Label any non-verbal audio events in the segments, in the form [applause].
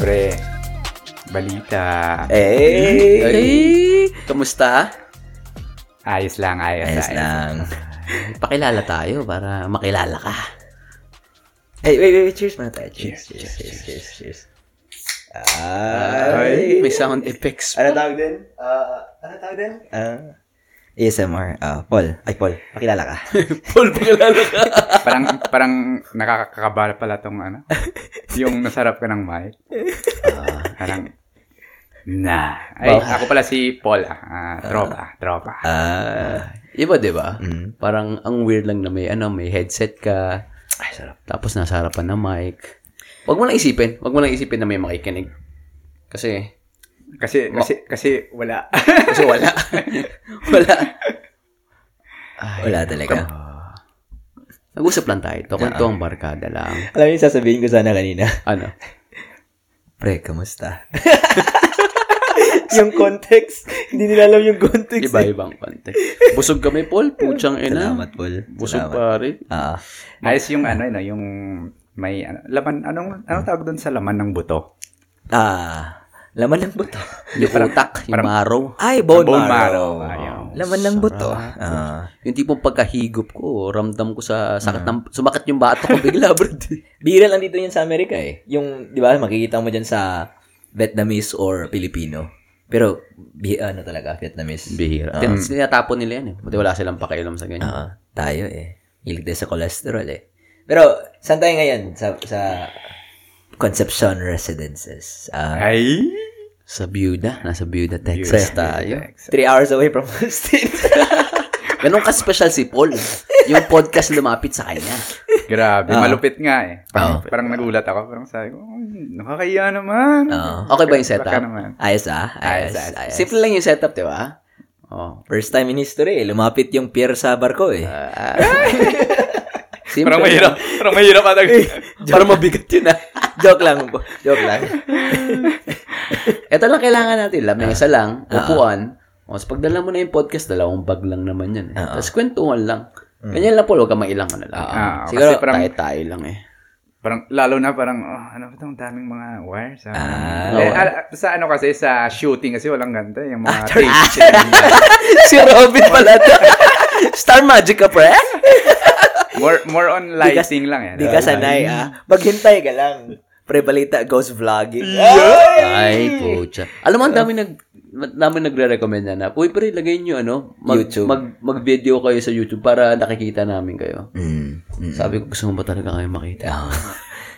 Pre, balita. Eh, Ay, kamusta? Ayos lang, ayos, ayos lang. [laughs] Pakilala tayo para makilala ka. Hey, wait, wait, wait, cheers muna tayo. Cheers, cheers, cheers, cheers, cheers. Ay, may sound effects. Ano tawag din? Ah, ano tawag din? Ah, ASMR. Ah, Paul. Ay, Paul. Pakilala ka. [laughs] Paul, pakilala ka. [laughs] parang, parang nakakakabala pala tong ano. yung nasarap ka ng mic. Ah, parang, na. Ay, ako pala si Paul. Ah, tropa, tropa. Ah, Iba, di ba? mm. Parang ang weird lang na may, ano, may headset ka. Ay, sarap. Tapos nasa harapan ng mic. Huwag mo lang isipin. Huwag mo lang isipin na may makikinig. Kasi, Kasi, kasi, kasi wala. kasi wala. [laughs] wala. Ay, Wala talaga. Nag-usap lang tayo. Ito, kwento ang barkada lang. Alam mo yung sasabihin ko sana kanina? Ano? Pre, kamusta? [laughs] yung context. Hindi nila alam yung context. eh. Iba-ibang context. Busog kami, Paul. Putsang ina. Salamat, Paul. Busog Salamat. pare. Ah, Ayos yung ano, ano, yung may ano, laman, anong, anong tawag doon sa laman ng buto? ah, laman ng buto. Yung utak, yung marrow. Ay, bone, Bone marrow. marrow. Laman ng buto. Ah. Yung tipong pagkahigop ko, ramdam ko sa sakit ng, sumakit yung bato ko bigla, [laughs] bro. Bira lang dito yun sa Amerika eh. Yung, di ba, makikita mo dyan sa Vietnamese or Filipino. Pero, bi, ano talaga, Vietnamese. Bihira. Ah. Uh, Tinatapon nila yan eh. Buti wala silang pakialam sa ganyan. Ah, tayo eh. Hilig tayo sa cholesterol eh. Pero, saan tayo ngayon? Sa, sa Concepcion Residences. Ah, Ay! Sa Buda. Nasa Buda, Texas tayo. three hours away from Austin. [laughs] Ganun ka-special si Paul. Yung podcast lumapit sa kanya. Grabe, Ah. malupit nga eh. Parang, Ah. parang nagulat ako. Parang sabi ko, "Ay, nakakaya naman. Oo. Okay ba yung setup? naman. ayos ah. Ayos, Ayos, ayos. Simple lang yung setup, di ba? Oh. First time in history eh. Lumapit yung pier sa barko eh. Ah. [laughs] Simple Parang mahirap. Parang mahirap ata. [laughs] Parang mabigat yun ah. [laughs] Joke lang. po. Joke lang. [laughs] Ito lang kailangan natin. Lamesa lang, Ah. upuan. O, so pagdala mo na yung podcast, dalawang bag lang naman yan. Eh. Ah. Tapos kwentuhan lang. Ganyan lang po, huwag ka mailang ano lang. Ah, Siguro, kasi parang- tayo-tayo lang eh. Parang, lalo na parang, oh, ano ba itong daming mga wires? Ah, Ah. eh, ah, sa ano kasi, sa shooting kasi walang ganito. Yung mga Ah, tapes. si Robin pala to. Star Magic ka, pre? More, more on lighting lang eh. Di ka sanay ah. Maghintay ka lang. Pre balita goes vlogging. Ay, pucha. Alam mo, ang dami nag dami nagre-recommend na na, uy, pre, lagay nyo, ano, mag, YouTube. Mag, mag-video kayo sa YouTube para nakikita namin kayo. Mm. mm. Sabi ko, gusto mo ba talaga kayo makita?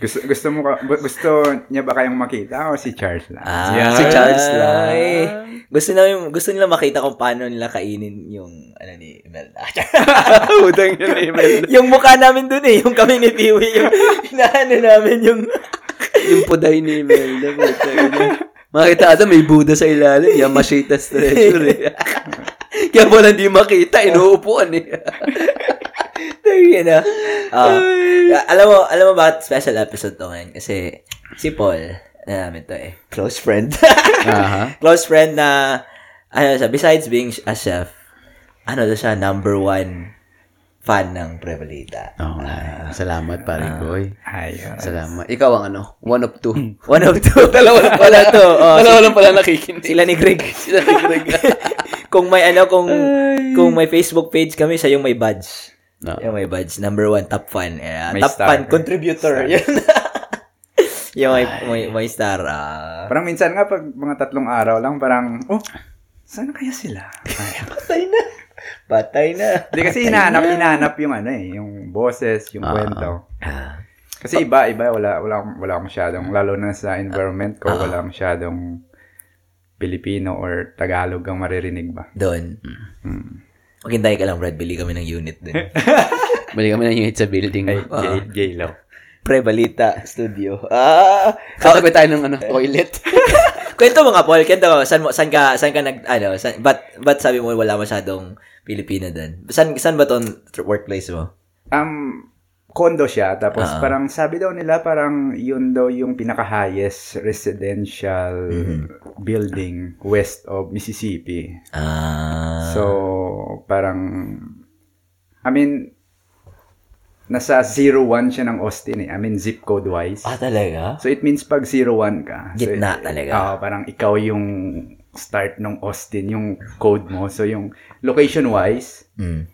Gusto, gusto mo ka, gu- gusto niya ba kayong makita o si Charles lang? Ah, Yan. Si Charles lang. Ay. Gusto na gusto nila makita kung paano nila kainin yung ano ni Imelda. Udang yun, email. yung mukha namin dun eh, yung kami ni Tiwi, yung [laughs] hinaano namin yung [laughs] yung puday ni Imelda. Makita ata may Buddha sa ilalim. Yamashita's treasure eh. [laughs] Kaya wala hindi makita, inuupuan eh. Tangin na. Ah, alam mo, alam mo bakit special episode to ngayon? Kasi si Paul, ano namin to eh, close friend. [laughs] Aha. close friend na, ano siya, besides being a chef, ano to siya, number one fan ng Prevalita. Oo nga. Salamat, pare ko. eh. Ayos. Salamat. Ikaw ang ano, one of two. [laughs] One of two. [laughs] Dalawa lang pala to. Oh, Dalawa lang pala nakikinig. sila ni Greg. Sila nakikinig. kung may ano, kung kung may Facebook page kami, siya yung may badge. No. Yung may badge. Number one, top fan. Yeah, May top star fan, ka. contributor. Yun. [laughs] yung may, may, may star. ah. Parang minsan nga, pag mga tatlong araw lang, parang, oh, saan na kaya sila? Ay, [laughs] patay na. Patay na. Hindi kasi hinahanap, hinahanap yung ano eh, yung boses, yung Ah. kwento. Ah. Kasi iba, iba, wala, wala, wala akong masyadong, lalo na sa environment ko, wala masyadong Pilipino or Tagalog ang maririnig ba. Doon. Hmm. Maghintay ka lang, Brad. Bili kami ng unit din. [laughs] Bali kami na unit sa building. Ay, Ah. J, J-Lo. Pre, balita, studio. Ah! Katabi tayo ng ano, toilet. [laughs] Kwento mo nga, Paul. Kwento mo. Saan, saan ka, saan ka nag, ano, saan, ba't, ba't sabi mo wala masyadong Pilipino doon? Saan, saan ba tong workplace mo? Um, condo siya, tapos Ah. parang sabi daw nila, parang yun daw yung pinaka-highest residential building west of Mississippi. Ah. So, parang, I mean, nasa 01 siya ng Austin eh. I mean, zip code wise. Ah, talaga? So, it means pag 01 ka. so, Gitna talaga. Oo, parang ikaw yung start ng Austin, yung code mo. So, yung location wise, Mm.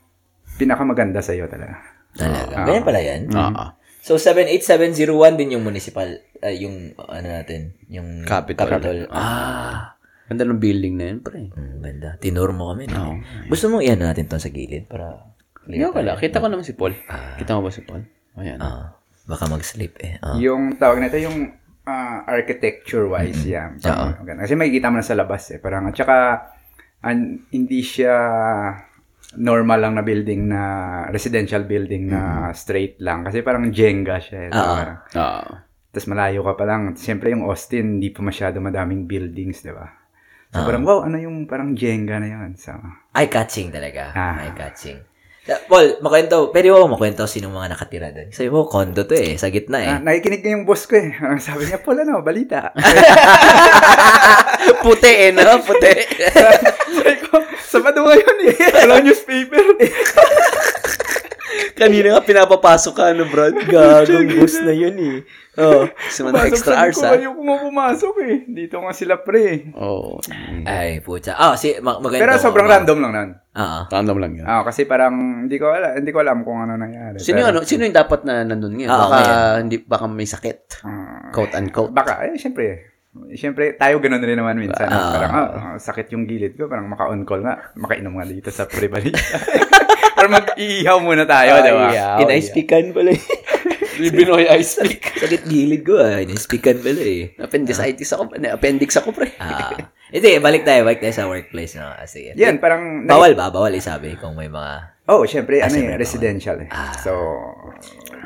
pinakamaganda sa'yo talaga. Talaga. Ah. Ganyan pala yan? Oo. So, 78701 din yung municipal, ah, yung, ano natin, yung Capital. Ah. Ganda ng building na yun, pre. Mm, ganda. Tinuro mo kami. No? Oo. Gusto mo iyan natin to sa gilid para Hindi ko wala. Kita ko naman si Paul. Kita mo ba si Paul? Ayan. Ah, baka mag-sleep eh. Ah. Yung tawag nito, yung ah, architecture-wise, yeah. Parang maganda. Kasi makikita mo na sa labas eh. Parang, at saka, an, hindi siya normal lang na building na residential building na straight lang. Kasi parang Jenga siya. Eh. Ah. Parang, Oo. Tapos malayo ka pa lang. Siyempre yung Austin, hindi pa masyado madaming buildings, di ba? So parang, wow, ano yung parang Jenga na yun? So, Eye-catching talaga. Ah. Eye-catching. Paul, makwento. Pwede mo makwento sino mga nakatira doon? Sabi mo, condo to eh. Sa gitna eh. ah, nakikinig ko yung boss ko eh. Ah, Sabi niya, Paul, ano, balita. [laughs] Puti eh, no? Puti. Sabi ko, Sabado ngayon eh. [laughs] Walang newspaper. Kanina nga pinapapasok ka, ano, bro? [laughs] Gagong bus na yun eh. Oh. [laughs] Gusto mo ng Pasok extra hours, ha? Ayaw ko nga pumasok eh. Dito nga sila pre. Oo. Ay, pucha. Ah, si, mag maganda. Pero sobrang random lang nun. Oo. Random lang yun. Ah, kasi parang hindi ko alam, hindi ko alam kung ano nangyari. Sino, Pero, ano, sino yung dapat na nandun ngayon? Oo, Baka, ngayon. hindi, baka may sakit. ah, Quote unquote. baka, eh, syempre. Siyempre, tayo ganun rin naman minsan. Ah. parang, ah, ah, sakit yung gilid ko. Parang maka-on call nga. Makainom nga dito sa pre-balita. [laughs] Parang mag-iihaw muna tayo, di ba? Ihaw, In-ice-pican pala [laughs] eh. Binoy ice pick. Sakit gilid ko ah. In-ice-pican pala eh. Appendicitis ako. ano, Appendix ako, pre. Ah. Hindi, balik tayo. Balik tayo sa workplace. No? Ah, Sige. Yan, parang... Bawal ba? Bawal isabi kung may mga... Oh, syempre, ano syempre, eh, residential eh. Ah. So,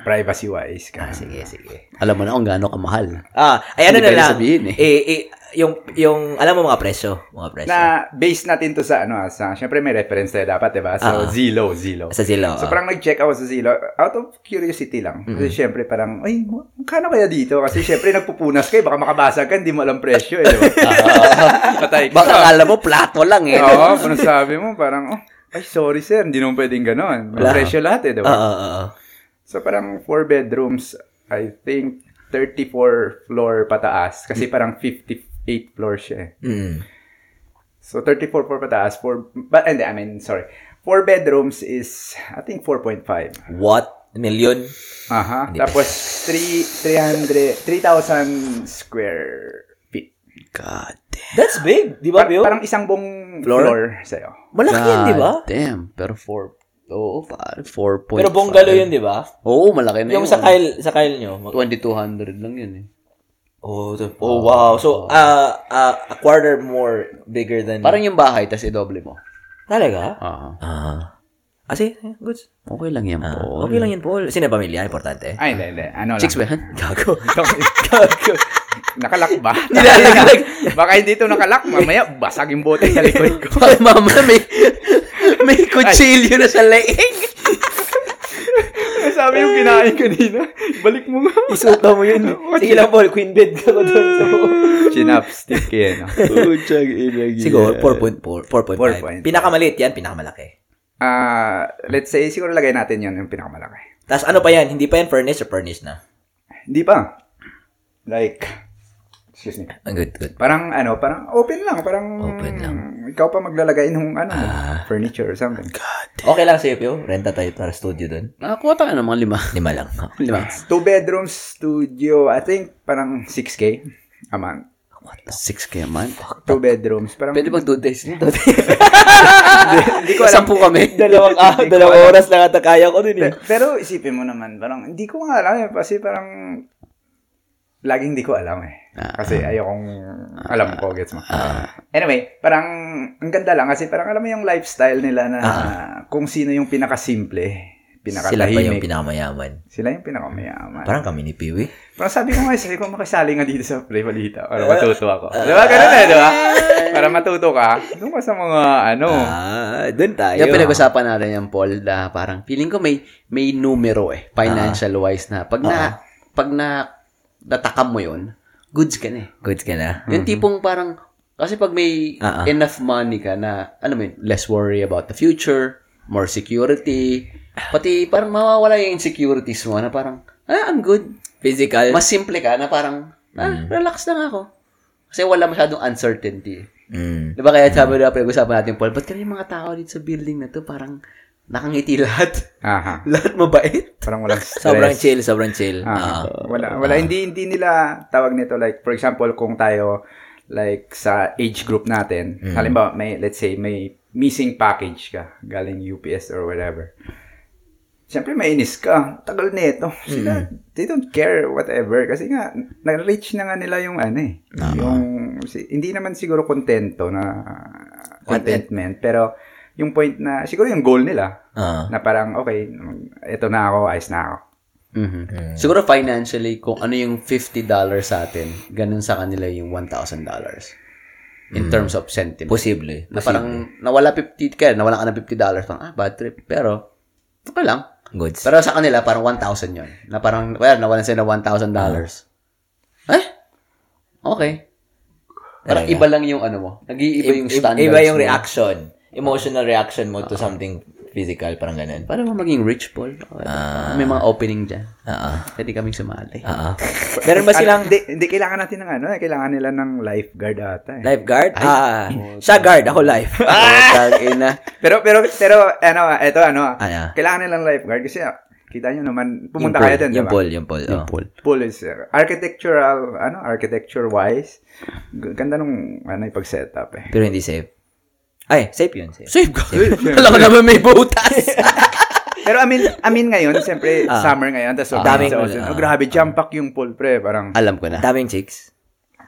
privacy-wise. Ah, Ka. sige, sige. Alam mo na kung gaano kamahal. Ah, ay ano na lang. sabihin eh. eh, eh, yung, yung, alam mo mga presyo. Mga presyo. Na base natin to sa ano, ah, sa syempre may reference tayo dapat, 'di ba? Ah. So Zillow, Zillow. sa Zillow. So ah. parang nag-check ako sa Zillow out of curiosity lang. Kasi syempre parang ay, magkano kaya dito? Kasi syempre nagpupunas kayo, baka makabasag ka, hindi mo alam presyo eh, 'di ba? [laughs] Patay ka. Baka akala mo plato lang eh. Oo, kung sabi mo parang oh, ay sorry sir, hindi naman pwedeng gano'n. May presyo lahat eh, 'di Oo, ba? oo, oo. So parang four bedrooms, I think 34 floor pataas kasi parang 58 floor siya eh. Mm. So 34 floor pataas, four, but hindi, I mean, sorry. Four bedrooms is, I think 4.5. What? Million? Aha. Hindi Tapos 3, 300, 3,000 square feet. God damn. That's big. Di ba, Pa- Bio? parang isang buong Floor? floor, sa'yo. Malaki yun, di ba? Damn. Pero 4, oo, pa, 4.5. Pero bungalow yun, di ba? Oo, malaki na Yung yun. sa Kyle, sa Kyle nyo. mag- 2,200 lang yun eh. Oh, to- oh, wow. So, uh, uh, a quarter more bigger than... Parang yung bahay, tas i-double mo. Talaga? Ah. Ah. Ah, sige. Goods. Okay lang yan Ah, po. okay lang yun, Paul. Sino pamilya? Importante. Ay, hindi, hindi. Ano lang. Chicks ba yan? [laughs] Gago. [laughs] Gago. Nakalak ba? [laughs] Baka hindi ito nakalak. Mamaya, basag yung bote sa likod ko. Baka mamaya may, may kutsilyo na sa leeg. Sabi yung kinain kanina. Balik mo nga. Isuta mo yun. [laughs] Sige lang, Paul. Queen bed ka ko doon. Chinapstick yan. Puchag inag Siguro, 4.4. 4.5. 4.5. Pinakamaliit yan, pinakamalaki. Ah, let's say, siguro lagay natin yun yung pinakamalaki. Tapos ano pa yan? Hindi pa yan furnished or furnished na? Hindi pa. Like, excuse me. Ah, good, good. Parang ano, parang open lang. Parang Open lang. ikaw pa maglalagay ng ano, Ah. furniture or something. Okay lang sa'yo, Pio. Renta tayo para studio doon. Nakakuha tayo ng mga lima. Lima lang. [laughs] Lima. Two bedroom studio, I think parang 6K a month. 6K a month. Two bedrooms. Parang, Pwede bang 2 days dito? [laughs] hindi ko alam. Sampu kami. [laughs] dalawang, ah, dalawang oras lang ata kaya ko dun eh. Pe- Pero isipin mo naman, parang hindi ko nga alam eh. Kasi parang laging hindi ko alam eh. Ah. Kasi ayokong alam ko, gets mo. Anyway, parang ang ganda lang kasi parang alam mo yung lifestyle nila na kung sino yung pinakasimple, Sila pa yung pinakatahimik. pinakamayaman. Sila yung pinakamayaman. Parang kami ni Piwi. Parang sabi ko nga, sabi ko makisali nga dito sa Play Balita para matuto ako. Di ba? Ganun eh, di ba? Para matuto ka, doon ka sa mga ano. Ah, doon tayo. Yung pinag-usapan natin yung Paul na parang feeling ko may may numero eh financial wise na pag na pag na natakam mo yun goods ka na eh. Goods ka na. Yung tipong parang kasi pag may ah. enough money ka na ano mo less worry about the future more security. Pati parang mawawala yung insecurities mo na parang, ah, I'm good. Physical. Mas simple ka na parang, ah, relax lang ako. Kasi wala masyadong uncertainty. Mm. Diba kaya sabi na pinag-usapan natin, Paul, ba't kami mga tao dito sa building na to parang nakangiti lahat? Aha. [laughs] lahat mabait? Parang walang [laughs] stress. Sobrang chill, sobrang chill. Ah, Ah. wala wala hindi hindi nila tawag nito like for example kung tayo like sa age group natin halimbawa may let's say may missing package ka galing UPS or whatever Siyempre, mainis ka. Tagal nito. Sila, they don't care whatever. Kasi nga, na-reach na nga nila yung ano eh. Yung, si, hindi naman siguro kontento na contentment. Pero, yung point na, siguro yung goal nila. Ah. Na parang, okay, ito na ako, ayos na ako. Mhm. Siguro financially, kung ano yung $50 sa atin, ganun sa kanila yung $1,000. In terms of sentiment. Posible. na parang nawala 50, kaya nawala ka ng $50, parang, ah, bad trip. Pero, okay lang. Goods. Pero sa kanila, parang 1,000 yun. Na parang, well, nawalan sila ng $1,000. Eh? Okay. Parang Talaga. iba lang yung ano mo. Nag-iiba yung standards Iba yung mo. Emotional reaction mo to something physical, parang ganun. Para mo maging rich, Paul. Ah. May mga opening dyan. Oo. Pwede kaming sumali. Oo. [laughs] Meron ba silang Hindi, kailangan natin ng ano, eh, kailangan nila ng lifeguard ata eh. lifeguard? Ah, siya guard, ako life. [laughs] Ah! [laughs] ina. Pero pero pero ano, ito ano, Ano? kailangan nilang lifeguard kasi ah, kita nyo naman pumunta Yung kayo pool, din, Yung diba? pool, yung pool. oh. Paul. Pool is uh, architectural, ano, architecture wise. Ganda nung ano ipag-set up eh. Pero hindi safe. Ay, safe yun. Safe. Save ka. [laughs] Alam ko naman may butas. [laughs] Pero I mean, I mean ngayon, siyempre Ah. summer ngayon, tapos Ah. daming Daming- oh, grabe, jump pack yung pool pre, parang Alam ko na. Daming chicks.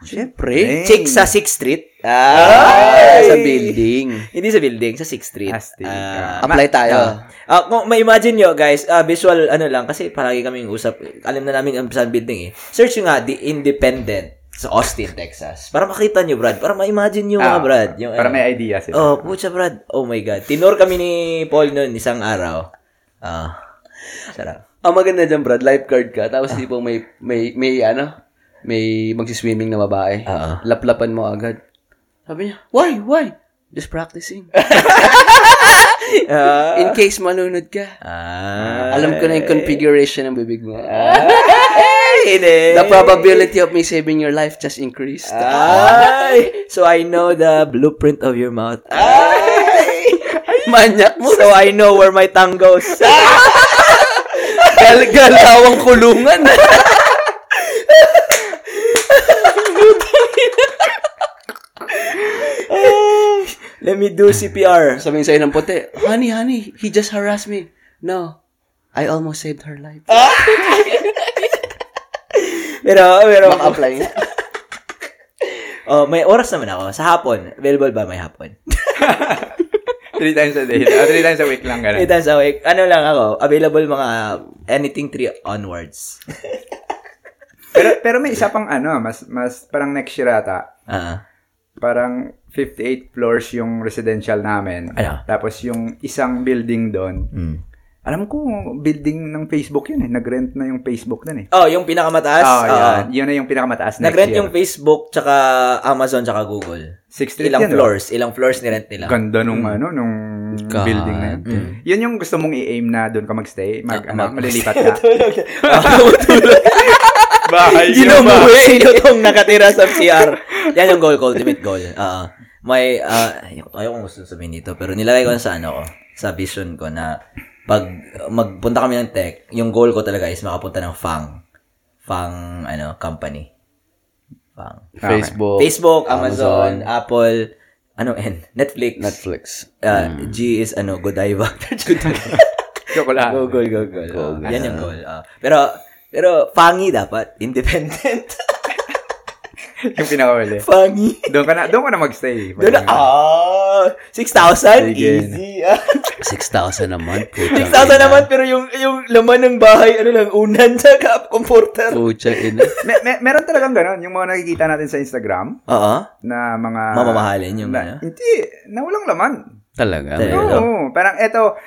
Siyempre. Dang. Chicks sa 6th Street. Ay! Sa building. Hindi sa building, sa 6th Street. Astig. Ah, Apply tayo. Ah, kung ma-imagine nyo, guys, ah, visual, ano lang, kasi palagi kaming usap, alam na namin ang sa building eh. Search nyo nga, The Independent sa Austin, Texas. Para makita nyo, Brad. Para ma-imagine nyo, mga Ah, Brad. Yung, para ano. may idea sila. Oh, pucha, Brad. Oh my God. Tinor kami ni Paul noon, isang araw. Ah, sarap. Ang maganda dyan, Brad, lifeguard ka. Tapos di po may, may, may, ano, may magsiswimming na babae. Oo. Laplapan mo agad. Sabi niya, why, why? Just practicing. [laughs] Ah, In case manunod ka. ah, Alam ko na yung configuration ng bibig mo. Ay, [laughs] The probability of me saving your life just increased. Ay, [laughs] so I know the blueprint of your mouth. Ay! [laughs] Manyak mo. So I know where my tongue goes. [laughs] Gal galawang kulungan. Let me do CPR. Sabihin sa'yo ng puti, Honey, honey, he just harassed me. No. I almost saved her life. Pero, pero, Maka-apply nga. [laughs] oh, may oras naman ako. Sa hapon. Available ba may hapon? [laughs] Three times a day. Ah, three times a week lang ganun. Eight times a week. Ano lang ako. Available mga anything three onwards. [laughs] pero pero may isa pang ano, mas mas parang next year ata. Ah. Parang 58 floors yung residential namin. Ano? Tapos yung isang building doon. Mm. Alam ko, building ng Facebook yun eh. Nag-rent na yung Facebook doon eh. Oh, yung pinakamataas. Oh, Oo. yan. Yun na yung pinakamataas next Nag-rent year. yung Facebook, tsaka Amazon, tsaka Google. Sixth Street Ilang yan, oh. floors. Ilang floors ni-rent nila. Ganda nung ano, nung God. building na yun. Mm. Yun yung gusto mong i-aim na doon ka magstay. Mag, Ah, ano, mag- malilipat [laughs] ka. [laughs] Bahay Ginubuhay nyo tong nakatira sa CR. Yan yung goal ko, ultimate goal. Oo. may, uh, ayaw, ayaw kong gusto sabihin dito, pero nilagay ko na sa ano ko, sa vision ko na pag magpunta kami ng tech, yung goal ko talaga is makapunta ng FANG. FANG, ano, company. FANG. Facebook, Facebook, Amazon, Apple, ano, N, Netflix. Netflix. Uh, G is, ano, Godiva. [laughs] [laughs] Chocolate. Google, Google. Oh, yan yung goal. ah. pero, pero, fangy dapat. Independent. [laughs] [laughs] yung pinakawali. fangy. Doon ka na, doon ka na magstay. Doon na, ah, 6,000? Sige. Easy. ah. 6,000 naman. 6,000 naman, pero yung, yung laman ng bahay, ano lang, unan sa cup [laughs] comforter. Pucha, ina. [laughs] Me- me- meron talagang ganon. Yung mga nakikita natin sa Instagram Oo. na mga... Mamamahalin yung na? Hindi. Na walang laman. Talaga. Oo. Hello? Parang eto,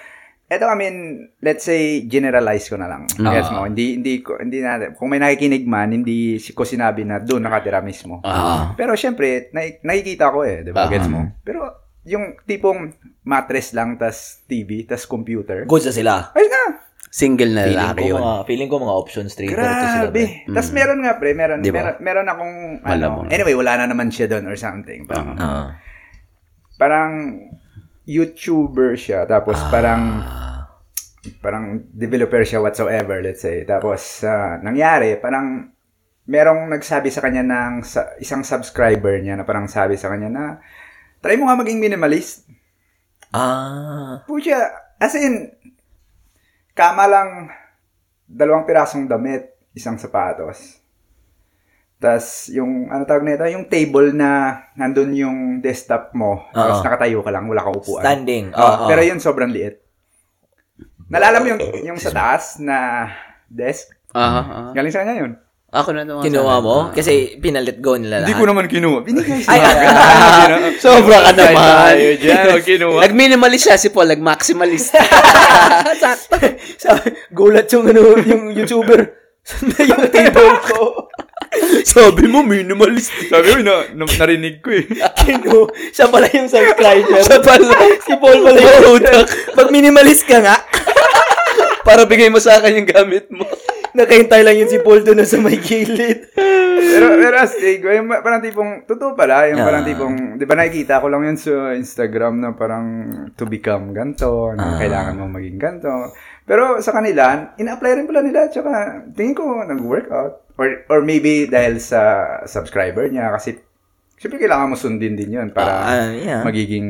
eto I mean, let's say generalize ko na lang. Ah. Gets mo? Hindi hindi ko hindi natin kung may nakikinig man, hindi si- ko sinabi na doon nakatira mismo. Ah. Pero syempre, na, nakikita ko eh, 'di ba? Ah. Gets mo? Pero yung tipong mattress lang, tas TV, tas computer. Goods na sila. Ay na! Single na Feeling lalaki ko, yun. mga, feeling ko mga options trader to sila. Grabe. pre. Tas meron nga, pre, meron, Di ba? meron, meron akong, ano, anyway, wala na naman siya doon or something. Parang, Oo. parang YouTuber siya, tapos parang, Ah. parang developer siya whatsoever, let's say. Tapos, ah, nangyari, parang, merong nagsabi sa kanya ng sa, isang subscriber niya na parang sabi sa kanya na, try mo nga maging minimalist. Ah. Pucha, as in, kama lang dalawang pirasong damit, isang sapatos. Tapos, yung, ano tawag nito, yung table na nandun yung desktop mo, tapos Oo. nakatayo ka lang, wala kang upuan. Standing. Oo, Oo. Pero yun, sobrang liit. Nalala mo yung, yung sa taas na desk? Aha, aha. Galing sa kanya yun. Ako na naman. Kinuha sana. mo? Kasi pinalit go nila lahat. Hindi ko naman kinuha. Binigay Ay, ay, [laughs] Sobra ka naman. O kinuha. Nag-minimalist siya si Paul, nag-maximalist. [laughs] Sakto. Gulat yung, ano, yung YouTuber. [laughs] Yung table ko? [laughs] Sabi mo, minimalist. Sabi ko, na, na, narinig ko eh. [laughs] Kino, siya pala yung subscriber. Siya pala. si Paul pala yung utak. Pag minimalist ka nga, [laughs] Para bigay mo sa akin yung gamit mo. nakahintay lang yun si Paul doon sa may gilid. pero, pero astig, yung parang tipong, totoo pala, yung parang Ah. tipong, di ba nakikita ko lang yun sa Instagram na parang to become ganto, na Ah. kailangan mo maging ganto. Pero sa kanila, ina-apply rin pala nila, tsaka tingin ko nag-workout. Or, or maybe dahil sa subscriber niya, kasi Siyempre, kailangan mo sundin din yun para Ah, yeah. magiging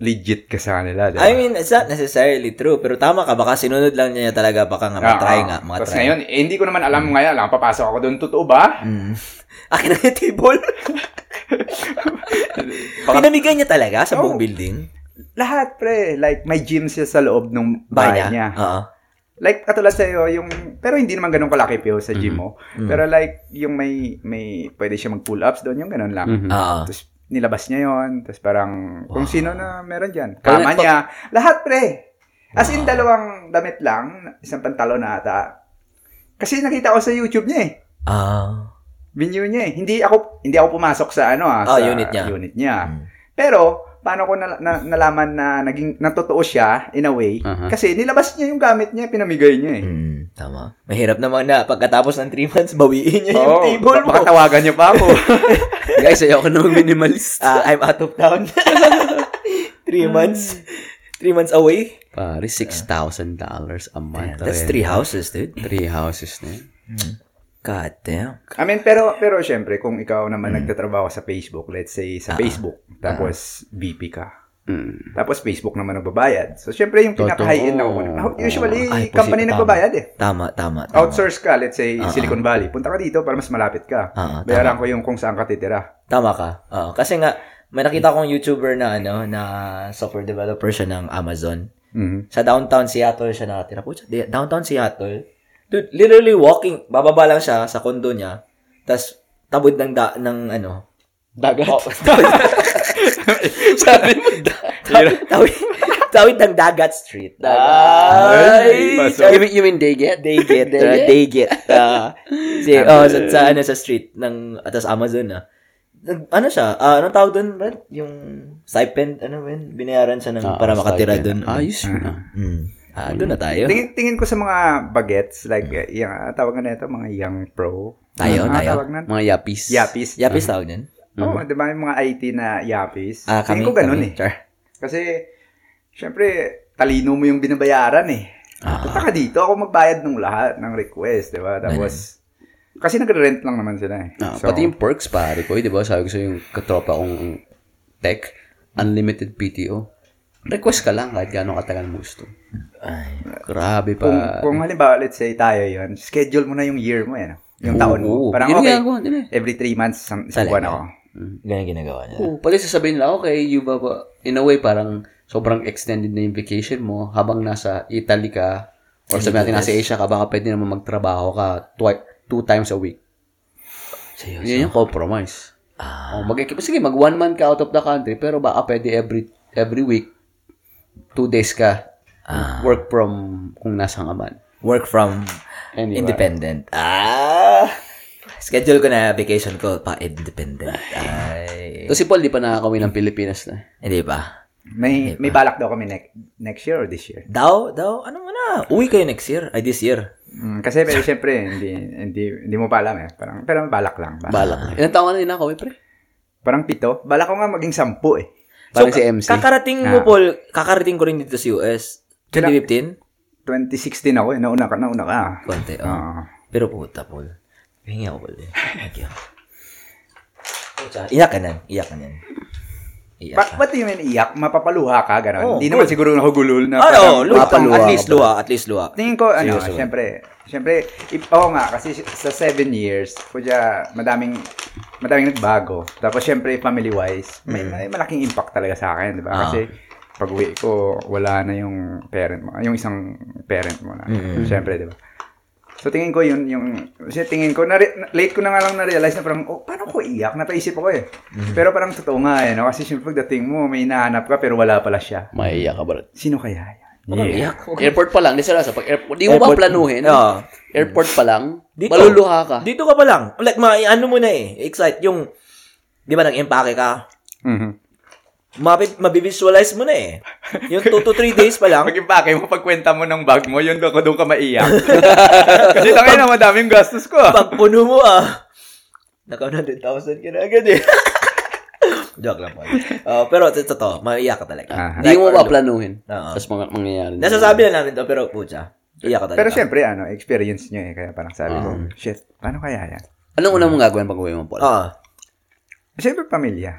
legit ka sa kanila. Diba? I mean, it's not necessarily true. Pero tama ka, baka sinunod lang niya talaga. Baka nga, matry nga. Tapos Matry. Ah, ngayon, eh, hindi ko naman alam ngayon lang, papasok ako doon, totoo ba? Mm. [laughs] Akin na yung table. [laughs] Pinamigay niya talaga sa buong Oh. building. Lahat, pre. Like, may gym siya sa loob ng bahay Bahay niya. niya. Oo. Like, katulad sa'yo, yung, pero hindi naman ganun kalaki Pio sa gym mo. Pero like, yung may, may, pwede siya mag-pull-ups doon, yung ganun lang. Mhm. Oo. Tapos, nilabas niya yon Tapos parang, kung sino na meron dyan. Kama nagpa- niya. Lahat, pre. As in, dalawang damit lang, isang pantalon na ata. Kasi nakita ko sa YouTube niya eh. Ah. Video niya eh. Hindi ako, hindi ako pumasok sa ano ah, Ah, sa unit niya. unit niya. Mm. Pero, paano ko na, na- nalaman na naging natotoo siya in a way? Aha. Kasi nilabas niya yung gamit niya, pinamigay niya eh. Mm, tama. Mahirap naman na pagkatapos ng 3 months, bawiin niya yung Oo, table mo. baka tawagan niya pa ako. [laughs] Guys, ayoko na mag-minimalist. Ah, I'm out of town. [laughs] 3 months. 3 months away. Pare, $6,000 a month. That's Re- 3 houses, dude. Three houses na yun. God damn. I mean, pero, pero syempre, kung ikaw naman nagtatrabaho sa Facebook, let's say sa Ah. Facebook, tapos VP ka, Mm. tapos Facebook naman nagbabayad. So, syempre, yung pinaka-high-end na kukunin. Usually, Ay, company posible, nagbabayad eh. Tama, tama, tama. Outsource ka, let's say, Ah, Silicon Valley. Punta ka dito para mas malapit ka. Ah, ah, Bayaran ko yung kung saan ka titira. Tama ka. Oo. Kasi nga, may nakita kong YouTuber na ano, na software developer siya ng Amazon. Mhm. Sa downtown Seattle siya nakatira. Pucha, downtown Seattle. Dude, literally walking, bababa lang siya sa kondo niya. Tapos, tabod ng, da, ng ano, Dagat. oh, [laughs] tawid, Sabi mo, tawid, tawid, tawid ng Dagat Street. Ay, pasok. you, mean, you mean they get? They get, They uh, get? they get. Uh, si, oh, sa, sa, ano, sa street ng, atas Amazon, ah. Nag- ano siya, ah, anong tawag doon, Brad? Yung stipend, ano ba yun? Binayaran siya ng, Ah, para makatira doon. Ayos yun ah. Mm. Ah, doon na tayo. Tingin, tingin ko sa mga bagets, like, uh, yung, uh, tawag na ito, mga young pro. Tayo, Ano tayo. tawag na? Mga yapis. Yapis. Yapis tawag niyan? Oo, di ba yung mga IT na yapis? Ah, kami, Tingin ko ganun kami. eh. Char. Kasi, syempre, talino mo yung binabayaran eh. Ah. Punta ka dito, ako magbayad ng lahat ng request, di ba? Tapos, kasi nagre-rent lang naman sila eh. Ah, So, pati yung perks, pare ko, di ba? Sabi ko sa yung katropa kong tech, unlimited PTO. Request ka lang kahit gano'ng katagal mo gusto. Ay. Grabe kung, pa. kung halimbawa, let's say tayo yon schedule mo na yung year mo, yan. Yung Oo, taon mo. oo. Parang Yun ang okay, ginagawa nila eh. every three months, isang, Talaga? buwan ako. Ganyan ginagawa niya. Oo, pati sasabihin nila, okay, you ba, ba, in a way, parang sobrang extended na yung vacation mo habang nasa Italy ka or sabi natin nasa Asia ka, baka pwede naman magtrabaho ka twi- two times a week. Seryoso. Yan yung compromise. Ah. Oh, mag sige, mag one month ka out of the country, pero baka pwede every every week, two days ka Ah. work from kung nasa ka man. Work from Anyway. independent. Ah! Schedule ko na vacation ko pa independent. Ay. So si Paul, di pa nakakawin ng Pilipinas na. Hindi ba? May may balak daw kami next next year or this year. Daw, daw, ano mo na? Uwi kayo next year. Ay, this year. Mm, kasi pero syempre hindi hindi hindi mo pa alam eh. Parang pero balak lang. Balak. Balak. Ilan taon ka na din nakakawin, pre? Parang pito. Balak ko nga maging sampu eh. Parang si MC. Kakarating mo, Ah. Paul, kakarating ko rin dito sa US. Kila- 2015? 2016 ako eh. Nauna ka, nauna ka. Konti, oh. Oo. Pero puta, Paul. Hingi ako, Paul. eh. Thank you. Puta, Iyak ka nan. Iyak ka nan. Iyak Ba- ka. ba't yung iyak? Mapapaluha ka, gano'n. Oh, Hindi naman good. siguro nahugulol na. Ah, parang- oh, luha, at least luha, at least luha. Tingin ko, ano, Seryoso. syempre, syempre, oo nga, kasi sa seven years, kudya, madaming, madaming nagbago. Tapos, syempre, family-wise, may, may malaking impact talaga sa akin, di ba? Mm. Ah. Kasi, pag uwi ko, wala na yung parent mo, yung isang parent mo na. Mm-mm. Syempre, di ba? So, tingin ko yun, yung, kasi tingin ko, na, late ko na nga lang na-realize na parang, oh, paano ko iyak? Napaisip ako eh. Mm. Pero parang totoo nga eh, no? Kasi syempre, pagdating mo, may hinahanap ka, pero wala pala siya. Maiiyak ka ba? Sino kaya? Huwag kang iyak. Airport pa lang, di seryoso. Pag airport, di mo ba planuhin? Oo. Airport pa lang, Dito. maluluha ka. Dito ka pa lang. Like, ma, ano mo na eh. Excite. Yung, di ba, nag-empake ka. Mhm. Mabi, mabivisualize mo na eh. Yung 2 to 3 days pa lang. [laughs] Pag impake mo, pagkwenta mo ng bag mo, yun ka doon ka maiyak. [laughs] Kasi tangin na, madaming gastos ko. ah. Pag puno mo ah. Naka 100,000 ka na agad eh. [laughs] Joke lang po. Uh, pero ito totoo, maiyak ka talaga. Aha. Hindi mo ba planuhin? Oo. Tapos mga mangyayari. na. Nasasabi na namin to, pero pucha, iyak ka talaga. Pero syempre, ano, experience nyo eh. Kaya parang sabi ko, shit, paano kaya yan? Anong una mong gagawin pag uwi mo, Paul? Oo. Syempre, pamilya.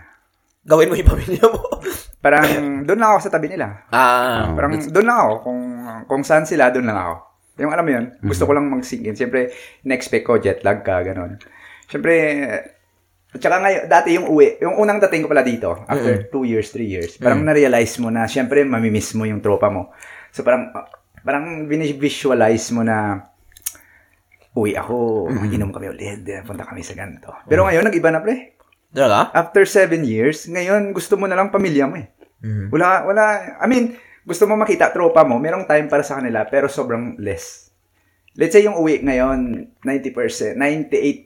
gawin mo yung pamilya mo. [laughs] Parang, doon lang ako sa tabi nila. ah, Parang, doon lang ako. Kung, kung saan sila, doon lang ako. Yung alam mo yun, gusto ko lang mag-sink in. Syempre, in-expect ko, jet lag ka, ganun. Syempre, at saka ngayon, dati yung uwi, yung unang dating ko pala dito, after two years, three years, parang na-realize mo na, syempre, mamimiss mo yung tropa mo. So, parang, parang visualize mo na, uwi ako, inom kami ulit, punta kami sa ganito. Pero ngayon, nag-iba na, pre. talaga? After seven years, ngayon, gusto mo na lang pamilya mo eh. Mhm. Wala, wala, I mean, gusto mo makita tropa mo, merong time para sa kanila, pero sobrang less. Let's say yung uwi ngayon, 90%,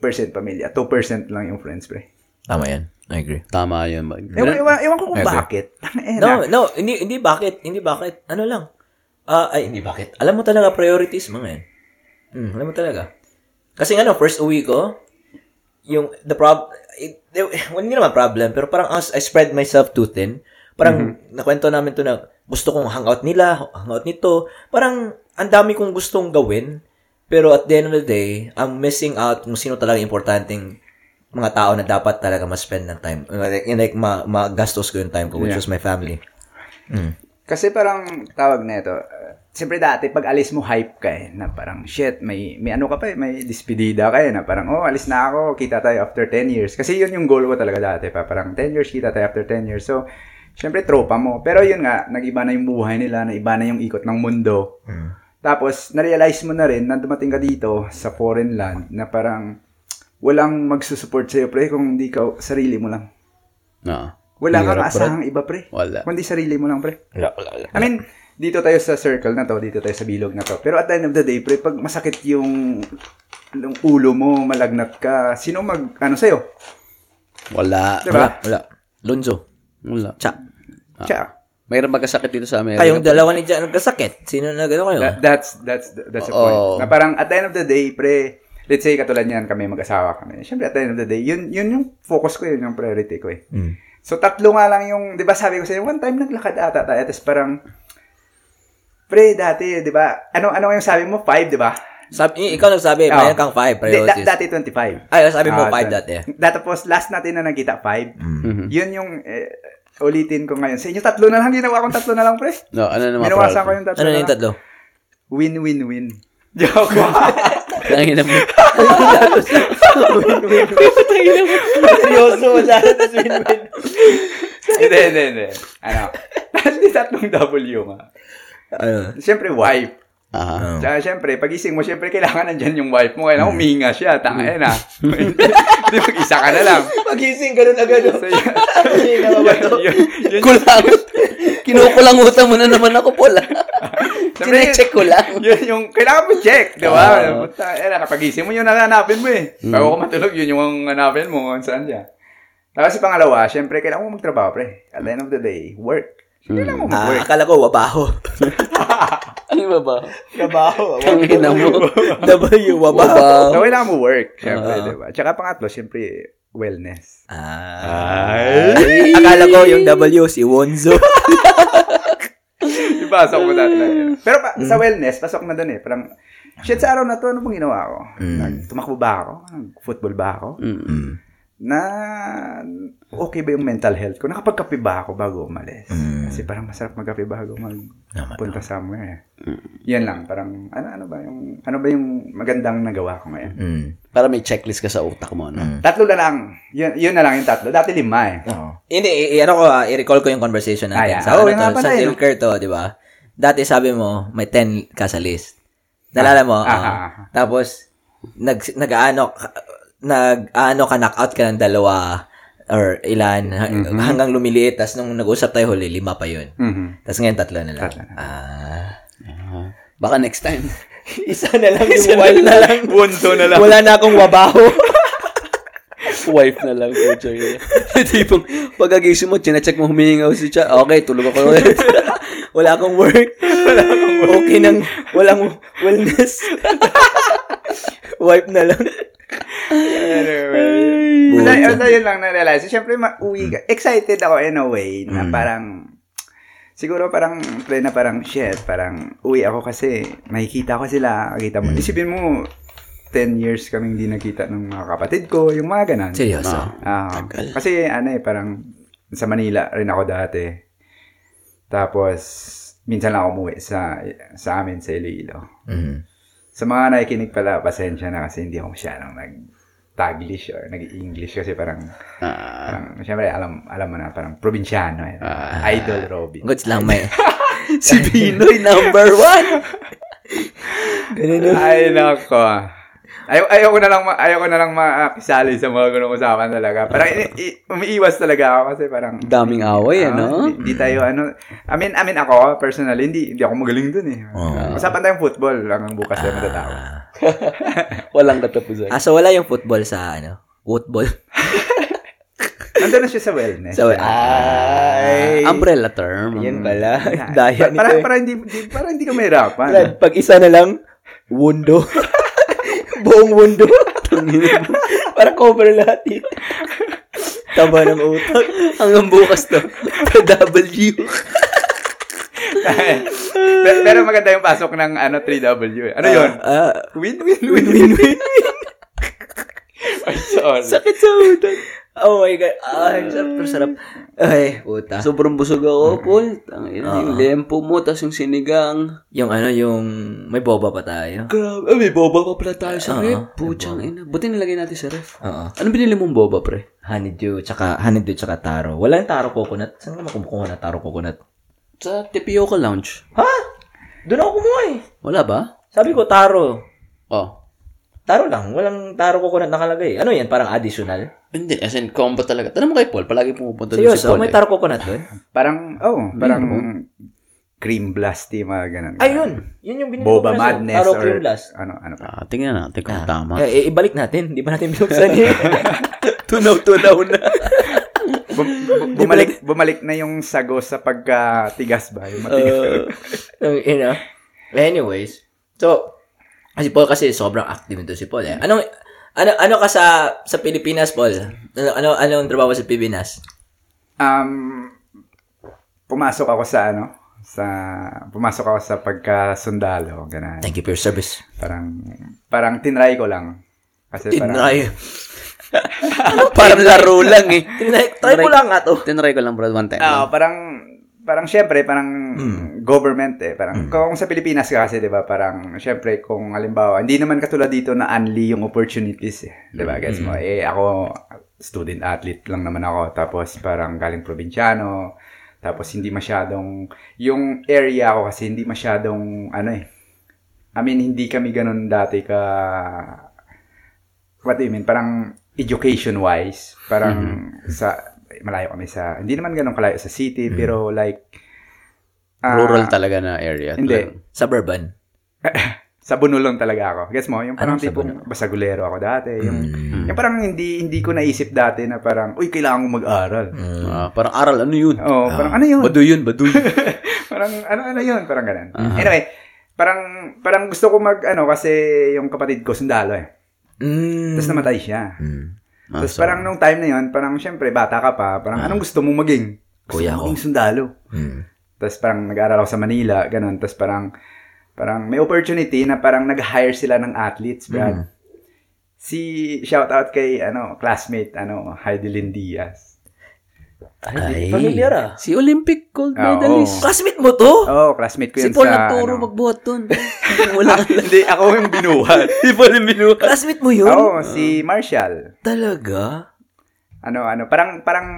98% pamilya, 2% lang yung friends, pre. Tama yan. I agree. Tama. Ba? Ewan, ewan, ewan ko kung bakit. Eh, No, no, hindi, hindi bakit. Hindi bakit. Ano lang. Ah, ay, hindi bakit. Alam mo talaga priorities mo ngayon. Hmm, alam mo talaga. Kasi nga, no, first uwi ko, yung, the prob, it, [laughs] well, hindi naman problem, pero parang as I spread myself too thin, parang nakwento namin to na gusto kong hangout nila, hangout nito, parang ang dami kong gustong gawin, pero at the end of the day, I'm missing out kung sino talaga importanteng mga tao na dapat talaga ma-spend ng time. Like, like ma, magastos ko yung time ko, which Yeah. was my family. Mm. Kasi parang tawag na ito, uh, siyempre dati pag alis mo hype ka eh, na parang shit, may, may ano ka pa eh, may dispedida ka eh, na parang oh, alis na ako, kita tayo after 10 years. Kasi yun yung goal ko talaga dati pa, parang 10 years, kita tayo after 10 years. So, siyempre tropa mo. Pero yun nga, nag-iba na yung buhay nila, naiba na yung ikot ng mundo. Tapos, na-realize mo na rin na dumating ka dito sa foreign land na parang walang magsusupport sa'yo, pre, kung hindi ka sarili mo lang. No. Wala kang asahang iba, pre. Wala. Kundi sarili mo lang, pre. Wala, wala, wala. I mean, dito tayo sa circle na to, dito tayo sa bilog na to. Pero at the end of the day, pre, pag masakit yung, yung ulo mo, malagnat ka, sino mag, ano sa'yo? Wala. Diba? Wala. Lonzo. Wala. Cha. Tsaka, Mayroon magkasakit dito sa Amerika. Kayong dalawa ni Jan nagkasakit. Sino na gano'n kayo? that, that's, that's, that's the Oo. point. Na parang at the end of the day, pre, let's say katulad niyan, kami mag-asawa kami. Siyempre, at the end of the day, yun, yun yung focus ko, yun yung priority ko eh. Mm. So, tatlo nga lang yung, di ba sabi ko sa'yo, one time naglakad ata tayo, tapos parang, pre, dati, di ba, ano, ano yung sabi mo? Five, di ba? Sabi, ikaw nagsabi, Oo. mayroon kang five Hindi, priorities. da- dati 25. Ay, sabi mo Ah, five so- dati. Tapos, last natin na nagkita, 5. Mhm. Yun yung, eh, ulitin ko ngayon. Sa inyo, tatlo na lang. Ginawa kong tatlo na lang, pre. No, ano naman? Ginawasan ko yung tatlo Ano na yung tatlo? Win-win-win. [laughs] Joke. Tangin na mo. Seryoso, wala na tas win-win. Hindi, hindi, hindi. Ano? [laughs] Tatlong W nga. Ano? Siyempre, wife. Aha. Tsaka siyempre, pagising mo, siyempre, kailangan nandyan yung wife mo. Kailangan uminga siya. Tanga eh na. Hindi, [laughs] mag-isa ka na lang. Magising, ganun agad. So, yun, Magising na ba to? yun, yun, yun, Kulang. [laughs] Kinukulangutan mo na naman ako, Paul. ah. Sinecheck ko lang. yun yung, kailangan mo check, di ba? Puta, eh, nakapagising mo yun hanapin mo eh. Bago ka matulog, yun yung hanapin mo saan siya. Tapos pangalawa, syempre, kailangan mo magtrabaho, pre. At the end of the day, work. Kailangan mo Ah, mag-work. akala ko wabaho. [laughs] [laughs] Ano ba ba? Wabaho. Tangina mo. W, wabaho. So, kailangan mo work, syempre, Oo. di ba? Tsaka pangatlo, syempre, wellness. Ah. Akala ko yung W si Wonzo. Ipasok mo dati na yun. Pero pa, sa wellness, pasok na doon eh. Parang, shit, sa araw na to, ano bang ginawa ko? Mm. Tumakbo ba ako? Nag-football ba ako? Mm. Na, okay ba yung mental health ko? Nakapagkape ba ako bago umalis? Mm. Kasi parang masarap magkape bago Naman. magpunta somewhere. Yan lang, parang, ano, ano ba yung, ano ba yung magandang nagawa ko ngayon? Mm. Para may checklist ka sa utak mo, no? Tatlo na lang. Yun, yun na lang yung tatlo. Dati lima eh. Hindi, i- ano ko, ah, i-recall ko yung conversation natin. Ah, yeah. Sa, Oh, ano to, sa eh, no? Silker to, di ba? Dati sabi mo, may 10 ka sa list. Nalala mo? Ah, Ah. ah, ah. Tapos, nag, nag-ano, nag-ano ka, knockout ka ng dalawa or ilan, Mm-hmm. hanggang lumiliit. Tapos nung nag-usap tayo huli, lima pa yun. Mhm. Tapos ngayon, tatlo na lang. Tatlo na. Ah. Ah. Baka next time. [laughs] Isa na lang yung wife na lang. Bunto na lang. Wala na akong wabaho. [laughs] Wife na lang po, Joy. [laughs] Tipong, pagkagising mo, chinecheck mo humihingaw si Cha. Okay, tulog ako ulit. Wala akong work. Wala akong work. [laughs] Okay nang, walang wellness. [laughs] wife na lang. Anyway. Basta, basta yun lang na-realize. Siyempre, ma-uwi ka. Excited ako in a way na parang, siguro parang, play na parang, shit, parang, uwi ako kasi, nakikita ko sila, nakita mo. Isipin mo, 10 years kaming di nakita ng mga kapatid ko, yung mga ganun. Seryoso. Ah, kasi ano eh, parang sa Manila rin ako dati. Tapos, minsan lang ako umuwi sa, sa amin sa Iloilo. Mm. Sa mga nakikinig pala, pasensya na kasi hindi ako masyadong nag-Taglish or nag-English kasi parang, Ah. parang syempre, alam, alam mo na, parang probinsyano eh. Ah. Idol Robin. Goods lang may. [laughs] si Pinoy number one. Ay, nako. Ayaw, ayaw ko na lang, ma- ayaw ko na lang makisali sa mga ganung usapan talaga. Parang i- i- umiiwas talaga ako kasi parang Daming away, Ah, ano? Hindi, hindi tayo ano. I mean, I mean ako personally hindi hindi ako magaling dun eh. Oo. Usapan tayong football hanggang bukas tayo matatawa. Ah. [laughs] Walang katapusan. Ah, so wala yung football sa ano? Football. [laughs] Nandun na siya sa wellness. So, ay. Umbrella term. Yan pala. Ah, [laughs] Daya para, para, nito. eh. para hindi, hindi para hindi ka mahirapan. Brad, pag isa na lang, wundo. Buong wundo. [laughs] para cover lahat yun. Taba ng utak. Hanggang bukas to. W. pero, pero maganda yung pasok ng ano 3W. eh. Ano yun? Ah, Win, win, win, win, win. [laughs] Ay, sorry. sakit sa utak. Oh my God. Ay, sarap, sarap. Ay, puta. Sobrang busog ako, Paul. Tangina, Ah. yung lempo mo, tas yung sinigang. Yung ano, yung may boba pa tayo. Grabe. Ah, may boba pa pala tayo sa Oo, ref. Puchang ina. Buti nilagay natin sa ref. Oo. Ano binili mong boba, pre? Honeydew, tsaka honeydew, tsaka taro. Wala yung taro coconut. Saan ka makumukuha na taro coconut? Sa Tapioca Lounge. Ha? Doon ako kumuha eh. Wala ba? Sabi ko, taro. Oh. Taro lang. Walang taro coconut nakalagay. Ano yan? Parang additional? Hindi, as in, combo talaga. Tanong mo kay Paul, palagi pumupunta doon si Seryoso? Paul. May eh. taro coconut doon? [laughs] Parang, oh, parang cream blasty, mga ganun. Ayun. Yun yung binili Boba ko sa madness Taro or cream blast. ano, ano pa. Ah, tingnan natin kung tama. Eh, eh, ibalik natin. Di ba natin binuksan eh? [laughs] [laughs] tunaw-tunaw na. Bum- bu- bumalik, bumalik na yung sago sa pagkatigas ba? Yung matigas. Uh, you know. Anyways. So, si Paul kasi sobrang active nito si Paul eh. Anong, ano, ano ka sa, sa Pilipinas, Paul? Ano, ano, anong trabaho sa Pilipinas? Um, pumasok ako sa ano, sa pumasok ako sa pagkasundalo, ganun. Thank you for your service. Parang parang tinry ko lang. Kasi parang Tinry. [laughs] Parang laro lang eh. Tinry, try ko lang nga to. Tinry ko lang, bro, one time. Ah, parang parang syempre parang government eh. Parang kung sa Pilipinas ka kasi 'di ba parang syempre kung halimbawa hindi naman katulad dito na only yung opportunities eh. 'di ba gets mo? Eh ako student athlete lang naman ako. Tapos parang galing probinsyano. Tapos hindi masyadong yung area ko kasi hindi masyadong ano eh. I mean hindi kami ganun dati ka what do you mean? Parang education wise parang sa malayo kami sa hindi naman ganun kalayo sa city pero like ah, Rural talaga na area. Hindi. Suburban. [laughs] sa bunulong talaga ako. Gets mo? Yung parang Anong tipong basagulero ako dati. Yung, Mm. yung parang hindi hindi ko naisip dati na parang, uy, kailangan ko mag-aral. Mm. Ah, parang aral, ano yun? Oh, parang ano yun? Baduy yun, baduy. [laughs] parang ano ano yun? Parang ganun. Anyway, parang parang gusto ko mag ano kasi yung kapatid ko sundalo eh. Mm. Tapos namatay siya. Mm. Ah, Tapos so- parang nung time na yun, parang syempre bata ka pa, parang anong gusto mong maging? Gusto Kuya ko. maging sundalo. Mm. Tapos parang nag-aaral ako sa Manila, ganun. Tapos parang parang may opportunity na parang nag-hire sila ng athletes, Brad. Si shout out kay ano classmate ano Heidelin Diaz. Ay, Ay. familiar ah. Si Olympic gold Ah, medalist. Classmate mo to? Oh, classmate ko Si yun Paul sa nagturo ano. magbuhat dun. [laughs] Wala ka lang. [laughs] Hindi, ako yung binuhat. [laughs] Si Paul yung binuhat. Classmate mo yun? Oo, si Marshall. Talaga? Ano ano, parang parang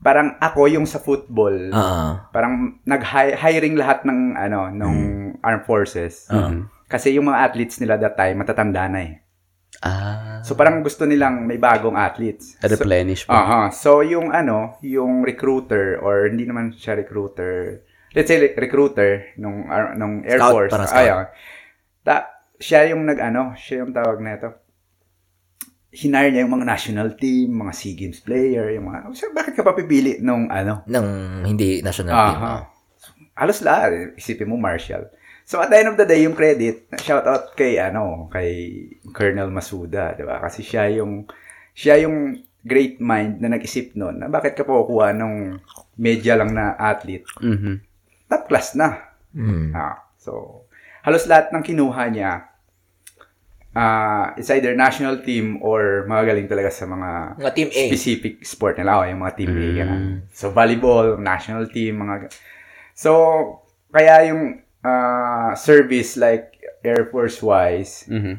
parang ako yung sa football. Ah. Parang nag-hiring lahat ng ano, nung armed forces. Mhm. Kasi yung mga athletes nila that time matatanda na eh. Ah. So parang gusto nilang may bagong athletes. So, Replenish pa. Aha. So yung ano, yung recruiter or hindi naman siya recruiter. Let's say recruiter nung ar- nung Air Scout, Force. parang scout. Ayun. Ta siya yung nag-ano, siya yung tawag nito. Hinire niya yung mga national team, mga SEA Games player, yung mga, so, bakit ka papipili nung ano? Nang hindi national team. Aha. Halos lahat, isipin mo Marshall. So at the end of the day, yung credit, shout out kay ano, kay Colonel Masuda, 'di ba? Kasi siya yung siya yung great mind na nag-isip noon na bakit ka kukuha ng media lang na athlete. Mhm. Top class na. Mm. Ah, so halos lahat ng kinuha niya ah it's either national team or magaling talaga sa mga Mga team A. specific sport nila. Oh, yung mga team A. ganun. So, volleyball, national team, mga... So, kaya yung ah, service like Air Force-wise, Mhm.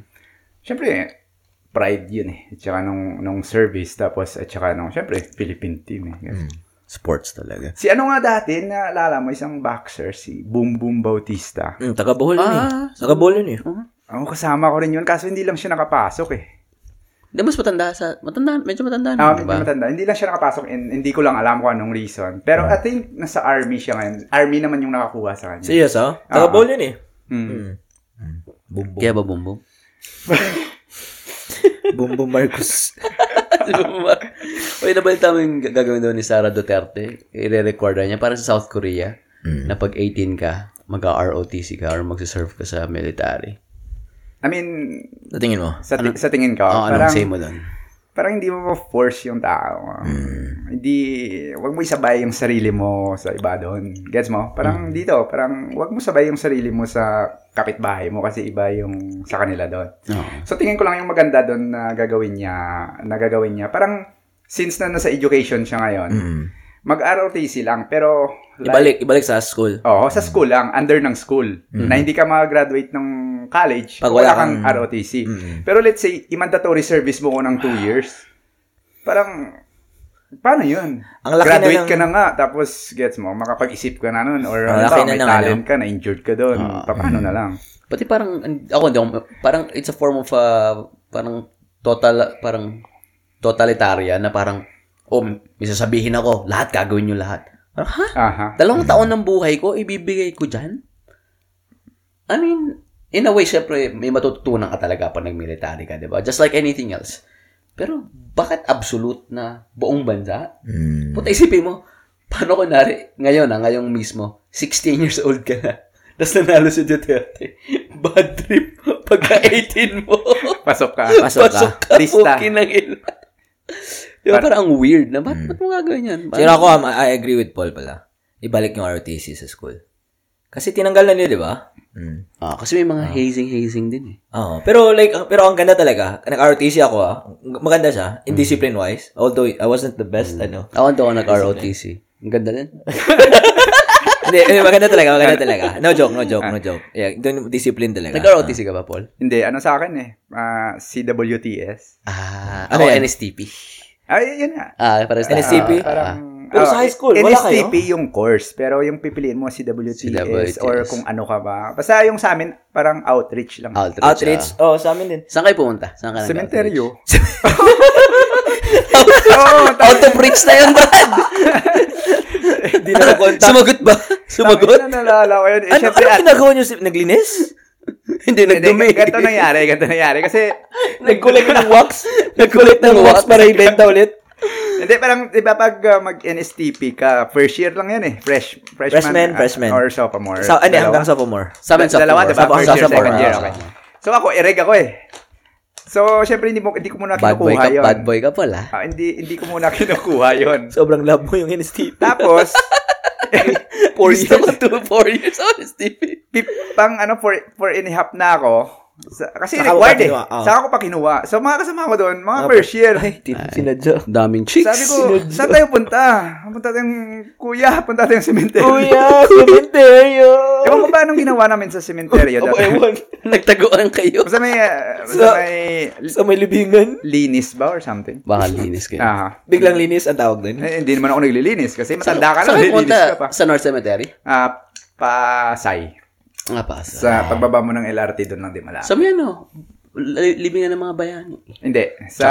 syempre, pride yun eh. At saka nung, nung service, tapos at saka nung, syempre, Philippine team eh. Mm. Sports talaga. Si ano nga dati, naalala mo, isang boxer, si Boom Boom Bautista. Mm, taga Bohol yun Ah, eh. Taga Bohol yun eh. Ako kasama ko rin yun, kaso hindi lang siya nakapasok eh. Hindi, mas matanda sa... Matanda, medyo matanda Ah, na, medyo diba? matanda. Hindi lang siya nakapasok and hindi ko lang alam kung anong reason. Pero I think nasa army siya ngayon. Army naman yung nakakuha sa kanya. Serious ah? Taga Ah. Bohol yun eh. Mm. Mm. Mm. Boom. Kaya ba bumbong? [laughs] boom Marcos. [laughs] Uy, nabalita mo yung gagawin daw ni Sara Duterte. I-record niya para sa South Korea Mm. na pag 18 ka, mag-ROTC ka or magsiserve ka sa military. I mean, Sa tingin mo? sa, ti- sa tingin ko, Oo, parang, anong say mo doon? parang hindi mo force yung tao. Hindi, wag mo isabay yung sarili mo sa iba doon. Gets mo? Parang dito, parang wag mo sabay yung sarili mo sa kapitbahay mo kasi iba yung sa kanila doon. Oo. So tingin ko lang yung maganda doon na gagawin niya, na gagawin niya. Parang since na nasa education siya ngayon, Mm. mag-ROTC lang pero like, Ibalik, ibalik sa school. Oo, sa school lang, under ng school. Na hindi ka mag-graduate ng college Pag wala wala kang ROTC. Mm. Pero let's say, i-mandatory service mo ko ng 2 years. Parang, paano yun? Ang laki Graduate na ng- ka na nga, tapos gets mo, makapag-isip ka na nun. Or Ang ano laki ba, na may ng talent ka, na-injured ka doon. Ah, paano na lang? Pati parang, ako hindi ako, parang it's a form of, uh, parang total, parang totalitarian na parang, oh, may sasabihin ako, lahat gagawin nyo lahat. Parang, ha? Aha. Dalawang taon ng buhay ko, ibibigay ko dyan? I mean, in a way, syempre, may matututunan ka talaga pag nag-military ka, di ba? Just like anything else. Pero, bakit absolute na buong bansa? Mm. Puta, isipin mo, paano kunwari, ngayon na, ngayong mismo, 16 years old ka na, tapos nanalo si Duterte. [laughs] Bad trip. Pagka 18 mo, [laughs] Pasok ka. [laughs] Pasok ka. pasok ka, Lista. Pukin ng ila. Di ba, parang ang weird na, ba't, ba't mo gagawin yan? Pero ako, um, I agree with Paul pala. Ibalik yung ROTC sa school. Kasi tinanggal na nila, di ba? Mm. Ah, kasi may mga hazing-hazing din eh. Oo. Pero like, pero ang ganda talaga. Nag-ROTC ako ah. Maganda siya. In discipline-wise. Although I wasn't the best, ano. Ako doon nag-ROTC. Ang ganda din. [laughs] Hindi, eh, maganda talaga, maganda [laughs] talaga. No joke, no joke, no joke. Yeah, doon discipline talaga. Nag-ROTC ka ba, Paul? Hindi, ano sa akin eh. ah, CWTS. Ah, Ano ako yan? NSTP. Ay, yun nga. Ah, para sa NSTP? Ah, parang, Pero sa ah, high school, wala kayo? NSTP yung course, pero yung pipiliin mo si WTS, CWTS. or kung ano ka ba. Basta yung sa amin, parang outreach lang. Outreach. Outreach. ah. Oh, sa amin din. Saan kayo pumunta? Saan ka Cementerio. [laughs] Oo, Out of reach na yun, Brad. Hindi na contact. [laughs] Sumagot ba? Sumagot? Ano nalala ko yun? Eh, Ano, ano ginagawa niyo? si- Naglinis? [laughs] Hindi, Hindi, nagdumi. [laughs] ganito nangyari, ganito nangyari. Kasi, [laughs] Nag-collect ng wax? Nag-collect ng wax para ibenta ulit? hindi, parang, di ba pag uh, mag-NSTP ka, first year lang yan eh. Fresh, freshman. Freshman, uh, freshman. Or sophomore. Sa, ano, hanggang sophomore. Sa amin, Da- Dalawa, sophomore. diba? Sa- First year, sophomore, second year, okay. So ako, ereg ako eh. So, syempre, hindi, mo, hindi ko muna Bad boy kinukuha ka, yun. bad boy ka pala. Ah, hindi, hindi ko muna kinukuha yun. [laughs] Sobrang love mo yung NSTP. Tapos, [laughs] Four Gusto years. ko Two, four years old, Stevie. pip, pang ano, for, for and a half na ako. Sa, kasi Saka required eh. oh. Saka ko pa kinuha. So, mga kasama ko doon, mga first year. Ay, tip, sinadya. Daming chicks. Sabi ko, saan tayo punta? Punta tayong, kuya, punta tayong sementeryo. Kuya, cementerio! [laughs] Ewan ko ba anong ginawa namin sa sementeryo? Aba, ewan. [laughs] Nagtaguan kayo. Basta may, uh, basta Sa- may Sa may libingan. linis ba or something? Baka linis kayo. Ah. Biglang linis ang tawag doon. Eh, hindi naman ako naglilinis kasi matanda ka na, Saan pa. Sa North Cemetery? Ah, Pasay. Nga pa. Sa, Sa pagbaba mo ng LRT doon lang din malapit. sa may ano, li- libingan ng mga bayani. Hindi. Sa,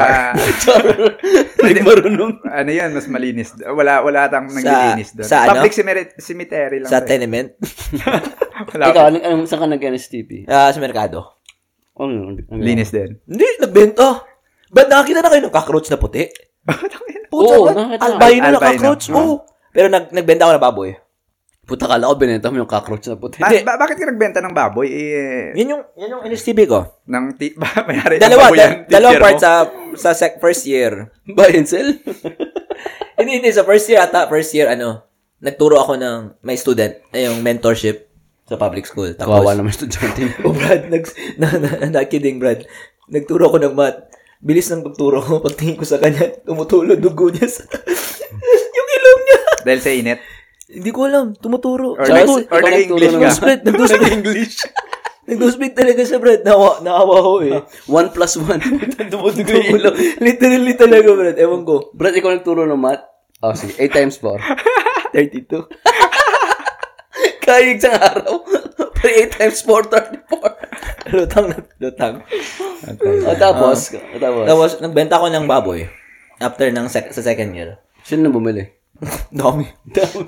[laughs] Hindi marunong. ano yun, mas malinis. Wala, wala tang naglilinis doon. sa ano? Public cemetery, cemetery lang. Sa to eh. tenement. [laughs] Wala Ikaw, pa. anong, anong, saan ka nag-NSTP? Ah, sa merkado. Oh, ano, ano, Linis din. Hindi, nagbenta. Ba't nakakita na kayo ng cockroach na puti? [laughs] Puta, Oo, na. albino na cockroach. Oo. Oo. Pero nag nagbenta ako ng baboy. Puta ka ko, binenta mo yung cockroach na puti. Ba- ba- bakit ka nagbenta ng baboy? Eh, Yan yung, yan yung NSTB ko. ng ti- [laughs] ba, mayari Dalawa, baboy da- dalawang teacher part mo? sa sa sec first year. Buy and sell? hindi, hindi. Sa first year ata, first year, ano, nagturo ako ng, may student, yung mentorship sa public school. Tapos, Kawawa naman estudyante. oh, [laughs] Brad, nag, [laughs] na, na, na, kidding, Brad. Nagturo ako ng math. Bilis ng pagturo ko. Pagtingin ko sa kanya, tumutulo dugo niya sa, yung ilong niya. Dahil sa init. Hindi ko alam, tumuturo. Or, ko, or ikaw nag-English ka. ng- Brad, nag-speak [laughs] English. Nag-speak talaga siya, Brad. Nawa, naawa ko eh. One plus one. Tumutugo yung ilong. Literally talaga, Brad. Ewan ko. Brad, ikaw nagturo ng math? Oh, sige. 8 times 4. 32. Kaya isang araw. Pero 8 times 4, 34. [laughs] lutang na, lutang. O tapos, o tapos. Tapos, nagbenta ko ng baboy. After ng sec- sa second year. Sino na bumili? [laughs] Dami. Dami.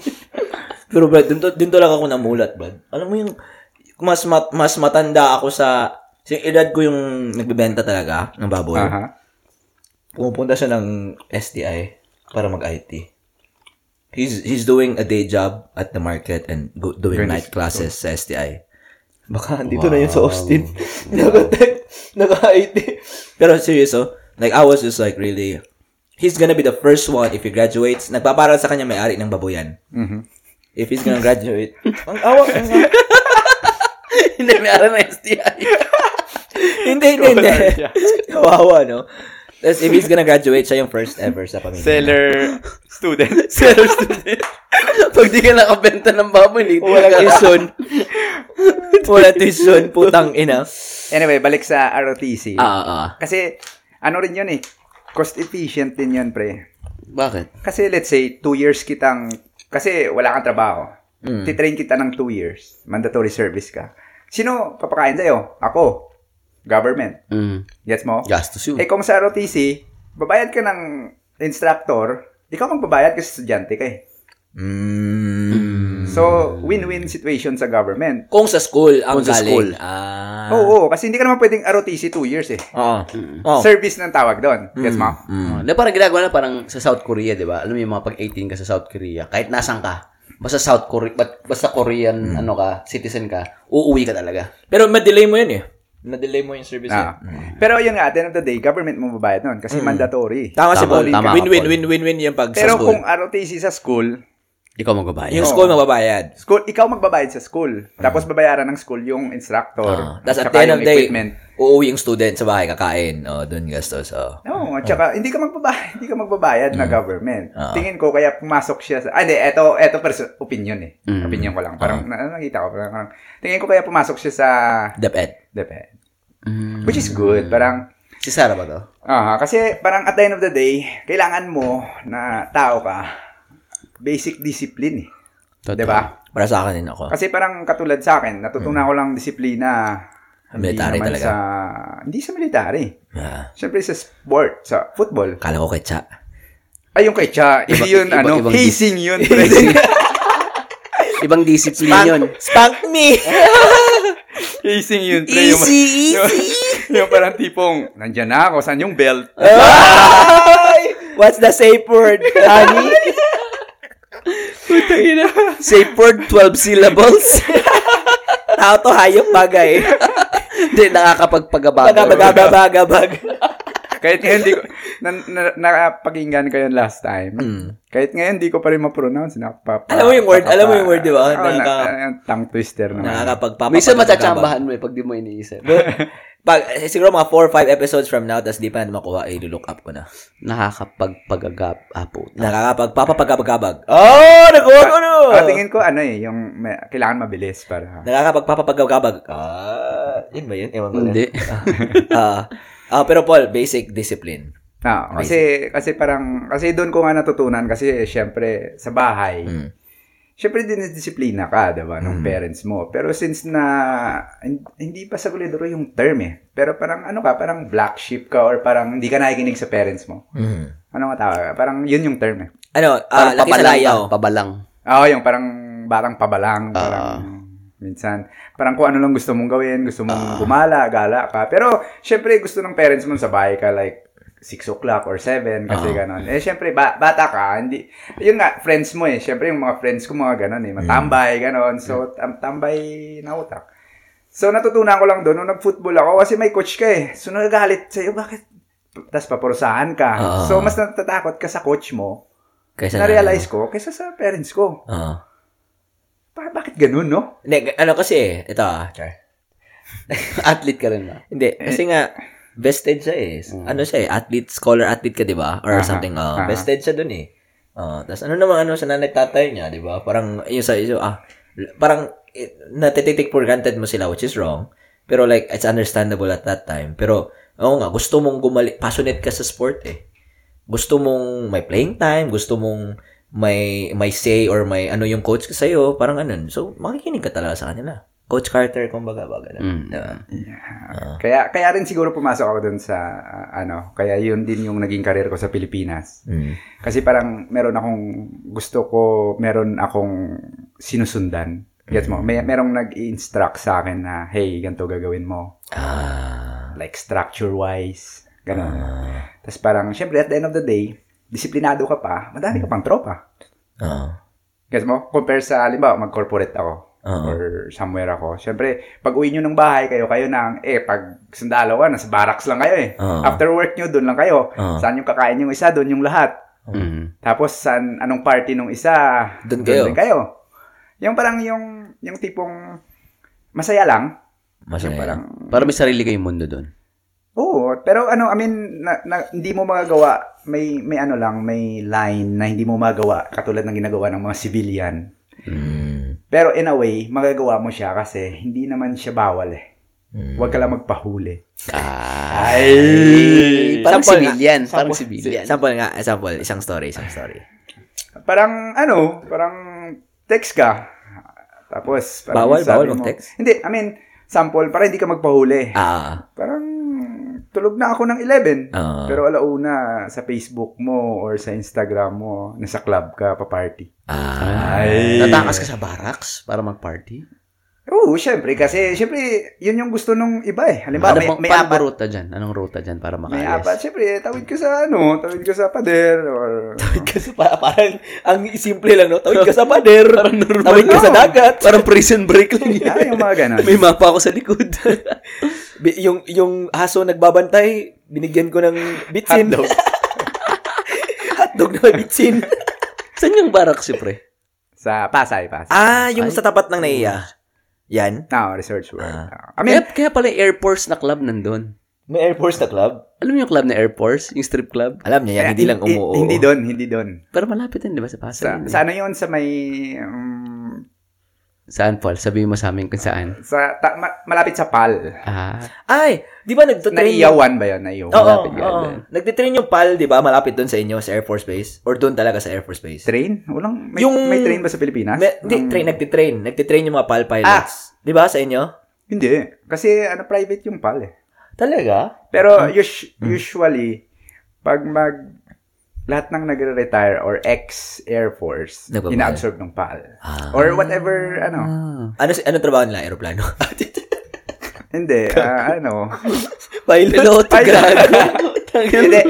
[laughs] Pero Brad, dun, dun to lang ako namulat, Brad. Alam mo yung, mas, mat, mas matanda ako sa, yung edad ko yung nagbebenta talaga ng baboy. Aha. Pumupunta siya ng STI para mag-IT. He's he's doing a day job at the market and go, doing night classes sa STI. Baka dito na yun sa Austin. [laughs] Nag-tech, nag-IT. Pero seryoso, like I was just like really, he's gonna be the first one if he graduates. Nagpaparal sa kanya may-ari ng baboyan. Mhm. If he's gonna graduate, [laughs] ang awa. [laughs] Hindi, may aral na STI. [laughs] hindi, hindi, hindi. Kawawa, no? Tapos if he's gonna graduate, siya yung first ever sa pamilya. Seller student. Zero student. Pag di ka nakabenta ng baboy, late Walang ka. tuition. Walang tuition, putang ina. Anyway, balik sa ROTC. Ah, ah. Kasi, ano rin yun eh. Cost efficient din yun, pre. Bakit? Kasi let's say, two years kitang, kasi wala kang trabaho. Mm. Titrain kita ng two years. Mandatory service ka. Sino papakain sa'yo? Ako. Government. Mm. Gets mo? Gastos yun. Eh kung sa ROTC, babayad ka ng instructor, ikaw magbabayad kasi estudyante ka eh. Mm. So, win-win situation sa government. Kung sa school ang Kung sa galing. school. Ah. Oo, oo, kasi hindi ka naman pwedeng ROTC two years eh. Oo. Oo. Service ng tawag doon. Gets mo? Mm. Na parang ginagawa na parang sa South Korea, di ba? Alam mo yung mga pag-18 ka sa South Korea, kahit nasan ka, basta South Korea, but, basta Korean, ano ka, citizen ka, uuwi ka talaga. Pero ma-delay mo yun eh. Ma-delay mo yung service Ah. eh. Pero yun nga, at the end of the day, government mo babayad nun kasi mandatory. Tama si Tama, Paul. tama ka, Win-win, Paul. win-win-win yung pag Pero sa school. kung ROTC sa school, Ikaw magbabayad. yung Oo. school magbabayad. school, ikaw magbabayad sa school. Tapos babayaran ng school yung instructor. Ah. Tapos at the end of the day, equipment. uuwi yung student sa bahay, kakain. O, dun gastos. O. Oo, at saka hindi ka magbabayad, hindi ka magbabayad na government. Ah. Tingin ko kaya pumasok siya sa Ah, hindi, eto eto perso- opinion eh. Mm. Opinion ko lang. Parang na, nakita ko parang, parang tingin ko kaya pumasok siya sa DepEd. DepEd. Mm. Which is good. Parang Si Sarah ba to? ah, kasi parang at the end of the day, kailangan mo na tao ka basic discipline eh. Totoo. 'Di ba? Para sa akin din ako. Kasi parang katulad sa akin, natutunan ko lang disiplina Military talaga. Sa, hindi sa military. Ah, Siyempre sa sport, sa football. kala ko kay Cha. Ay, yung kay Cha, hindi Iba- yun, iba- ano, ibang hazing yun. [laughs] pre. Ibang discipline yun. Spank me! [laughs] hazing yun. pre. Yung, easy, [laughs] yung, easy! yung parang tipong, nandyan na ako, saan yung belt? Ay! What's the safe word, honey? Safe word, 12 syllables. [laughs] Tao to, hayop bagay. Hindi, nakakapagpagabago. Bagabagabagabag. Kahit ngayon, di ko, na, na, nakapakinggan ko yun last time. Mm. Kahit ngayon, di ko pa rin ma-pronounce. Nakapa, Alam mo yung word? Alam mo yung word, di ba? Oo, Nakaka- na, na, tongue twister naman. Nakakapagpapagabag. Minsan matsatsambahan mo eh, pag di mo iniisip. [laughs] Pag, eh, siguro mga 4 or 5 episodes from now, tas di pa na makuha, eh, look up ko na. Nakakapagpagagap, apo. Nakakapagpapagabagabag. Oh, nakuha ko no! Ah, tingin ko, ano eh, yung may, kailangan mabilis para... Nakakapagpapagabagabag. Ah, yun ba yun? Ewan ko na. Hindi. [laughs] Ah, ah, pero Paul, basic discipline. Ah, kasi kasi parang kasi doon ko nga natutunan kasi syempre sa bahay. Mm. Syempre dinidisiplina ka, 'di ba, ng Mm. parents mo. Pero since na hin- hindi pa sa gulidoro yung term eh. Pero parang ano ka, parang black sheep ka or parang hindi ka nakikinig sa parents mo. Mm. Ano nga tawag? Parang yun yung term eh. Ano, ah, Parang laki sa pabalang layaw. ka, pabalang. Oo, yung parang batang pabalang, Ah. parang minsan, parang kung ano lang gusto mong gawin, gusto mong gumala, gala ka. Pero, syempre, gusto ng parents mo sa bahay ka, like, 6 o'clock or 7, kasi Ah. ganon. Eh, syempre, ba- bata ka, hindi, yun nga, friends mo eh. Syempre, yung mga friends ko, mga ganon eh, matambay, ganon. So, tam- tambay na utak. So, natutunan ko lang doon, nung nag-football ako, kasi may coach ka eh. So, nagagalit sa'yo, bakit? Tapos papurusahan ka. Ah. So, mas natatakot ka sa coach mo, Kaysa na-realize ko, kaysa sa parents ko. Oo. Ba- bakit ganun, no? Hindi, ano kasi eh, ito ah. [laughs] Athlete ka rin ba? Hindi, kasi nga, vested siya eh. Ano siya eh, athlete, scholar athlete ka, di ba? Or Aha, something, uh, aha. vested siya dun eh. Uh, Tapos ano naman, ano sa nanay tatay niya, di ba? Parang, yung sa iyo, ah, parang, eh, natititik for granted mo sila, which is wrong. Pero like, it's understandable at that time. Pero, oo nga, gusto mong gumali, passionate ka sa sport eh. Gusto mong may playing time, gusto mong may may say or may ano yung coach sa iyo, parang ano. So, makikinig ka talaga sa kanila. Coach Carter, kumbaga, baga. Mm. Diba? Kaya kaya rin siguro pumasok ako dun sa ah, ano, kaya yun din yung naging career ko sa Pilipinas. Mm. Kasi parang meron akong gusto ko, meron akong sinusundan. Gets mo? May merong nag-instruct sa akin na, hey, ganito gagawin mo. Ah. Like structure-wise, ganun. Ah. Tapos parang, syempre, at the end of the day, disiplinado ka pa, madami ka pang tropa. Ah. Gets mo? Compare sa, halimbawa, mag-corporate ako. Oo. or somewhere ako. Siyempre, pag uwi nyo ng bahay, kayo, kayo nang, eh, pag sundalo ka, nasa barracks lang kayo eh. Oo. After work nyo, doon lang kayo. Oo. Saan yung kakain yung isa, doon yung lahat. Mm. Tapos, saan, anong party nung isa, Doon kayo. din kayo. Yung parang yung, yung tipong, masaya lang. Masaya. Yung parang, Para may sarili kayong mundo doon. oo. Pero ano, I mean, na, na- hindi mo magagawa, may, may ano lang, may line na hindi mo magagawa, katulad ng ginagawa ng mga civilian. Mm. Pero in a way, magagawa mo siya kasi hindi naman siya bawal eh. Mm. Huwag ka lang magpahuli. Ay! Parang Sample nga. civilian. Parang Sample. civilian. Sample nga, sample. Isang story, isang story. Parang ano, parang text ka. Tapos, parang Bawal, bawal mo- mag-text? Hindi, I mean, sample, para hindi ka magpahuli. Ah. Parang, tulog na ako ng 11. Ah. Pero alauna, sa Facebook mo or sa Instagram mo, nasa club ka, pa-party. Ah. Ay. Tatakas ka sa barracks para mag-party? Oo, syempre. Kasi, syempre, yun yung gusto nung iba eh. Halimbawa, Paano, may, may, may paano apat. ruta dyan? Anong ruta dyan para May makaalis? apat. Syempre, tawid ka sa ano, tawid ka sa pader or... [laughs] Kasi pa, parang, ang simple lang, no? Tawid ka sa pader. [laughs] parang normal. Tawid ka sa dagat. Parang prison break lang [laughs] yan. ah, yung mga ganon. May mapa ako sa likod. Yung, yung aso nagbabantay, binigyan ko ng bitsin. Hotdog. Hotdog na may bitsin. Saan yung barracks si pre? Sa Pasay, Pasay. ah, yung sa tapat ng naiya. Yan. No, Research World. Ah. I mean, Kaya, kaya pala yung Air Force na club nandun. May Air Force na club? Alam mo yung club na Air Force? Yung strip club? Alam niya yan, hindi lang umuo. Hindi doon, hindi doon. Pero malapit din, di ba, sa Pasay? Sa, yun eh. sa ano yun? Sa may... um, Saan, Paul? Sabihin mo sa amin kung saan. sa, ta, ma- malapit sa PAL. Ah, Ay, di ba nagtutrain Naiyawan ba yun? Naiyawan. Oo, Malapit oo. doon. Nagtitrain yung PAL, di ba? Malapit doon sa inyo, sa Air Force Base? Or doon talaga sa Air Force Base? Train? Walang, may, Yung- may train ba sa Pilipinas? May, hindi, Ang- train, nagtitrain. Nagtitrain yung mga PAL pilots. Di ba sa inyo? Hindi. Kasi ano, private yung PAL eh. Talaga? Pero us- usually, pag mag lahat ng nagre-retire or ex-Air Force, Nagpapal. ina-absorb ng PAL. Ah. Or whatever, ano. Ano si ano trabaho nila aeroplano? [laughs] Hindi, ah, [laughs] ano. Pilot. [laughs] Hindi.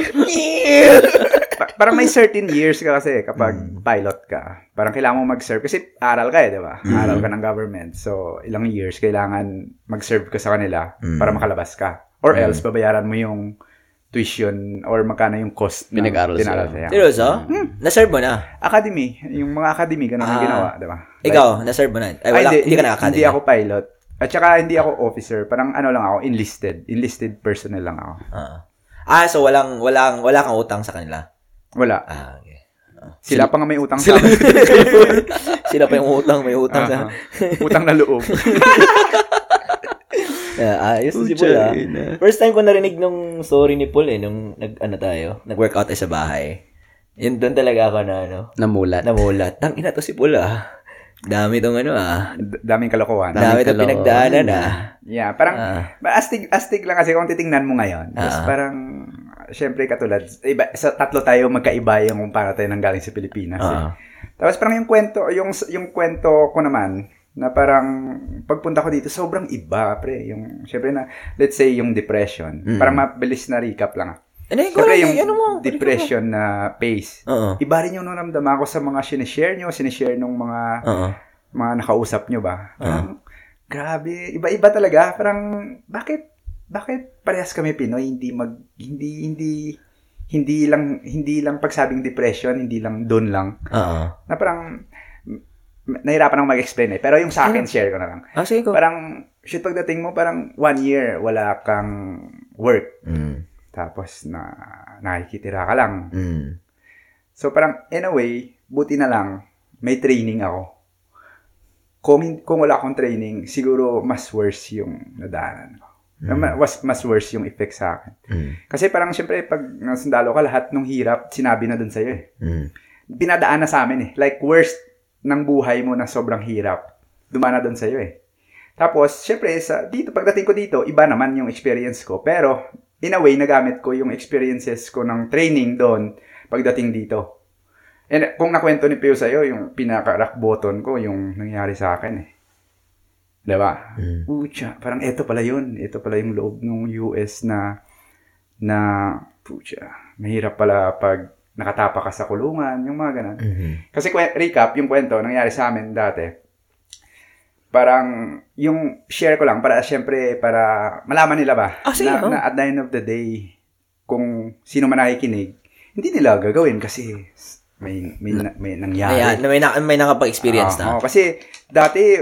Pa- parang may certain years ka kasi kapag pilot ka. Parang kailangan mo mag-serve. Kasi aral ka eh, di ba? Aral ka ng government. So, ilang years kailangan mag-serve ka sa kanila para makalabas ka. Or else, babayaran mo yung tuition or magkano yung cost ng Pinag-aral sa'yo. sa'yo. Seryoso? Na-serve mo na? Academy. Yung mga academy, ganun ang Ah. ginawa, di ba? Ikaw, na-serve mo na? Ay, Ay, wala, hindi, hindi, ka na-academy? Hindi ako pilot. At saka hindi ako officer. Parang ano lang ako, enlisted. Enlisted personnel lang ako. Ah. Ah, so walang, walang, wala kang utang sa kanila? Wala. Ah, okay. Sila pa nga may utang sa akin. [laughs] Sila pa yung utang, may utang sa... Aha. utang na loob. [laughs] Yeah, ayos si Paul ah. First time ko narinig nung story ni Paul eh, nung nag, ano tayo, nag-workout tayo sa bahay. Yun doon talaga ako na ano, Namulat. namulat. Tang ina to si Paul ah. Dami tong ano ah. D- daming kalokohan. Dami tong kalokohan. pinagdaanan ah. Yeah, parang Ah. ba- astig astig lang kasi kung titingnan mo ngayon. Ah. parang syempre katulad iba, sa tatlo tayo magkaiba yung kung paano tayo nanggaling sa Pilipinas. eh. Ah. Tapos parang yung kwento, yung yung kwento ko naman na parang pagpunta ko dito sobrang iba pre yung syempre na let's say yung depression Mm. parang mabilis na recap lang ah. Ano yung Syempre yung ano mo? depression na pace Oo. iba rin yung naramdaman ko sa mga sinishare nyo sinishare nung mga Oo. mga nakausap nyo ba parang grabe iba-iba talaga parang bakit bakit parehas kami Pinoy hindi mag hindi hindi hindi lang hindi lang pagsabing depression hindi lang doon lang Oo. na parang nahirapan akong mag-explain eh. Pero yung sa akin, share ko na lang. Ah, sige ko. Parang, shoot pagdating mo, parang one year, wala kang work. Mm. Tapos, na nakikitira ka lang. Mm. So, parang, in a way, buti na lang, may training ako. Kung, kung wala akong training, siguro mas worse yung nadaanan ko. Mas, mas worse yung effect sa akin. Mm. Kasi parang, syempre, pag nasundalo ka, lahat ng hirap, sinabi na dun sa'yo eh. Mm. pinadaan na sa amin eh. Like, worst ng buhay mo na sobrang hirap. Dumana doon sa'yo eh. Tapos, syempre, sa, dito, pagdating ko dito, iba naman yung experience ko. Pero, in a way, nagamit ko yung experiences ko ng training doon pagdating dito. And kung nakwento ni Pio sa'yo, yung pinaka-rock button ko, yung nangyari sa akin eh. Diba? Mm. Pucha, parang eto pala yun. Ito pala yung loob ng US na, na, pucha, mahirap pala pag nakatapa ka sa kulungan, yung mga ganun. Mhm. Kasi recap, yung kwento, nangyari sa amin dati. Parang, yung share ko lang, para syempre, para malaman nila ba, Ah, sige, na, oh. na at the end of the day, kung sino man nakikinig, hindi nila gagawin kasi may, may, may nangyari. May, may, na, may nakapag-experience Ah, na. oo, kasi dati,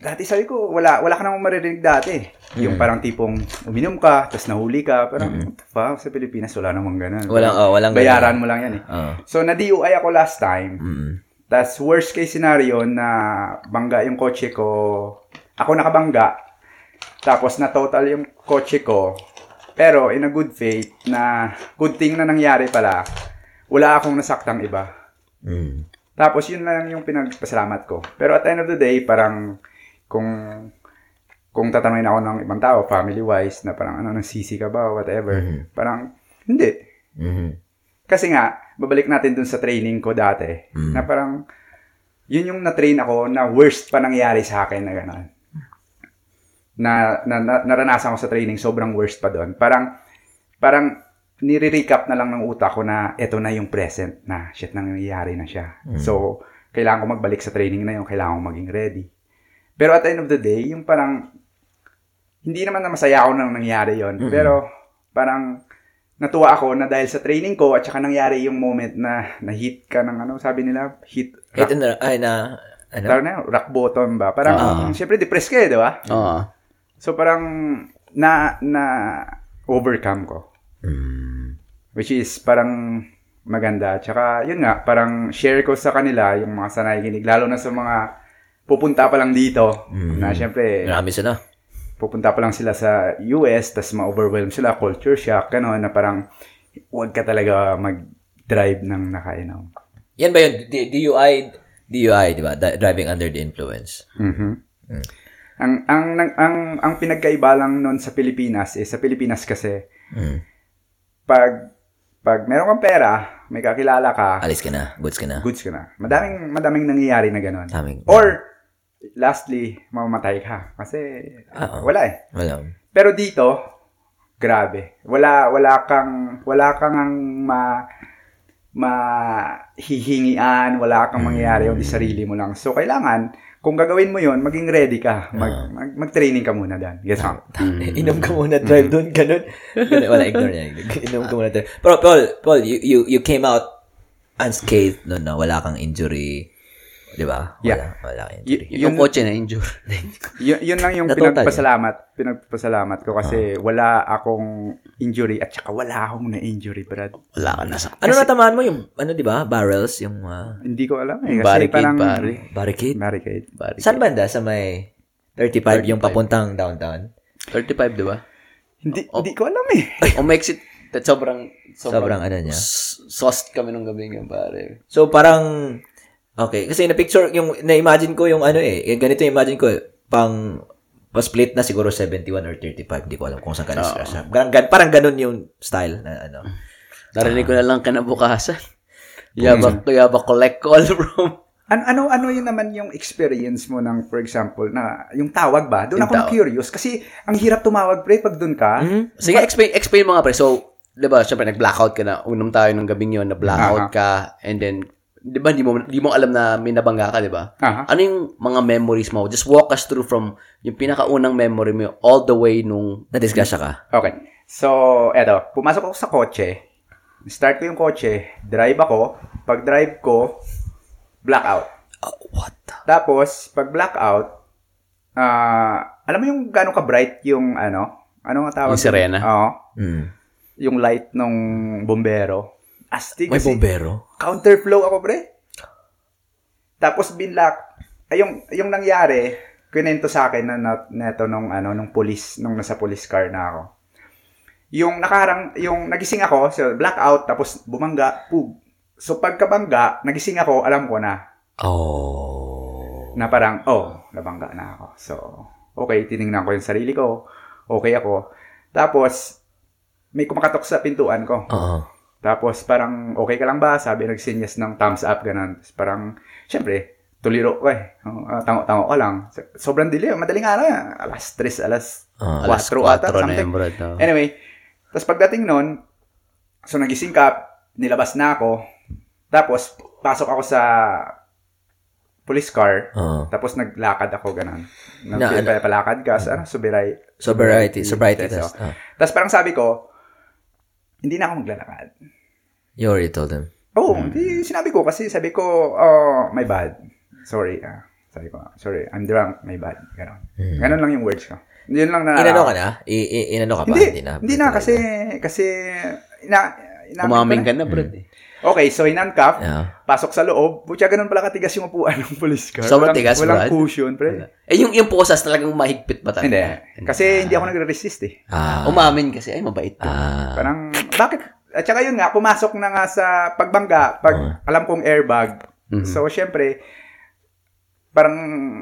dati sabi ko, wala, wala ka namang maririnig dati. Yung Mm. parang tipong uminom ka, tapos nahuli ka, parang, the fuck, sa Pilipinas, wala namang ganun. Walang, oh, walang Bayaran mo lang yan eh. Oo. So, na-DUI ako last time. Mm. Tapos, worst case scenario na bangga yung kotse ko. Ako nakabangga. Tapos, na-total yung kotse ko. Pero, in a good faith, na good thing na nangyari pala, wala akong nasaktang iba. Mm. Tapos, yun lang yung pinagpasalamat ko. Pero at the end of the day, parang, kung kung tatanungin ako ng ibang tao, family-wise, na parang, ano, nagsisi ka ba, whatever, Mhm. parang, hindi. Mhm. Kasi nga, babalik natin dun sa training ko dati, Mm. na parang, yun yung na-train ako na worst pa nangyari sa akin na gano'n. Na, na, na, naranasan ko sa training, sobrang worst pa doon. Parang, parang, nire-recap na lang ng utak ko na eto na yung present na shit nangyayari na siya. So, kailangan ko magbalik sa training na yun, kailangan ko maging ready. Pero at the end of the day, yung parang, hindi naman na masaya ako nang nangyari yon Pero, parang, natuwa ako na dahil sa training ko at saka nangyari yung moment na na-hit ka ng ano, sabi nila, hit, rock, na, ay na, ano? tawag na rock bottom ba? Parang, Ah. syempre, depressed ka eh, di ba? Oo. So, parang, na, na, overcome ko. Mm. Which is, parang, maganda. Tsaka, yun nga, parang, share ko sa kanila, yung mga sa nakikinig, lalo na sa mga, pupunta pa lang dito, Mhm. na syempre, Marami sila. pupunta pa lang sila sa US, tas ma-overwhelm sila, culture shock, gano'n, na parang, huwag ka talaga mag-drive ng nakainom. Yan ba yun? D- DUI, DUI, di ba? Driving under the influence. Mhm. Ang ang ang ang, ang pinagkaiba lang noon sa Pilipinas eh sa Pilipinas kasi Mm. pag pag meron kang pera, may kakilala ka, Alis ka na. Goods ka na. goods ka na. Madaming madaming nangyayari na gano'n. Or lastly, mamamatay ka kasi Oo. wala eh. Wala. Pero dito, grabe. Wala wala kang wala kang ang ma mahihingian, wala kang mangyayari yung sarili mo lang. So kailangan kung gagawin mo 'yon, maging ready ka. Mag, mag, mag-training ka muna dan. Yes, ma'am. Inom ka muna, drive doon, ganun. ganun. Wala, ignore niya. [laughs] Inom ka muna, drive. Pero, Paul, Paul, you, you, you came out unscathed no, no? Wala kang injury. Di ba? Wala, Yeah. wala kang Y- injury. Yung kotse na injure. [laughs] Y- yun lang yung pinagpasalamat. Pinagpasalamat ko kasi wala akong injury at saka wala akong na-injury, Brad. Wala ka na sa... ano natamaan mo yung, ano di ba? Barrels, yung ah, Hindi ko alam eh. Kasi Barricade, parang... pare. barricade. Barricade. Barricade. Saan banda? Sa may 35, yung papuntang downtown? 35, di ba? Hindi, hindi ko alam eh. O exit, that sobrang, Sobrang ano niya. s- sauced kami nung gabi ngayon, pare. So, parang, okay. Kasi na-picture, yung, na-imagine ko yung ano eh, ganito yung imagine ko, eh, pang, pa-split na siguro 71 or 35, hindi ko alam kung saan ka na gan, Parang ganun yung style na ano. Narinig ko na lang kinabukasan. Yabak, yabak collect call, bro. Ano, ano, ano yun naman yung experience mo ng, for example, na yung tawag ba? Doon ako curious kasi ang hirap tumawag, pre, pag doon ka. Hmm? Sige, explain, explain mo nga, pre. So, di ba, syempre, nag-blackout ka na. Unom tayo nung gabing yun, na-blackout Aha. ka. And then, di ba, di mo, di mo alam na may nabangga ka, di ba? Aha. Ano yung mga memories mo? Just walk us through from yung pinakaunang memory mo all the way nung... Na-disgrasya ka. Okay. So, eto, pumasok ako sa kotse. Start ko yung kotse, drive ako. Pag drive ko, blackout. Oh, what the? Tapos, pag blackout, ah, alam mo yung gano'ng ka-bright yung ano? Ano nga tawag? Yung sirena? Oo. Hmm. Yung light nung bombero. Astig May kasi bombero? counterflow ako, pre. Tapos binlock. Ay, yung, yung nangyari, kinento sa akin na, na neto nung, ano, nung police, nung nasa police car na ako. Yung nakaharang, yung nagising ako, so blackout, tapos bumangga, pug. So pagkabangga, nagising ako, alam ko na, Oh. na parang, oh, nabangga na ako. So, okay, tiningnan ko yung sarili ko, okay ako. Tapos, may kumakatok sa pintuan ko. Oo. Tapos parang okay ka lang ba? Sabi nagsinyas ng thumbs up ganun. Tapos parang syempre tuliro ko eh. Uh, tango-tango ka lang. So- Sobrang dilim, madaling araw. Alas 3, alas Ah, 4 Alas ata 4 na something. brad. no? Anyway, tapos pagdating nun, so nagising ka, nilabas na ako. Tapos pasok ako sa police car. Oo. Tapos naglakad ako ganun. Na- Nag ano? palakad ka sa ano, sobriety. Sobriety. Sobriety test, test. Ah. Tapos parang sabi ko, hindi na ako maglalakad. You already told them. Oo, oh, di sinabi ko kasi sabi ko, oh, my bad. Sorry. ah. sabi ko, sorry, I'm drunk, my bad. Ganon. Ganon lang yung words ko. Yun lang na. Inano ka na? I, i, inano ka pa? Hindi, na. hindi na kasi, kasi, ina, inamin ko Umamin na. ka na, brad. eh. Okay, so hinandcuff, Yeah. pasok sa loob, putya ganun pala katigas yung upuan ng police car. Sobrang walang, tigas, Walang Brad. cushion, pre. Eh, yung, yung posas talagang mahigpit ba talaga? Hindi. Kasi hindi ako nagre-resist eh. Ah. Umamin kasi, ay, mabait to. Ah. Parang, bakit? At saka yun nga, pumasok na nga sa pagbangga, pag alam kong airbag. So, syempre, parang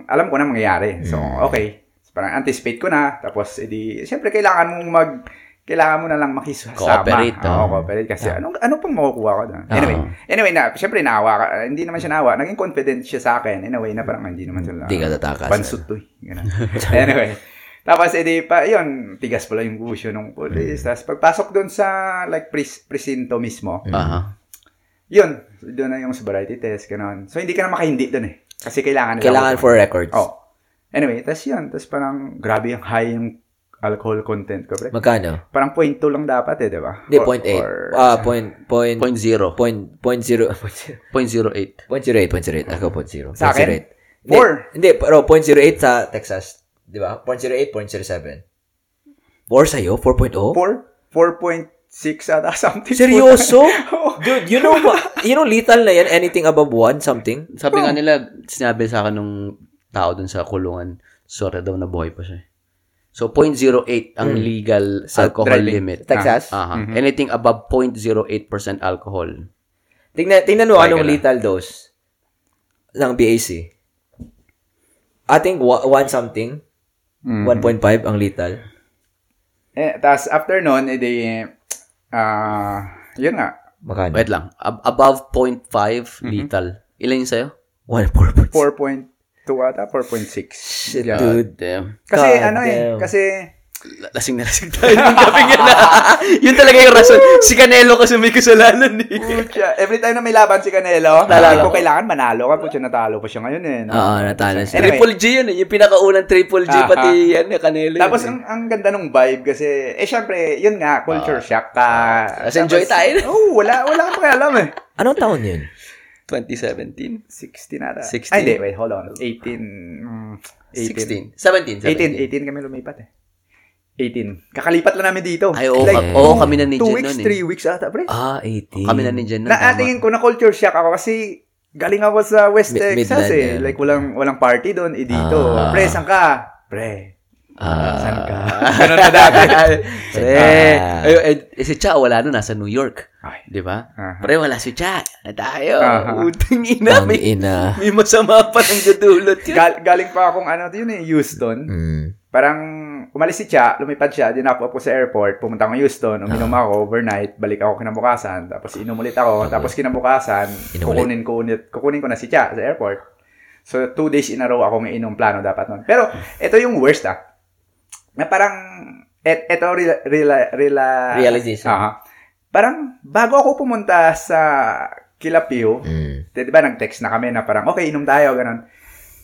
alam ko na mangyayari. So, okay. So, parang anticipate ko na. Tapos, edi, syempre, kailangan mong mag, kailangan mo na lang makisama. Cooperate, Oo, oh. cooperate. Kasi ano, ano pang makukuha ko doon? Anyway, anyway na, syempre, naawa ka. Hindi naman siya naawa. Naging confident siya sa akin. In a way na parang hindi naman sila. Hindi ka tatakas. Pansut to eh. [laughs] Anyway. Tapos, edi, pa, yun, tigas pala yung gusyo ng police. Tapos, pagpasok doon sa, like, pres- presinto mismo, Aha. yun, doon na yung sobriety test, ganun. So, hindi ka na makahindi doon eh. Kasi kailangan nila. Kailangan for records. Oh. Anyway, tapos yun. Tapos parang, grabe yung high yung alcohol content ko, pre. Magkano? Parang point 2 lang dapat eh, di ba? Hindi, Or- point eight. or- Ah, point, point, Point zero. point, [laughs] point zero, Point zero eight. point zero eight, point zero eight. Ako, point zero. Sa akin? Hindi, Four. Hindi, pero point zero eight sa Texas. Di ba? Point zero eight, point zero seven. Four sa'yo? 4.0? 4? 4.6 ata [laughs] something. Seryoso? Dude, you know, what- you know, lethal na yan. Anything above one, something. Sabi nga nila, sinabi sa akin nung tao dun sa kulungan, sorry daw na buhay pa siya. So, 0.08 ang legal alcohol driving. limit. Texas? Aha. Anything above 0.08% alcohol. Tingnan, tingnan mo Try anong na. lethal dose ng BAC. I think one something. Mm. 1.5 ang lethal. Eh, tapos after nun, edi, ah, yun nga, Magkano? Wait lang. Ab- above 0.5 lethal. Ilan yun sa'yo? 1.4. 4.2 ata, 4.6. Shit, Yeah. dude. Damn. Kasi God ano eh, damn. kasi, La- Lasing na lasing tayo yung [laughs] gabi yun. yun talaga yung rason. Si Canelo kasi may kasalanan eh. Pucha, every time na may laban si Canelo, Naalala ko kailangan manalo ka, pucha, natalo pa siya ngayon eh. no? Oo, natalo siya. Anyway. Triple G yun eh. Yung pinakaunang Triple G Aha. pati yan eh, Canelo. yun Tapos eh. ang, ang ganda nung vibe kasi, eh syempre, yun nga, culture shock ka. Tapos enjoy tayo. [laughs] Oo, wala, wala kang pakialam eh. Anong taon yun? 2017. 16 ata. 16. Ay, hindi, wait, hold on. 18, mm, 18. 16. 17. 18, 18 kami lumipat eh. 18. Kakalipat lang namin dito. Ay, oo, like, oo, kami na ni 2 Jen weeks, nun eh. 3 weeks ata, pre. Ah, 18. Kami na ni Jen nun. na tama. atingin ko na culture shock ako kasi galing ako sa West Mi- Texas Midland, eh. yeah. Like walang walang party doon, eh dito. Ah. Pre, saan ka? Pre, Ah. saan ka? [laughs] Ganun na dati. [laughs] Pre, Ah. ay, eh, eh, si Cha wala nun, nasa New York. Ay. Di ba? Aha. Pre, wala si Cha. Na tayo. Aha. Utang ina. Ang May, ina. may masama pa ng gadulot yun. Gal- galing pa akong ano, yun eh, Houston. Mm. Parang umalis si Cha, lumipad siya, dinap ako sa airport, pumunta ako Houston, uminom Ah. ako overnight, balik ako kinabukasan, tapos inom ulit ako, tapos kinabukasan, kukunin ko ulit, kukunin ko na si Cha sa airport. So, two days in a row akong inom plano dapat nun. Pero, ito yung worst ah. Na parang, et, ito, rela, rela, rela, Realization. Aha. Parang, bago ako pumunta sa Kilapio, Mm. di ba, nag-text na kami na parang, okay, inom tayo, ganun.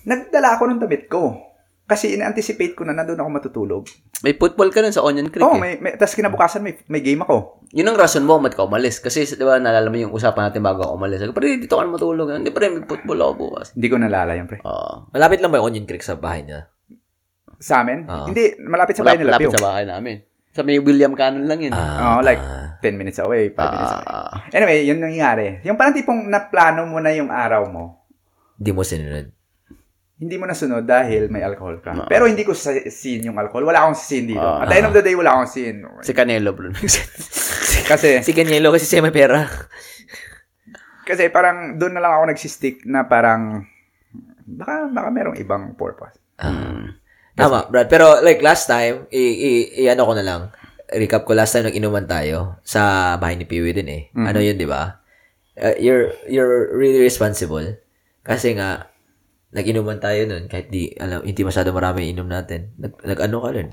Nagdala ako ng damit ko. Kasi in-anticipate ko na nandun ako matutulog. May football ka nun sa Onion Creek Oo, eh. may, may, tapos kinabukasan may, may game ako. Yun ang rason mo, mat ka umalis. Kasi, di ba, naalala mo yung usapan natin bago ako umalis. Pre, dito ka na matulog. Hindi, pre, may football ako bukas. Hindi ko nalala yun, pre. Oo. Malapit lang ba yung Onion Creek sa bahay niya? Sa amin? Oo. Hindi, malapit sa bahay nila, Lapit Pio. sa bahay namin. Sa may William Cannon lang yun. Oo, like, ah. 10 minutes away, 5 minutes away. Ah, Anyway, yun nangyari. Yung parang tipong naplano mo na yung araw mo, Di mo sinunod. Hindi mo nasunod dahil may alcohol ka. Oo. Pero hindi ko sa scene yung alcohol. Wala akong scene dito. Oo. At the end of the day, wala akong scene. si Canelo, bro. [laughs] Kasi, si Ganyelo kasi siya may pera. kasi parang doon na lang ako nagsistick na parang, baka, baka merong ibang purpose. Mm. Tama, Brad. Pero like last time, i, i, i- ano ko na lang, recap ko last time nag-inuman tayo sa bahay ni Peewee din eh. Mhm. Ano yun, di ba? Uh, you're, you're really responsible. Kasi nga, nag-inuman tayo nun, kahit di, alam, hindi masyado marami inom natin. Nag, nag ano ka rin?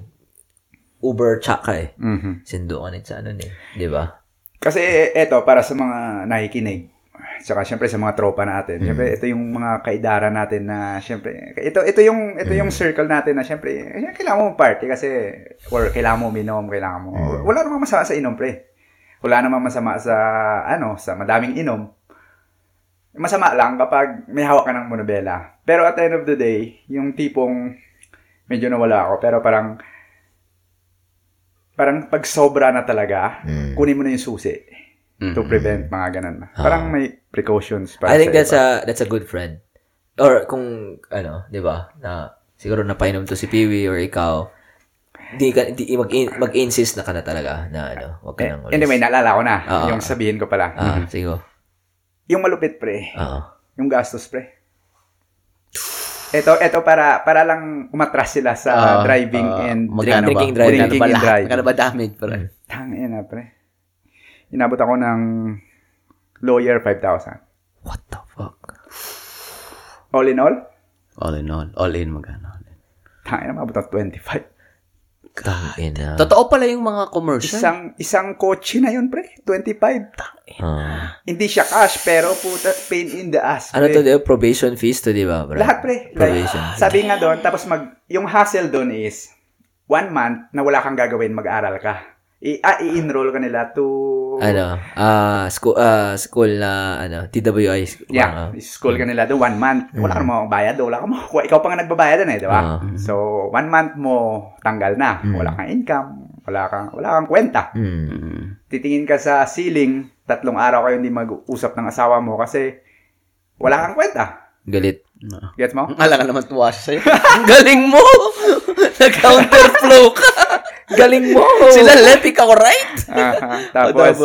Uber chak ka eh. Mhm. Sindo ka sa ano eh. Di ba? Kasi eto, para sa mga nakikinig, saka syempre sa mga tropa natin, syempre ito yung mga kaidara natin na syempre, ito ito yung ito yung circle natin na syempre, eh, kailangan mo party kasi or kailangan mo uminom, kailangan mo. Wala namang masama sa inom, pre. Wala namang masama sa ano, sa madaming inom. Masama lang kapag may hawak ka ng monobela. Pero at the end of the day, yung tipong medyo nawala ako, pero parang parang pag sobra na talaga, Mm. kunin mo na yung susi Mm. to prevent mga ganun. Parang may precautions para I think sa that's iba. a that's a good friend. Or kung ano, 'di ba? Na siguro napainom to si Peewee or ikaw, di ka di, mag mag-insist na ka na talaga na ano, wag ka nang Eh, Anyway, naalala ko na. Ah. yung sabihin ko pala. Ah, sige. Yung malupit, pre. Oo. Yung gastos, pre. Ito, ito para para lang umatras sila sa Ah, driving ah, and magkano drinking ba? drive. Magkano Drinking ba and lahat? drive. Magkano ba damage, pre? Tangina, pre. Inabot ako ng lawyer 5,000. What the fuck? All in all, All in all. All in, magkano? all in. tangina, mabot ako 25. Kain na. Totoo pala yung mga commercial. Isang isang kotse na yun, pre. 25. Ah. Hindi siya cash, pero puta, pain in the ass. ano pre. to, di ba? probation fees to, di ba? bro? Lahat pre. Like, Probation. sabi nga doon, tapos mag, yung hassle doon is, one month na wala kang gagawin, mag-aral ka. I, ah, i-enroll ka nila to, Ano, ah, school, ah, school na, ano, TWI. school, yeah, ah. school ka nila doon, one month. Wala kang mga bayad, wala kang makukuha. Ikaw pa nga nagbabayad doon eh, di ba? Ah. So, one month mo, tanggal na. Mm. Wala kang income, wala kang, wala kang kwenta. Hmm. Mm. Titingin ka sa ceiling, tatlong araw kayo hindi mag-usap ng asawa mo kasi wala kang kwenta. Galit. Gets mo? Ang ala ka naman tuwa siya sa'yo. [laughs] Ang galing mo! [laughs] Nag-counterflow ka! Galing mo! [laughs] Sila left, ikaw right? Aha. Tapos,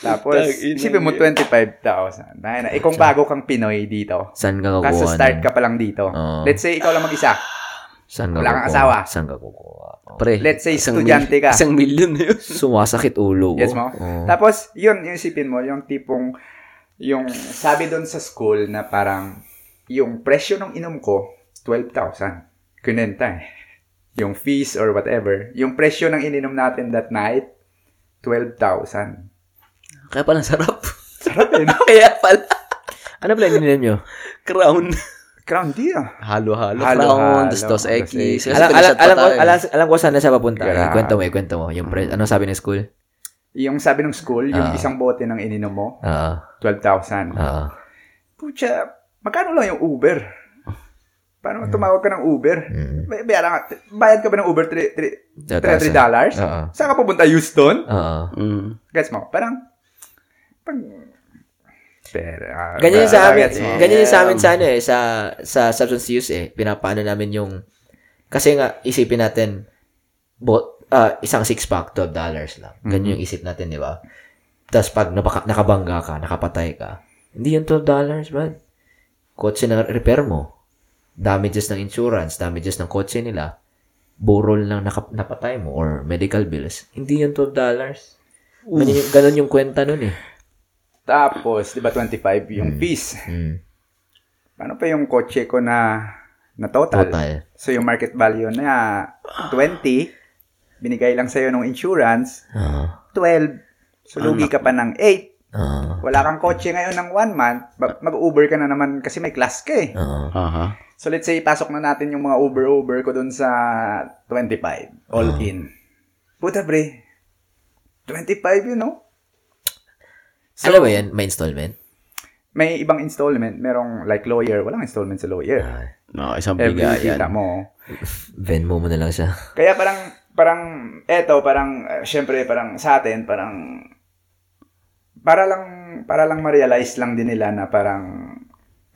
tapos, Tangina isipin mo 25,000. Dahil na, eh, kung bago kang Pinoy dito, Saan ka kasi kukuha? start ka pa lang dito. Oo. Let's say, ikaw lang mag-isa. Saan ka Wala kang kukuha? asawa. Saan ka kukuha? Oh. Pre, Let's say, isang estudyante mil- ka. Isang million na yun. [laughs] Sumasakit ulo ko. Yes mo? Oo. Tapos, yun, yung isipin mo, yung tipong, yung sabi doon sa school na parang, yung presyo ng inom ko, 12,000. Kunenta eh. Yung fees or whatever. Yung presyo ng ininom natin that night, 12,000. Kaya pala sarap. [laughs] Sarap eh, no? [laughs] Kaya pala. Ano pala ininom nyo? Crown. Crown di ah. Halo-halo. Crown, dos dos dos X. Alam, alam, alam, ko, alam, alam ko saan na siya papunta. Eh, Grabe. kwento mo, eh, kwento mo. Yung pre, ano sabi ng school? Yung sabi ng school, yung Ah. isang bote ng ininom mo, Oo. 12,000. Oo. Pucha, magkano lang yung Uber? Paano tumawag ka ng Uber? Mm. Bay- Bayaran ka, bayad ka ba ng Uber 3 Tataas. dollars? Oo. Saan ka pupunta? Houston? Oo. Mm. Gets mo? Parang, pag, pero, ah, Ganyan yung sa amin, mo? ganyan yung sa amin sa ano eh, sa, sa substance use eh. Pinapaano namin yung, kasi nga, isipin natin, bot, ah, isang six-pack, $12 lang. Ganyan yung isip natin, di ba? Tapos pag napaka, nakabangga ka, nakapatay ka, hindi yung $12, man. Kotse na repair mo. Damages ng insurance, damages ng kotse nila, burol lang naka, napatay mo or medical bills. Hindi yung $12. Ganun ganun yung kwenta nun eh. Tapos, di ba 25 yung fees? Mm. Paano pa yung kotse ko na, na total? Total. So, yung market value na 20, binigay lang sa'yo ng insurance, Oo. 12. So, lugi ka pa ng 8. Oo. Wala kang kotse ngayon ng one month, ba- mag-Uber ka na naman kasi may class ka eh. Aha. So let's say, pasok na natin yung mga Uber-Uber ko dun sa 25, all in. Puta bre, 25 yun, no? So, Alam mo yan, may installment? may ibang installment, merong like lawyer, walang installment sa lawyer. No, isang Every bigayan. kita mo. [laughs] Venmo mo na lang siya. Kaya parang, parang, eto, parang, uh, syempre, parang sa atin, parang, para lang, para lang ma-realize lang din nila na parang,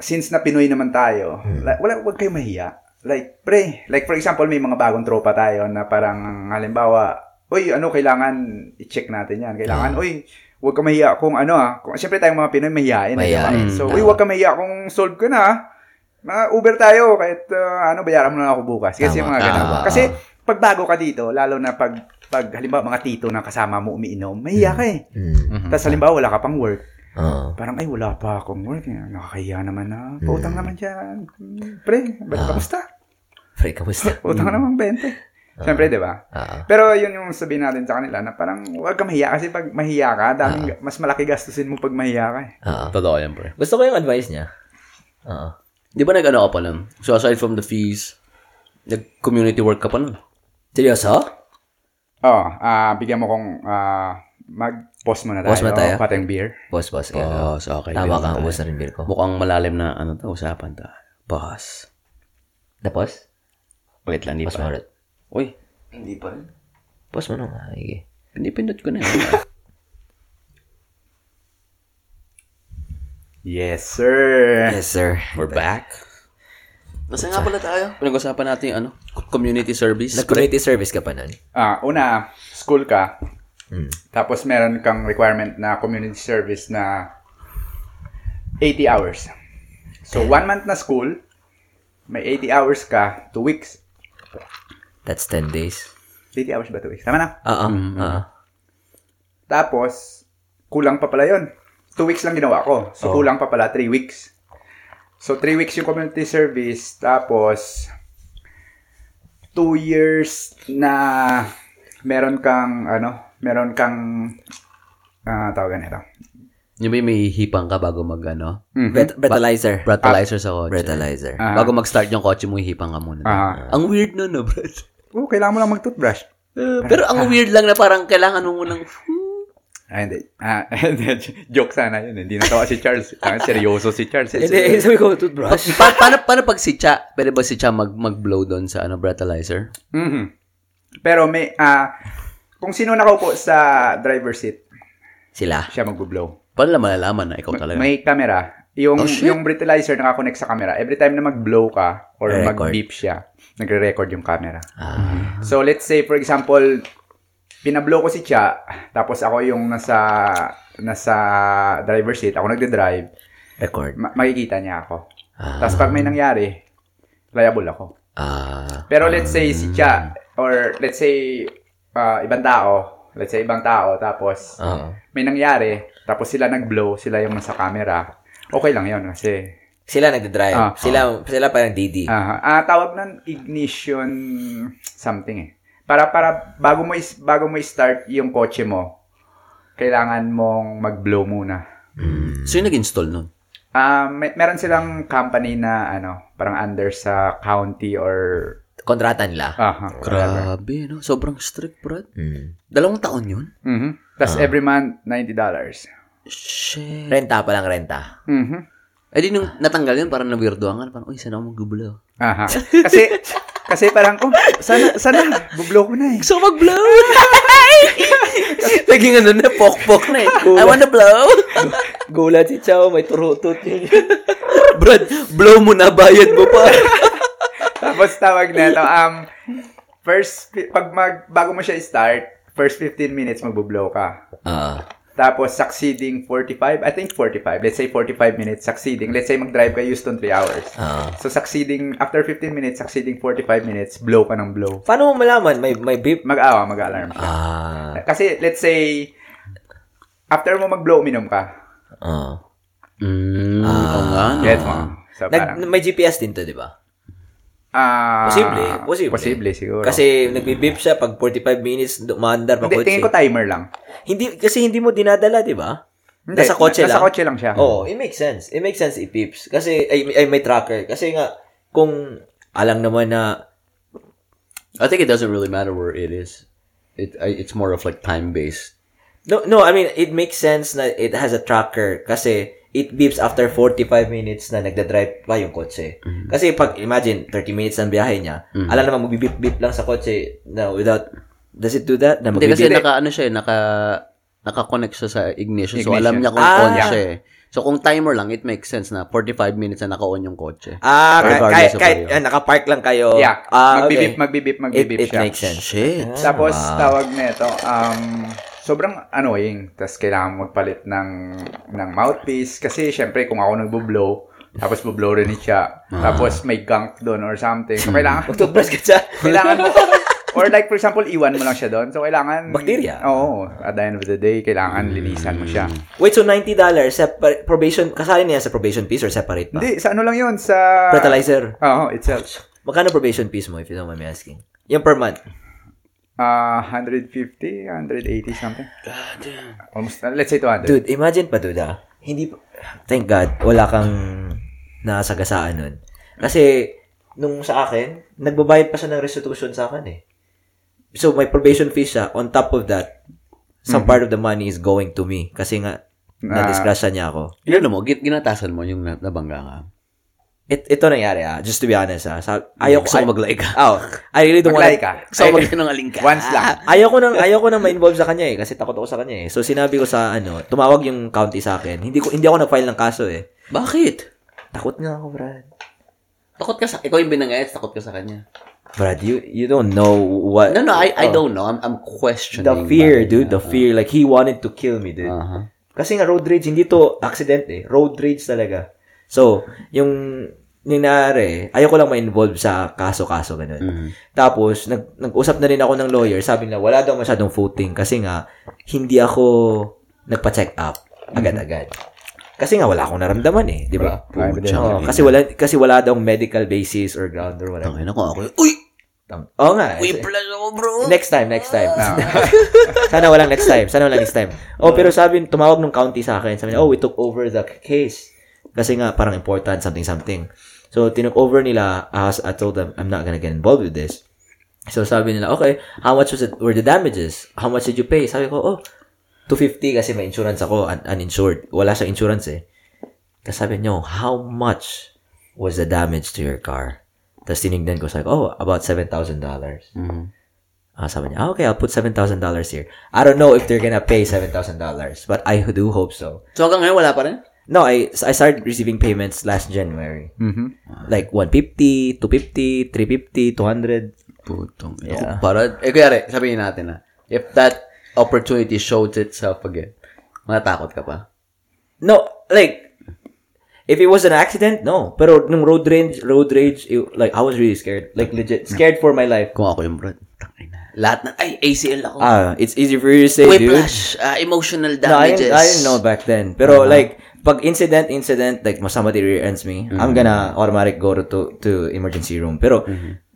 since na Pinoy naman tayo, like, wala, huwag kayo mahiya. Like, pre, like for example, may mga bagong tropa tayo na parang, halimbawa, uy, ano, kailangan i-check natin yan. Kailangan, uy, huwag ka mahiya kung ano ah. Kung, Siyempre tayong mga Pinoy mahihain. eh, Mahihain, diba? So, uy, huwag ka mahiya kung solve ko na ah. Mga Uber tayo, kahit uh, ano, bayaran mo na ako bukas. Kasi Tama, mga ganun. Kasi, pag bago ka dito, lalo na pag, pag halimbawa mga tito na kasama mo umiinom, mahiya ka eh. Mm. Tapos halimbawa wala ka pang work. Oo. Parang, ay, wala pa akong work. Eh, Nakakahiya naman na. Pautang naman dyan. Pre, ba't kamusta? Pre, kamusta? [laughs] Pautang naman 20. Siyempre, di ba? Oo. Pero yun yung sabihin natin sa kanila na parang huwag ka mahiya kasi pag mahiya ka, daming, mas malaki gastusin mo pag mahiya ka eh. Oo. Totoo yan, pre. Gusto ko yung advice niya. Oo. Di ba nag-ano ka pa nun? So, aside from the fees, nag-community work ka pa nun? Seryoso? Oh, ah bigyan mo kong ah, mag-pause muna tayo. Pause muna tayo? Pateng beer. Boss, boss. kaya- Boss, okay. Tama ka, ubos na rin beer ko. Mukhang malalim na, ano to, usapan ta. Boss. Tapos? Wait lang, di Pause mo pa. ulit. Uy, hindi pa rin. Pause mo na nga. Sige. Pinipindot ko na. [laughs] Yes, sir. Yes, sir. We're back. Nasa nga pala tayo? Pinag-usapan natin yung ano, community service. Nag-community service ka pa nun? Ah, una, school ka. Mm. Tapos meron kang requirement na community service na 80 hours. So, one month na school, may 80 hours ka, 2 weeks. That's 10 days. 80 hours ba 2 weeks? Tama na. Oo. Mm-hmm. Oo. Tapos, kulang pa pala yun. 2 weeks lang ginawa ko. So, Oh. kulang pa pala 3 weeks. So, 3 weeks yung community service. Tapos, 2 years na meron kang, ano, meron kang, ah, tawagan nito. Yung may, may hipang ka bago mag, ano, Mhm. Bret- Breathalyzer. breathalyzer sa kotse. Breathalyzer. Ah. Bago mag-start yung kotse mo, hipang ka muna. Ah. Ang weird nun, no, Brad? Oh, kailangan mo lang mag-toothbrush. Eh, pero ang weird lang na parang kailangan mo munang, Ah, hindi. Ah, hindi. Joke sana yun. Hindi natawa si Charles. Ah, seryoso si Charles. Hindi, sabi ko, toothbrush. pa- paano, paano pag si Cha, pwede ba si Cha mag, mag-blow doon sa ano, breathalyzer? Mhm. Pero may, ah, kung sino nakaupo sa driver seat, Sila. siya mag-blow. Paano lang malalaman na ikaw talaga? May camera. Yung Oh, shit. yung breathalyzer nakakonect sa camera. Every time na mag-blow ka or Record. mag-beep siya, nagre-record yung camera. Ah. So let's say for example, pinablow ko si Cha, tapos ako yung nasa nasa driver seat, ako nagde-drive, Record. ma- makikita niya ako. Ah. Tapos pag may nangyari, liable ako. Ah. Pero let's say si Cha, or let's say ah, ibang tao, let's say ibang tao, tapos Oo. may nangyari, tapos sila nag-blow, sila yung nasa camera, okay lang yun kasi Sila nagde-drive. Ah. sila, sila parang DD. Ah, ah, tawag ng ignition something eh. Para para bago mo is, bago mo i-start yung kotse mo, kailangan mong mag-blow muna. So, yung nag-install nun? Ah, may, meron silang company na ano, parang under sa county or Kontrata nila. aha. Grabe, no? Sobrang strict, bro. Mm. Dalawang taon yun? Mhm. Tapos every month $90. Shit. Renta pa lang renta. Mhm. Eh di nung natanggal yun, parang na-weirdoan ka. Parang, uy, sana ako mag-blow. Aha. Kasi kasi parang oh, sana sana bublow ko na eh. So, mag-blow! [laughs] Naging ano na, pok-pok na eh. I wanna blow! Gulat si Chow, may turutot yun. Brad, blow mo na, bayad mo pa. [laughs] Tapos tawag na ito, um, first, fi- pag mag, bago mo siya start, first 15 minutes magbublow ka. Ah. Tapos succeeding 45, I think 45, let's say 45 minutes succeeding. Let's say mag-drive ka Houston 3 hours. Ah. So succeeding, after 15 minutes, succeeding 45 minutes, blow ka ng blow. Paano mo malaman? May, may beep? Mag-awa, mag-alarm siya. Ah. Kasi let's say, after mo mag-blow, uminom ka. Ah. Mm, oo nga, no? Gets mo? So Nag, parang, may GPS din to, di ba? Ah, Posible, posible. Posible, siguro. Kasi nagbe-beep siya pag 45 minutes umaandar pa Hindi, kotse. tingin ko timer lang. Hindi, kasi hindi mo dinadala, di ba? Hindi, Nasa kotse nasa lang? kotse lang siya. Oo, it makes sense. It makes sense i-peeps. Kasi, ay, ay, may tracker. Kasi nga, kung alam naman na, I think it doesn't really matter where it is. It I, It's more of like time-based. no, no, I mean, it makes sense na it has a tracker kasi it beeps after 45 minutes na nagda-drive pa yung kotse. Kasi pag, imagine, 30 minutes ang biyahe niya, alam naman, magbibip-bip lang sa kotse na without, does it do that? Na Hindi kasi magbibip- naka, ano siya, eh, naka, naka-connect siya sa ignition. So, Ignition. alam niya kung Ah. on siya eh. So, kung timer lang, it makes sense na 45 minutes na naka-on yung kotse. Ah, kahit, Regardless kahit, ah, nakapark lang kayo. Yeah. Ah, magbibip, okay. magbibip, It, magbibip it siya. makes sense. Shit. Tapos, tawag nito, um, sobrang annoying. Tapos, kailangan magpalit ng, ng mouthpiece. Kasi, syempre, kung ako nagbo-blow, tapos bublow rin siya. Tapos, may gunk doon or something. So, kailangan, [laughs] Magtoothbrush ka siya. [laughs] kailangan mo, or like, for example, iwan mo lang siya doon. So, kailangan, Bacteria. Oo. at the end of the day, kailangan linisan mo siya. Wait, so $90, separ- probation, kasali niya sa probation fees or separate pa? Hindi, sa ano lang yun, sa... Fertilizer. Oo, itself. Magkano probation fees mo if you don't mind me asking? Yung per month. Ah, 150, 180 something. Almost, let's say 200. Dude, imagine pa, dude, ah. Hindi, pa- thank God, wala kang nasagasaan nun. Kasi, nung sa akin, nagbabayad pa siya ng restitution sa akin eh. So, may probation fee siya. On top of that, some part of the money is going to me. Kasi nga, na-disgrasya niya ako. Yun mo, gin- ginatasan mo yung na- nabangga ka. It, ito nangyari ah. Just to be honest ah. Sa, ayaw ko, ko mag-like. Oh, I really don't wanna, ka. Gusto ko magsinungaling ka. Once lang. [laughs] ayaw ko nang ayaw ko nang ma-involve sa kanya eh kasi takot ako sa kanya eh. So sinabi ko sa ano, tumawag yung county sa akin. Hindi ko hindi ako nag-file ng kaso eh. Bakit? Takot nga ako, Brad. Takot ka sa... Ikaw yung binangayat, takot ka sa kanya. Brad, you you don't know what No, no, I, I Oh. don't know. I'm, I'm questioning. the fear, dude, the fear like he wanted to kill me, dude. Aha. Kasi nga road rage hindi to accident eh. Road rage talaga. So, yung ninari, ayoko lang ma-involve sa kaso-kaso ganun. Mhm. Tapos, nag, nag-usap na rin ako ng lawyer. Sabi nila, wala daw masyadong footing kasi nga, hindi ako nagpa-check up agad-agad. Kasi nga, wala akong naramdaman eh. Di ba? Oo, kasi wala kasi wala daw medical basis or ground or whatever. Tangina ko ako. Uy! Oo nga. Uy, eh. plus ako, bro! Next time, next time. Ah. [laughs] Sana walang next time. Sana walang next time. Oh, pero sabi, tumawag nung county sa akin. Sabi niya, oh, we took over the case. Kasi nga, parang important, something, something. So, tinook over nila. I, was- I told them, I'm not gonna get involved with this. So, sabi nila, okay, how much was it, were the damages? How much did you pay? Sabi ko, oh, 250 kasi may insurance ako, un- uninsured. Wala siyang insurance eh. Kasi sabi niyo, how much was the damage to your car? Tapos tinignan ko, sabi ko, oh, about $7,000. Mhm. Ah, sabi niya, ah, okay, I'll put $7,000 here. I don't know if they're gonna pay $7,000, but I do hope so. So hanggang ngayon, wala pa rin? No, I I started receiving payments last January. Mhm. Like 150, 250, 350, 200. Putong. Yeah. Para, eh, kaya sabihin natin na, if that opportunity shows itself again, matatakot ka pa? No, like, If it was an accident, no. Pero nung road rage, road rage, it- like, I was really scared. Like, legit, scared for my life. Kung ako yung bro. Lahat na, ay, ACL ako. Ah, it's easy for you to say, dude. Whiplash, ah, emotional No, I damages. didn't, I didn't know back then. Pero like, pag incident, incident, like, mas somebody rear ends me, I'm gonna automatic go to, to, to emergency room. Pero,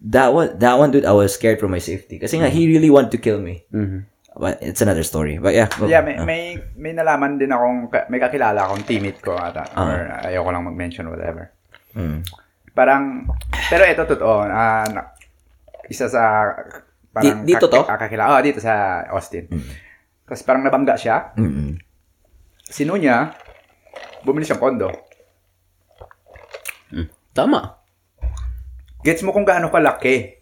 that one, that one, dude, I was scared for my safety. Kasi nga, he really wanted to kill me. Mhm. But it's another story. But yeah. go. Yeah, may, Ah. may, may nalaman din akong, may kakilala akong teammate ko ata, or ayoko lang mag-mention whatever. Mm. Parang, pero ito totoo, ah, na- isa sa, parang, Di- dito to? kak- kakilala, oh, dito sa Austin. Tapos parang nabangga siya, Mm-mm. sino niya, bumili siyang kondo. Tama. Gets mo kung gaano kalaki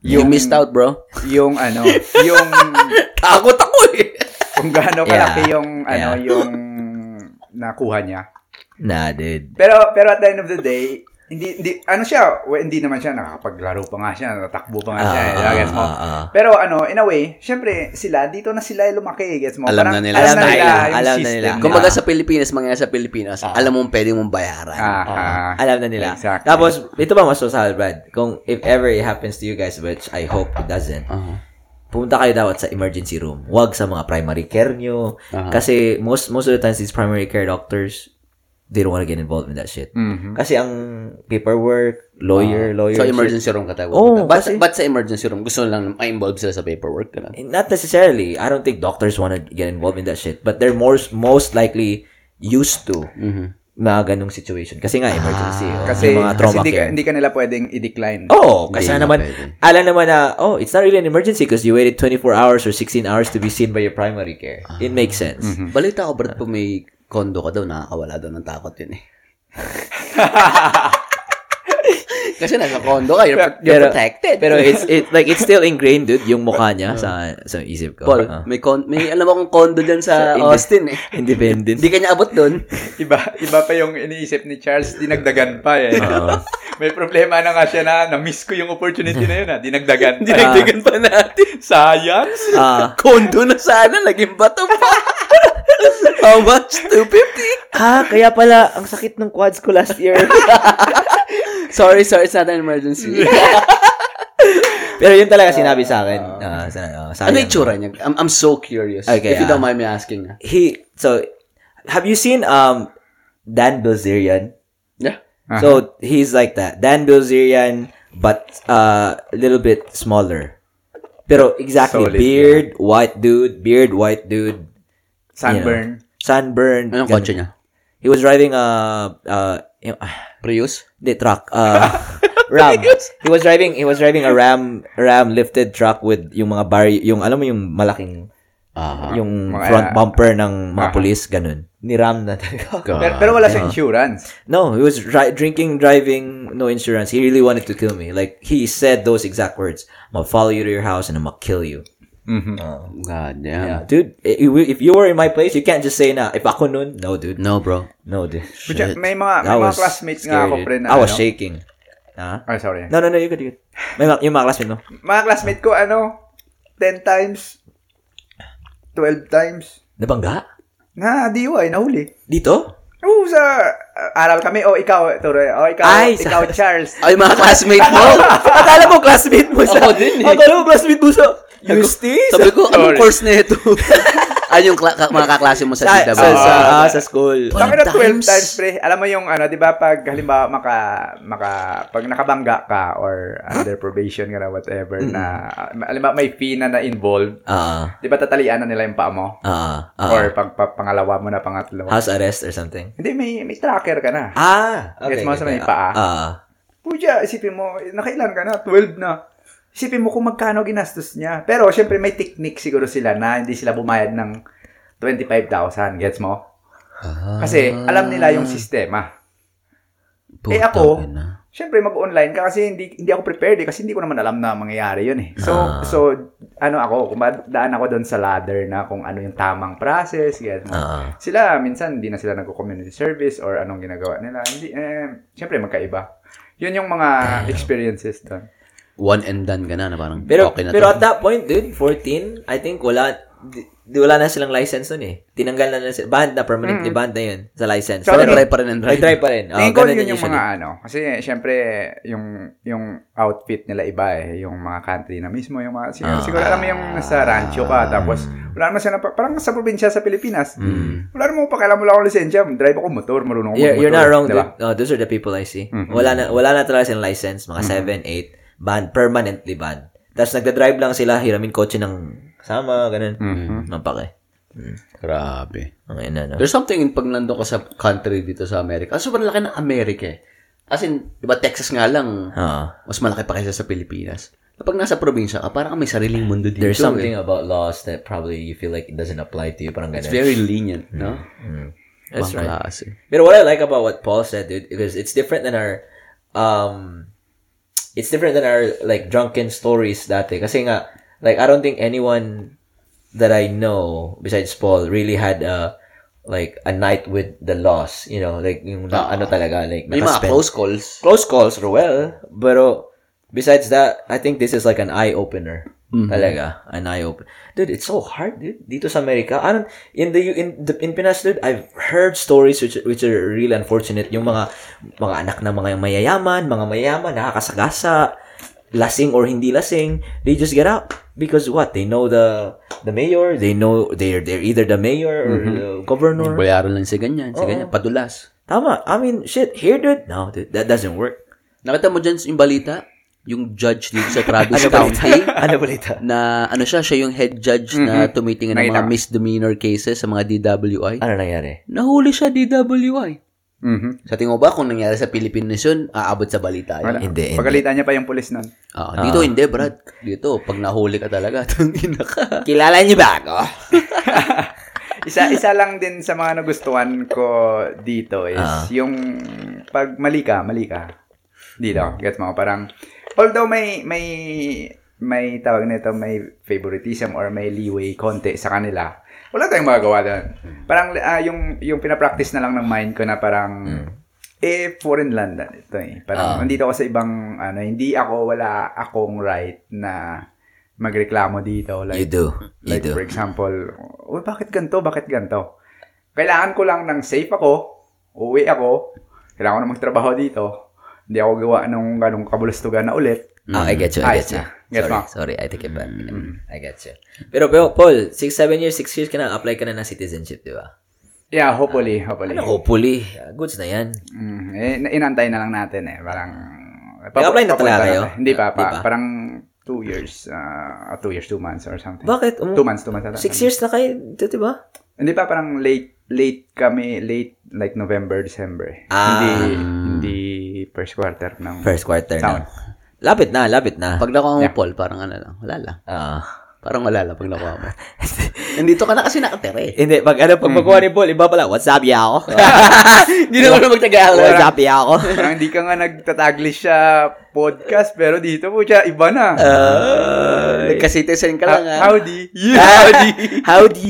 You missed out, bro. yung ano, [laughs] yung Takot ako eh. kung gaano Yeah. kalaki yung ano, Yeah. yung nakuha niya. Nah, dude. Pero pero at the end of the day, hindi hindi ano siya, well, hindi naman siya nakakapaglaro pa nga siya, natakbo pa nga siya, Ah, eh, gets mo. ah, ah. Pero ano, in a way, syempre sila dito na sila lumaki, gets mo. Alam Parang na nila Alam na nila yung Alam na system. nila. Kumbaga Ah. sa Pilipinas, mangyayari sa Pilipinas, alam mo pwede mong bayaran. Ah, ah. Alam na nila. Exactly. Tapos, ito ba mas masahal, Brad? Kung if ever it happens to you guys, which I hope it doesn't, Uh-huh. pumunta kayo dapat sa emergency room. Huwag sa mga primary care nyo. Aha. Kasi most most of the times, these primary care doctors, they don't want to get involved in that shit. Mhm. Kasi ang paperwork, lawyer, lawyer. So, shit. emergency room ka tayo. Oo, but, kasi- but sa emergency room, gusto lang ma-involve sila sa paperwork. Ganun. Not necessarily. I don't think doctors want to get involved in that shit. But they're more, most likely used to Mhm. mga ganong situation. Kasi nga, emergency. oh, Kasi, mga kasi trauma hindi, ka, care. hindi ka nila pwedeng i-decline. Oh, kasi Hindi naman, na pwede. alam naman na, oh, it's not really an emergency because you waited 24 hours or 16 hours to be seen by your primary care. It makes sense. Balita ko, Brad, pag may kondo ka daw, nakakawala daw ng takot yun eh. [laughs] Kasi nasa kondo ka, you're, you're Pero- protected. Pero it's [laughs] it like it's still ingrained, dude, yung mukha niya sa sa isip ko. Paul, Ah. may, kon- may alam akong kondo dyan sa [laughs] Sa Austin eh. independent. Hindi kanya abot doon. [laughs] Iba, iba pa yung iniisip ni Charles, dinagdagan pa eh. Oo. May problema na nga siya na na-miss ko yung opportunity na yun ah. Dinagdagan pa. Dinagdagan pa natin. Sayang. Ah, Kondo na sana, naging bato pa. How much? 250? ah, kaya pala ang sakit ng quads ko last year. [laughs] Sorry, sorry, it's not an emergency. [laughs] Pero yun talaga sinabi sa akin. Ah, sa, ah, sa ano akin. yung tsura niya? I'm, I'm so curious. Okay, If you ah. don't mind me asking. ah. He so have you seen um Dan Bilzerian? Yeah. So he's like that. Dan Bilzerian but uh, a little bit smaller. Pero exactly Solid, beard, white dude, beard, white dude, Sunburn. sunburn. Anong kotse niya? He was driving a uh, yung- ah, Prius? the truck uh [laughs] Ram. he was driving he was driving a Ram Ram lifted truck with yung mga bar yung alam mo yung malaking Ah. yung Mga- front bumper ng mga Aha. police ganun. Ni Ram na talaga. [laughs] Pero, pero wala siyang insurance. No, he was dri- drinking, driving, no insurance. He really wanted to kill me. Like he said those exact words. I'm gonna follow you to your house and I'm gonna kill you. Mhm. God damn. Yeah, dude. If you were in my place, you can't just say na. If ako nun, no, dude. No, bro. No, dude. But yeah, may mga, may mga was classmates nga ako, pre, na I was ano. shaking. Ha? Oh, sorry. No, no, no. You good, you good. May mga, yung mga classmate mo. Mga classmate ko, ano, 10 times, 12 times, Nabangga? na DUI, nahuli. Dito? Oo, sa uh, aral kami. O, ikaw, Tore. O, ikaw, Ay, sa- ikaw, Charles. Ay, mga classmate mo. [laughs] Akala mo classmate mo sa... Ako din eh. Akala mo classmate mo sa... Justice? Sabi ko, anong Sorry. course na ito? [laughs] Ay, yung kla- ka- mga kaklase mo sa sa, DW. sa, sa, ah, sa school. Bakit na 12 times? times, pre? Alam mo yung, ano, di ba, pag, halimbawa, maka, maka, pag nakabangga ka, or under probation ka na, whatever, na, halimbawa, may fee na na-involved, Ah, di ba, tatalian na nila yung paa mo? ah, ah. Or pag, pag pangalawa mo na, pangatlo. House arrest or something. Hindi, may, may tracker ka na. Ah, okay. Gets mo sa okay. may paa? Ah, Puja, isipin mo, nakailan ka na? 12 na. Isipin mo kung magkano ginastos niya. Pero, syempre, may technique siguro sila na hindi sila bumayad ng 25,000. Gets mo? Kasi, alam nila yung sistema. eh ako, syempre, mag-online ka kasi hindi, hindi ako prepared eh, kasi hindi ko naman alam na mangyayari yun eh. So, Ah. so ano ako, kung daan ako doon sa ladder na kung ano yung tamang process, gets mo? ah. sila, minsan, hindi na sila nag-community service or anong ginagawa nila. Hindi, eh, syempre, magkaiba. Yun yung mga experiences doon. One and done ka na, na parang Pero, okay na pero to. at that point, dude, 14, I think wala, di, di wala na silang license nun eh. Tinanggal na na sila. Banned na, permanently banned na yun sa license. So, tingin- drive pa rin and May drive. drive pa rin. Oh, Tingin ko yun yung usually. mga ano. Kasi, syempre, yung yung outfit nila iba eh. Yung mga country na mismo. Yung mga, siguro, Ah. siguro alam mo yung nasa rancho ka. Tapos, wala naman siya na, parang sa probinsya sa Pilipinas. Wala naman pakialam mo lang ako lisensya. Drive ako motor. Marunong ako You're, motor. you're not wrong. Diba? dude. Oh, those are the people I see. Mhm. Wala na wala na talaga silang license, mga 7, 8, banned, permanently banned. Tapos nagda-drive lang sila, hiramin kotse ng kasama, ganun. Mhm. Mapake. Grabe. Ang ina, no? There's something in pag nandun ka sa country dito sa Amerika. Ah, sobrang laki ng Amerika eh. As in, di ba Texas nga lang, Oo. mas malaki pa kaysa sa Pilipinas. Kapag nasa probinsya ka, parang may sariling mundo dito. There's something Eh. about laws that probably you feel like it doesn't apply to you, parang It's ganun. very lenient, no? That's Ibang right. klase. But what I like about what Paul said, dude, because it's different than our, um, it's different than our like drunken stories dati. Kasi nga, like I don't think anyone that I know besides Paul really had a like a night with the loss. You know, like yung na, ano talaga, like May mga close calls. close calls, well, pero besides that, I think this is like an eye opener. Talaga, an eye opener. Dude, it's so hard, dude. Dito sa Amerika, I don't, in the in the in Pinas, dude, I've heard stories which which are really unfortunate. Yung mga mga anak ng mga mayayaman, mga mayayaman nakakasagasa, lasing or hindi lasing, they just get out because what? They know the the mayor, they know they're they're either the mayor or the governor. Bayaran lang si ganyan, si ganyan, padulas. Tama. I mean, shit, here, dude. No, dude, that doesn't work. Nakita mo dyan yung balita? Yung judge dito sa Travis [laughs] Ano? County? [laughs] ano balita? na ano siya, siya yung head judge na tumitingin ng mga misdemeanor cases sa mga DWI. Ano nangyari? Nahuli siya DWI. Mhm. Sa tingin mo ba kung nangyari sa Pilipinas yun, aabot sa balita Wala. yun? Hindi, hindi. Pagalitan niya pa yung pulis nun. Ah, dito hindi, Brad. Dito, pag nahuli ka talaga, [laughs] tangina ka. Kilala niyo ba ako? isa isa lang din sa mga nagustuhan ko dito is Ah. yung pag mali ka, mali ka. Dito, gets mo parang although may may may tawag nito may favoritism or may leeway konti sa kanila. Wala tayong magagawa doon. Parang ah, yung yung pinapractice na lang ng mind ko na parang eh foreign land na ito eh. Parang Ah. nandito ako sa ibang ano, hindi ako wala akong right na magreklamo dito like You do. You Like, do. for example, oh, bakit ganito? Bakit ganito? Kailangan ko lang ng safe ako, uwi ako, kailangan ko na magtrabaho dito, hindi ako gawa ng ganong kabulustugan na ulit. Ah, I get you, I get you. na. Gets sorry, mo? sorry, I take it back. I get you. Pero, pero Paul, 6, 7 years, 6 years ka na, apply ka na ng citizenship, di ba? Yeah, hopefully, hopefully. Ano, hopefully, goods na yan. Mm, eh, na- inantay na lang natin eh. Parang... Nag-apply na talaga kayo? Hindi pa, pa. pa? Parang two years, uh, two years, two months or something. Bakit? Um, Two months, two months. 6 years na kayo, di di ba? Hindi pa, parang late, late kami, late, like November, December. Ah. Hindi, hindi first quarter ng... First quarter Sound. na. Lapit na, lapit na. Pag nakuha mo, Paul, parang ano lang, wala lang. Ah. Parang wala lang pag nakuha mo. [laughs] Nandito ka na kasi nakatira eh. Hindi, pag ano, pag makuha ni Paul, iba pala, what's up, yako? [laughs] Hindi naman na magtagalog. what's up, yako? Parang hindi ka nga nagtataglish sa podcast, pero dito po siya, iba na. Nagka-citizen ka lang Ha- ah. howdy. [laughs] Howdy. Howdy.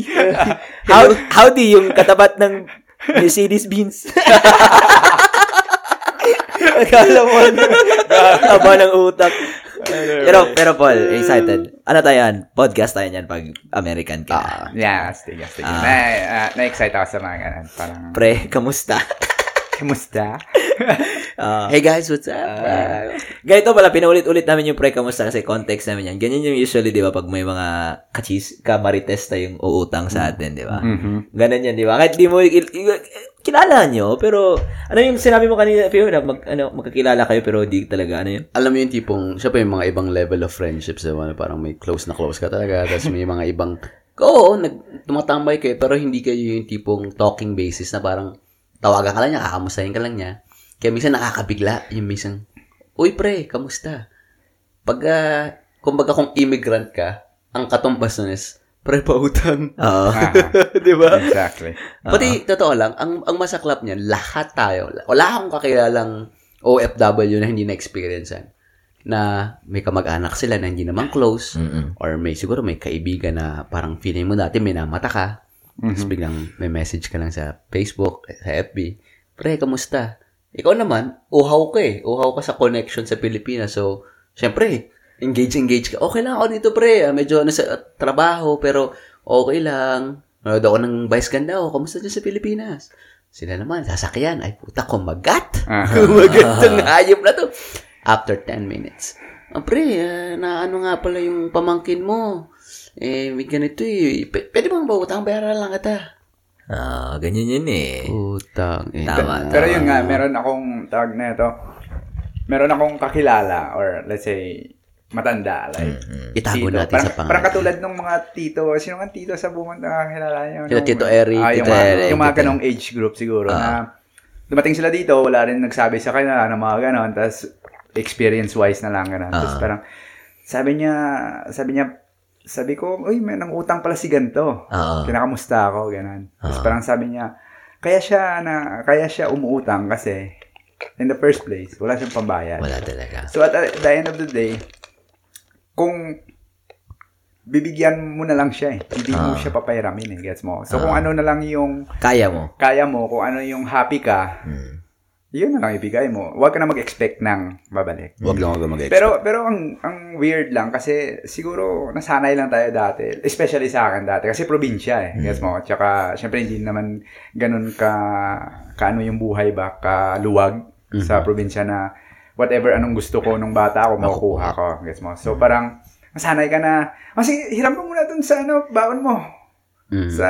How, howdy yung katapat ng Mercedes Benz. Akala mo, haba ng utak. Pero, pero Paul, excited. Ano tayo yan? Podcast tayo yan pag American ka. na. Yeah, astig, astig. Ah. Na, ah, na-excite ako sa mga ganun. Parang, Pre, kamusta? Kamusta? [laughs] Ah, Hey guys, what's up? Ah. ganito pala, pinaulit-ulit namin yung pre, kamusta kasi context namin yan. Ganyan yung usually, di ba, pag may mga kachis, kamarites na yung uutang sa atin, di ba? Mhm. Ganon yan, di ba? Kahit di mo, il- il- kilala nyo, pero, ano yung sinabi mo kanina, Pio, na mag, ano, magkakilala kayo, pero di talaga, ano yun? Alam mo yung tipong, siya pa yung mga ibang level of friendships, diba? Na parang may close na close ka talaga, tapos may mga ibang, [laughs] oo, nag, tumatambay kayo, pero hindi kayo yung tipong talking basis na parang, tawagan ka lang niya, kakamustahin ka lang niya. Kaya minsan nakakabigla, yung minsan, Uy pre, kamusta? Pag, ah, kumbaga kung immigrant ka, ang katumbas nun is, pre, pautang. Oo. Ah, [laughs] Di ba? exactly. Pati, totoo lang, ang, ang masaklap niyan, lahat tayo, wala akong kakilalang OFW na hindi na-experience na may kamag-anak sila na hindi naman close, Mm-mm. or may siguro may kaibigan na parang feeling mo dati may namata ka, tapos biglang may message ka lang sa Facebook, sa FB, pre, kamusta? Ikaw naman, uhaw ka eh. Uhaw ka sa connection sa Pilipinas. So, syempre, engage, engage ka. Okay lang ako dito, pre. Ah, Medyo nasa trabaho, pero Okay lang. Manood ako ng Vice Ganda. O, kamusta dyan sa Pilipinas? Sila naman, sasakyan. Ay, puta, kumagat. Ah. [laughs] kumagat ng hayop na to. After 10 minutes. Ah, pre, ah, na ano nga pala yung pamangkin mo? Eh, may ganito eh. P- pwede bang bautang bayaran lang kita? Ah, ganyan yun eh. Utang. Eh. Tama. Pero yun nga, meron akong tawag na ito. Meron akong kakilala or let's say matanda like Itago tito. natin parang, sa pangalan. Parang katulad ng mga tito. Sino nga tito sa buong na kakilala niyo? Sila Nung- Tito Eric, Ah, yung, Tito Eric, yung mga ganong age group siguro Ah. na dumating sila dito, wala rin nagsabi sa kanila ng mga ganon. Tapos experience-wise na lang ganon. Tapos Ah. parang sabi niya, sabi niya, sabi ko, uy, may nang utang pala si ganito. Oo. Kinakamusta ako, ganun. Tapos Ah. parang sabi niya, kaya siya na kaya siya umuutang kasi in the first place, wala siyang pambayad. Wala talaga. So at the end of the day, kung bibigyan mo na lang siya eh. Hindi mo Ah. siya papayaramin eh. Gets mo? So kung ano na lang yung Kaya mo. kaya mo, kung ano yung happy ka, Hmm. Yun na lang ibigay mo. Huwag ka na mag-expect ng babalik. Huwag lang ako mag Pero pero ang ang weird lang kasi siguro nasanay lang tayo dati, especially sa akin dati kasi probinsya eh. Gets mo? Tsaka syempre hindi naman ganun ka kaano yung buhay ba kaluwag sa probinsya na whatever anong gusto ko nung bata ako makukuha ko. Gets mo? So parang nasanay ka na kasi hiram mo muna dun sa ano baon mo Mm. sa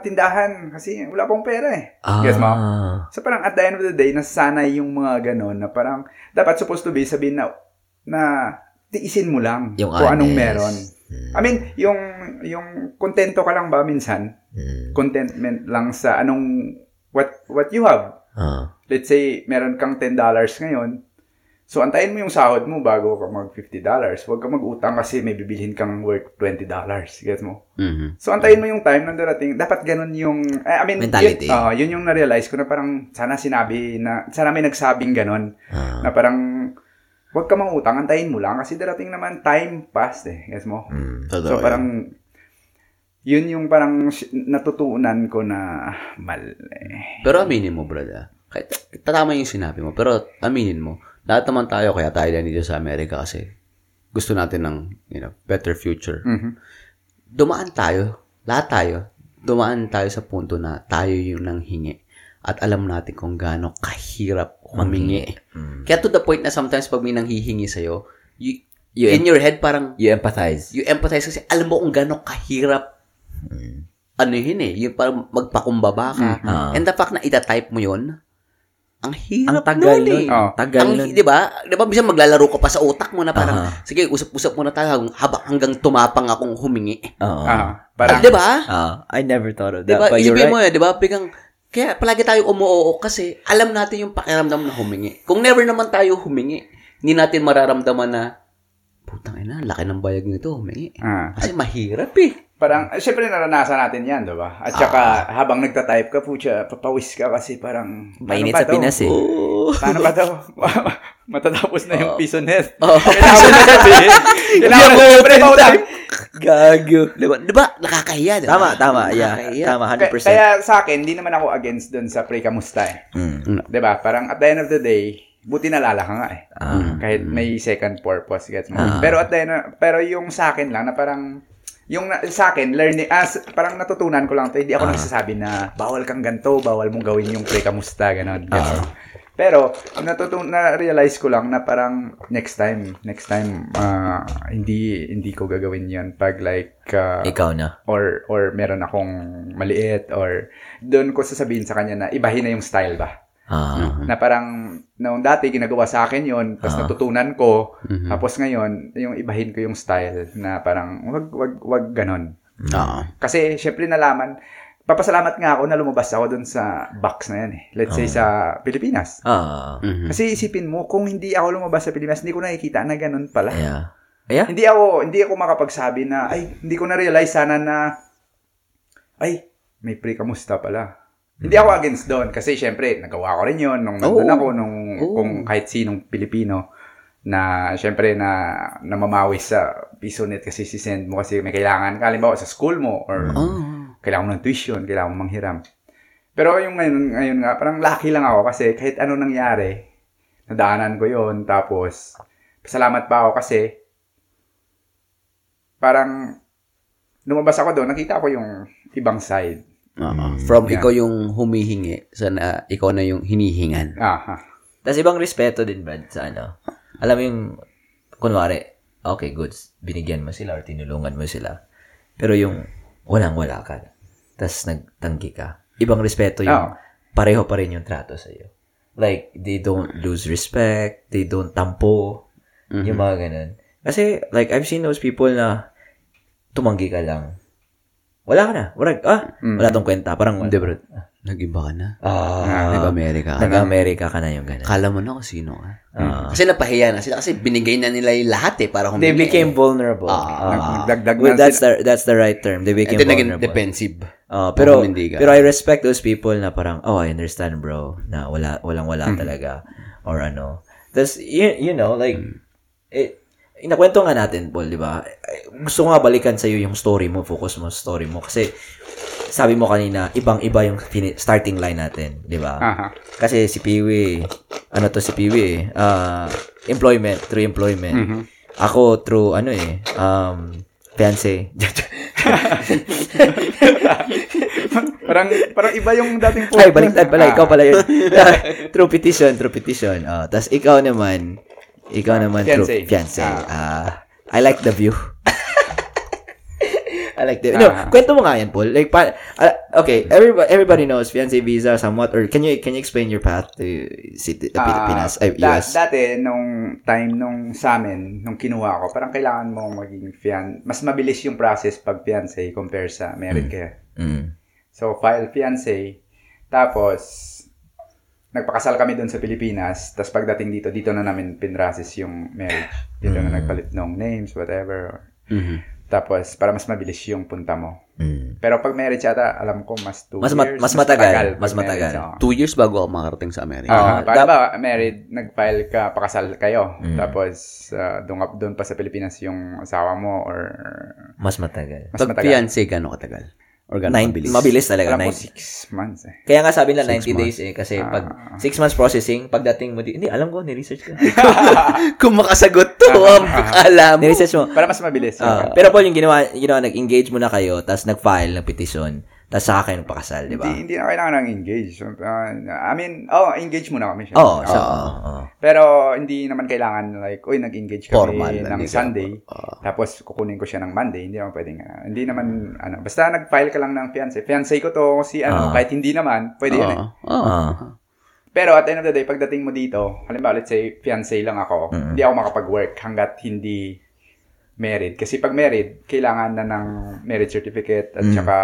tindahan kasi wala pong pera eh. Gets mo? Ah. So parang at the end of the day, nasanay yung mga ganon na parang dapat supposed to be sabihin na na tiisin mo lang Yung kung anong meron. Hmm. I mean, yung yung kontento ka lang ba minsan? Hmm. Contentment lang sa anong what what you have. Ah. Let's say meron kang $10 ngayon. So antayin mo yung sahod mo bago ka mag $50. Huwag ka mag-utang kasi may bibilhin kang worth $20. Gets mo? Mhm. So, antayin mo yung time na darating. Dapat ganun yung, eh, I mean, Mentality. Yun, ah, yun yung na-realize ko na parang sana sinabi na, sana may nagsabing ganun. Ah. Na parang, huwag ka mangutang, antayin mo lang. Kasi darating naman time past eh. Guess mo? Hmm. Totoo So, parang, yun yung parang natutunan ko na mali. Pero aminin mo, brother. Kahit tatama yung sinabi mo, pero aminin mo. Lahat naman tayo, kaya tayo dito sa Amerika kasi gusto natin ng, you know, better future. Mhm. Dumaan tayo, lahat tayo, dumaan tayo sa punto na tayo yung nanghingi. At alam natin kung gaano kahirap humingi. Hmm. Kaya to the point na sometimes pag may nanghihingi sa'yo, you, You in your head parang You empathize. you empathize kasi alam mo kung gaano kahirap Hmm. ano yun eh, yung parang magpakumbaba ka. Ah. And the fact na ita-type mo yun, ang hirap Ang tagal nun eh. Oh. Tagal Ang, nun. di ba? Di ba, bisa maglalaro ka pa sa utak mo na parang, Aha. sige, usap-usap muna tayo habang hanggang tumapang akong humingi. Oo. Ah, Ah, parang, di ba? Ah, I never thought of Di that. ba? But you're Isipin mo right. eh, di ba? Bigang, kaya palagi tayo umuoo kasi alam natin yung pakiramdam na humingi. Kung never naman tayo humingi, hindi natin mararamdaman na, putang ina, laki ng bayag nito, humingi. ah, Kasi mahirap eh. Parang, eh, syempre naranasan natin yan, di ba? At saka, habang nagta-type ka, pucha, papawis ka kasi parang, Mainit paano sa ba to? Pinas eh. Oh. Paano ba to? [laughs] Matatapos na yung piso net. Oh. Kailangan [laughs] na sabihin. [laughs] Kailangan na sabihin. time. Gago. Di ba? Di ba? Nakakahiya, di ba? Tama, tama. Yeah. Nakakahiya. Tama, Kaya, 100%. kaya sa akin, hindi naman ako against dun sa pre kamusta eh. Mm. 'Di ba? Parang at the end of the day, buti nalala ka nga eh. Ah. Kahit may second purpose, gets mo. Ah. Pero at the end, pero yung sa akin lang na parang yung na, sa akin, learning, as, parang natutunan ko lang to, hindi ako Ah. nagsasabi na bawal kang ganto, bawal mong gawin yung pre kamusta, ganon. gets Ah. Pero, natutun na-realize ko lang na parang next time, next time, ah, hindi hindi ko gagawin yon pag like, ah, Ikaw na. or or meron akong maliit or doon ko sasabihin sa kanya na ibahin na yung style ba. Ah. Na parang noong dati ginagawa sa akin yon tapos Ah. natutunan ko, Mhm. tapos ngayon yung ibahin ko yung style na parang wag wag wag ganon. Oo. Kasi syempre nalaman papasalamat nga ako na lumabas ako doon sa box na yan eh. Let's say sa Pilipinas. Ah. Mhm. Kasi isipin mo kung hindi ako lumabas sa Pilipinas, hindi ko nakikita na ganon pala. Yeah. Yeah? Hindi ako hindi ako makapagsabi na ay hindi ko na realize sana na ay may pre kamusta pala. Hindi ako against doon kasi syempre nagawa ko rin 'yon nung nandun Oo. ako nung Oo. kung kahit sinong Pilipino na syempre na namamawis sa piso net kasi si send mo kasi may kailangan ka halimbawa sa school mo or Oh. kailangan mo ng tuition, kailangan mo manghiram. Pero yung ngayon, ngayon nga, parang lucky lang ako kasi kahit ano nangyari, nadaanan ko yon Tapos, pasalamat pa ako kasi parang lumabas ako doon, nakita ko yung ibang side. Oo. From Yeah. ikaw yung humihingi, sa na, ikaw na yung hinihingan. Aha. Tapos ibang respeto din, Brad, sa ano. Alam mo yung, kunwari, okay, goods, binigyan mo sila or tinulungan mo sila. Pero yung walang-wala ka. Tapos nagtanggi ka. Ibang respeto yung Oo. pareho pa rin yung trato sa iyo. Like, they don't lose respect, they don't tampo, yung mga ganun. Kasi, like, I've seen those people na tumanggi ka lang. Wala ka na. Wala, ah, wala tong kwenta. Parang, Hindi, bro. Nag-iba ka na. ah, Nag-Amerika ka na. nag-America ka na yung ganun. Kala mo na kung sino ka. Ah. Kasi napahiya na sila. Kasi binigay na nila yung lahat eh. Para They humingi. became vulnerable. Ah. Nagdagdag Well, na that's the that's the right term. They became then naging vulnerable. defensive. Ah, pero ka. pero I respect those people na parang oh, I understand, bro, na wala walang wala talaga or ano. Tapos you, you know, like eh, inakwento nga natin, Paul, di ba? Gusto ko nga balikan sa yung story mo, focus mo sa story mo kasi sabi mo kanina, ibang-iba yung starting line natin, di ba? Aha. Kasi si Piwi, ano to si Piwi, ah employment, through employment. Ako through ano eh, um, fiancé. [laughs] parang parang iba yung dating po. Ay, baliktad pala, ikaw pala yun. [laughs] through petition, through petition. Oh, Tapos ikaw naman, ikaw naman Fiancé. through fiancé. Ah. Ah, I like the view. [laughs] I like the No, Ah. kwento mo nga yan, Paul. Like, pa, ah, okay, everybody, everybody knows fiancé visa somewhat, or can you can you explain your path to city, uh, Ah, Pilipinas, ay, da- US? dati, nung time nung sa amin, nung kinuha ko, parang kailangan mo maging fian. Mas mabilis yung process pag fiancé compare sa married ka. Mm. So, file fiancé. Tapos, nagpakasal kami doon sa Pilipinas. Tapos pagdating dito, dito na namin pinrasis yung marriage. Dito na nagpalit ng names, whatever. Mhm. Tapos, para mas mabilis yung punta mo. Mm. Pero pag marriage ata, alam ko, mas two Mas ma- years. mas matagal. Mas marriage, matagal. oo. Two years bago ako makarating sa Amerika. Para dap- ba, married, nag-file ka, pakasal kayo. Mm. Tapos, uh, doon, doon pa sa Pilipinas yung asawa mo or Mas matagal. mas Pag matagal. fiancé, gano'ng katagal? Or gano'ng Nine, kabilis? mabilis talaga. Alam ko, Nine, six months eh. Kaya nga sabi nila Six 90 days eh. Kasi Ah. pag 6 months processing, pagdating mo di, hindi, alam ko, ni-research ko. [laughs] Kung makasagot to, Ah, ang akala mo. ni-research mo. Para mas mabilis. Ah, pero Paul, yung ginawa, yung ginawa, nag-engage muna kayo, tapos nag-file ng petition, tapos saka kayo nagpakasal, di ba? Hindi, hindi na kailangan ng engage. Uh, I mean, oh, engage muna kami. Oo, oh, so, oo, oo. Pero hindi naman kailangan like, uy, nag-engage kami Formal, ng ka- Sunday. Oo. tapos kukunin ko siya ng Monday. Hindi naman pwedeng, ah, hindi naman, ano, basta nag-file ka lang ng fiancé. Fiancé ko to, si ano, Ah. kahit hindi naman, pwede yan eh. Oo. Ah. Pero at the end of the day, pagdating mo dito, halimbawa, let's say, fiancé lang ako, Mm. hindi ako makapag-work hanggat hindi married. Kasi pag married, kailangan na ng marriage certificate at Mm. saka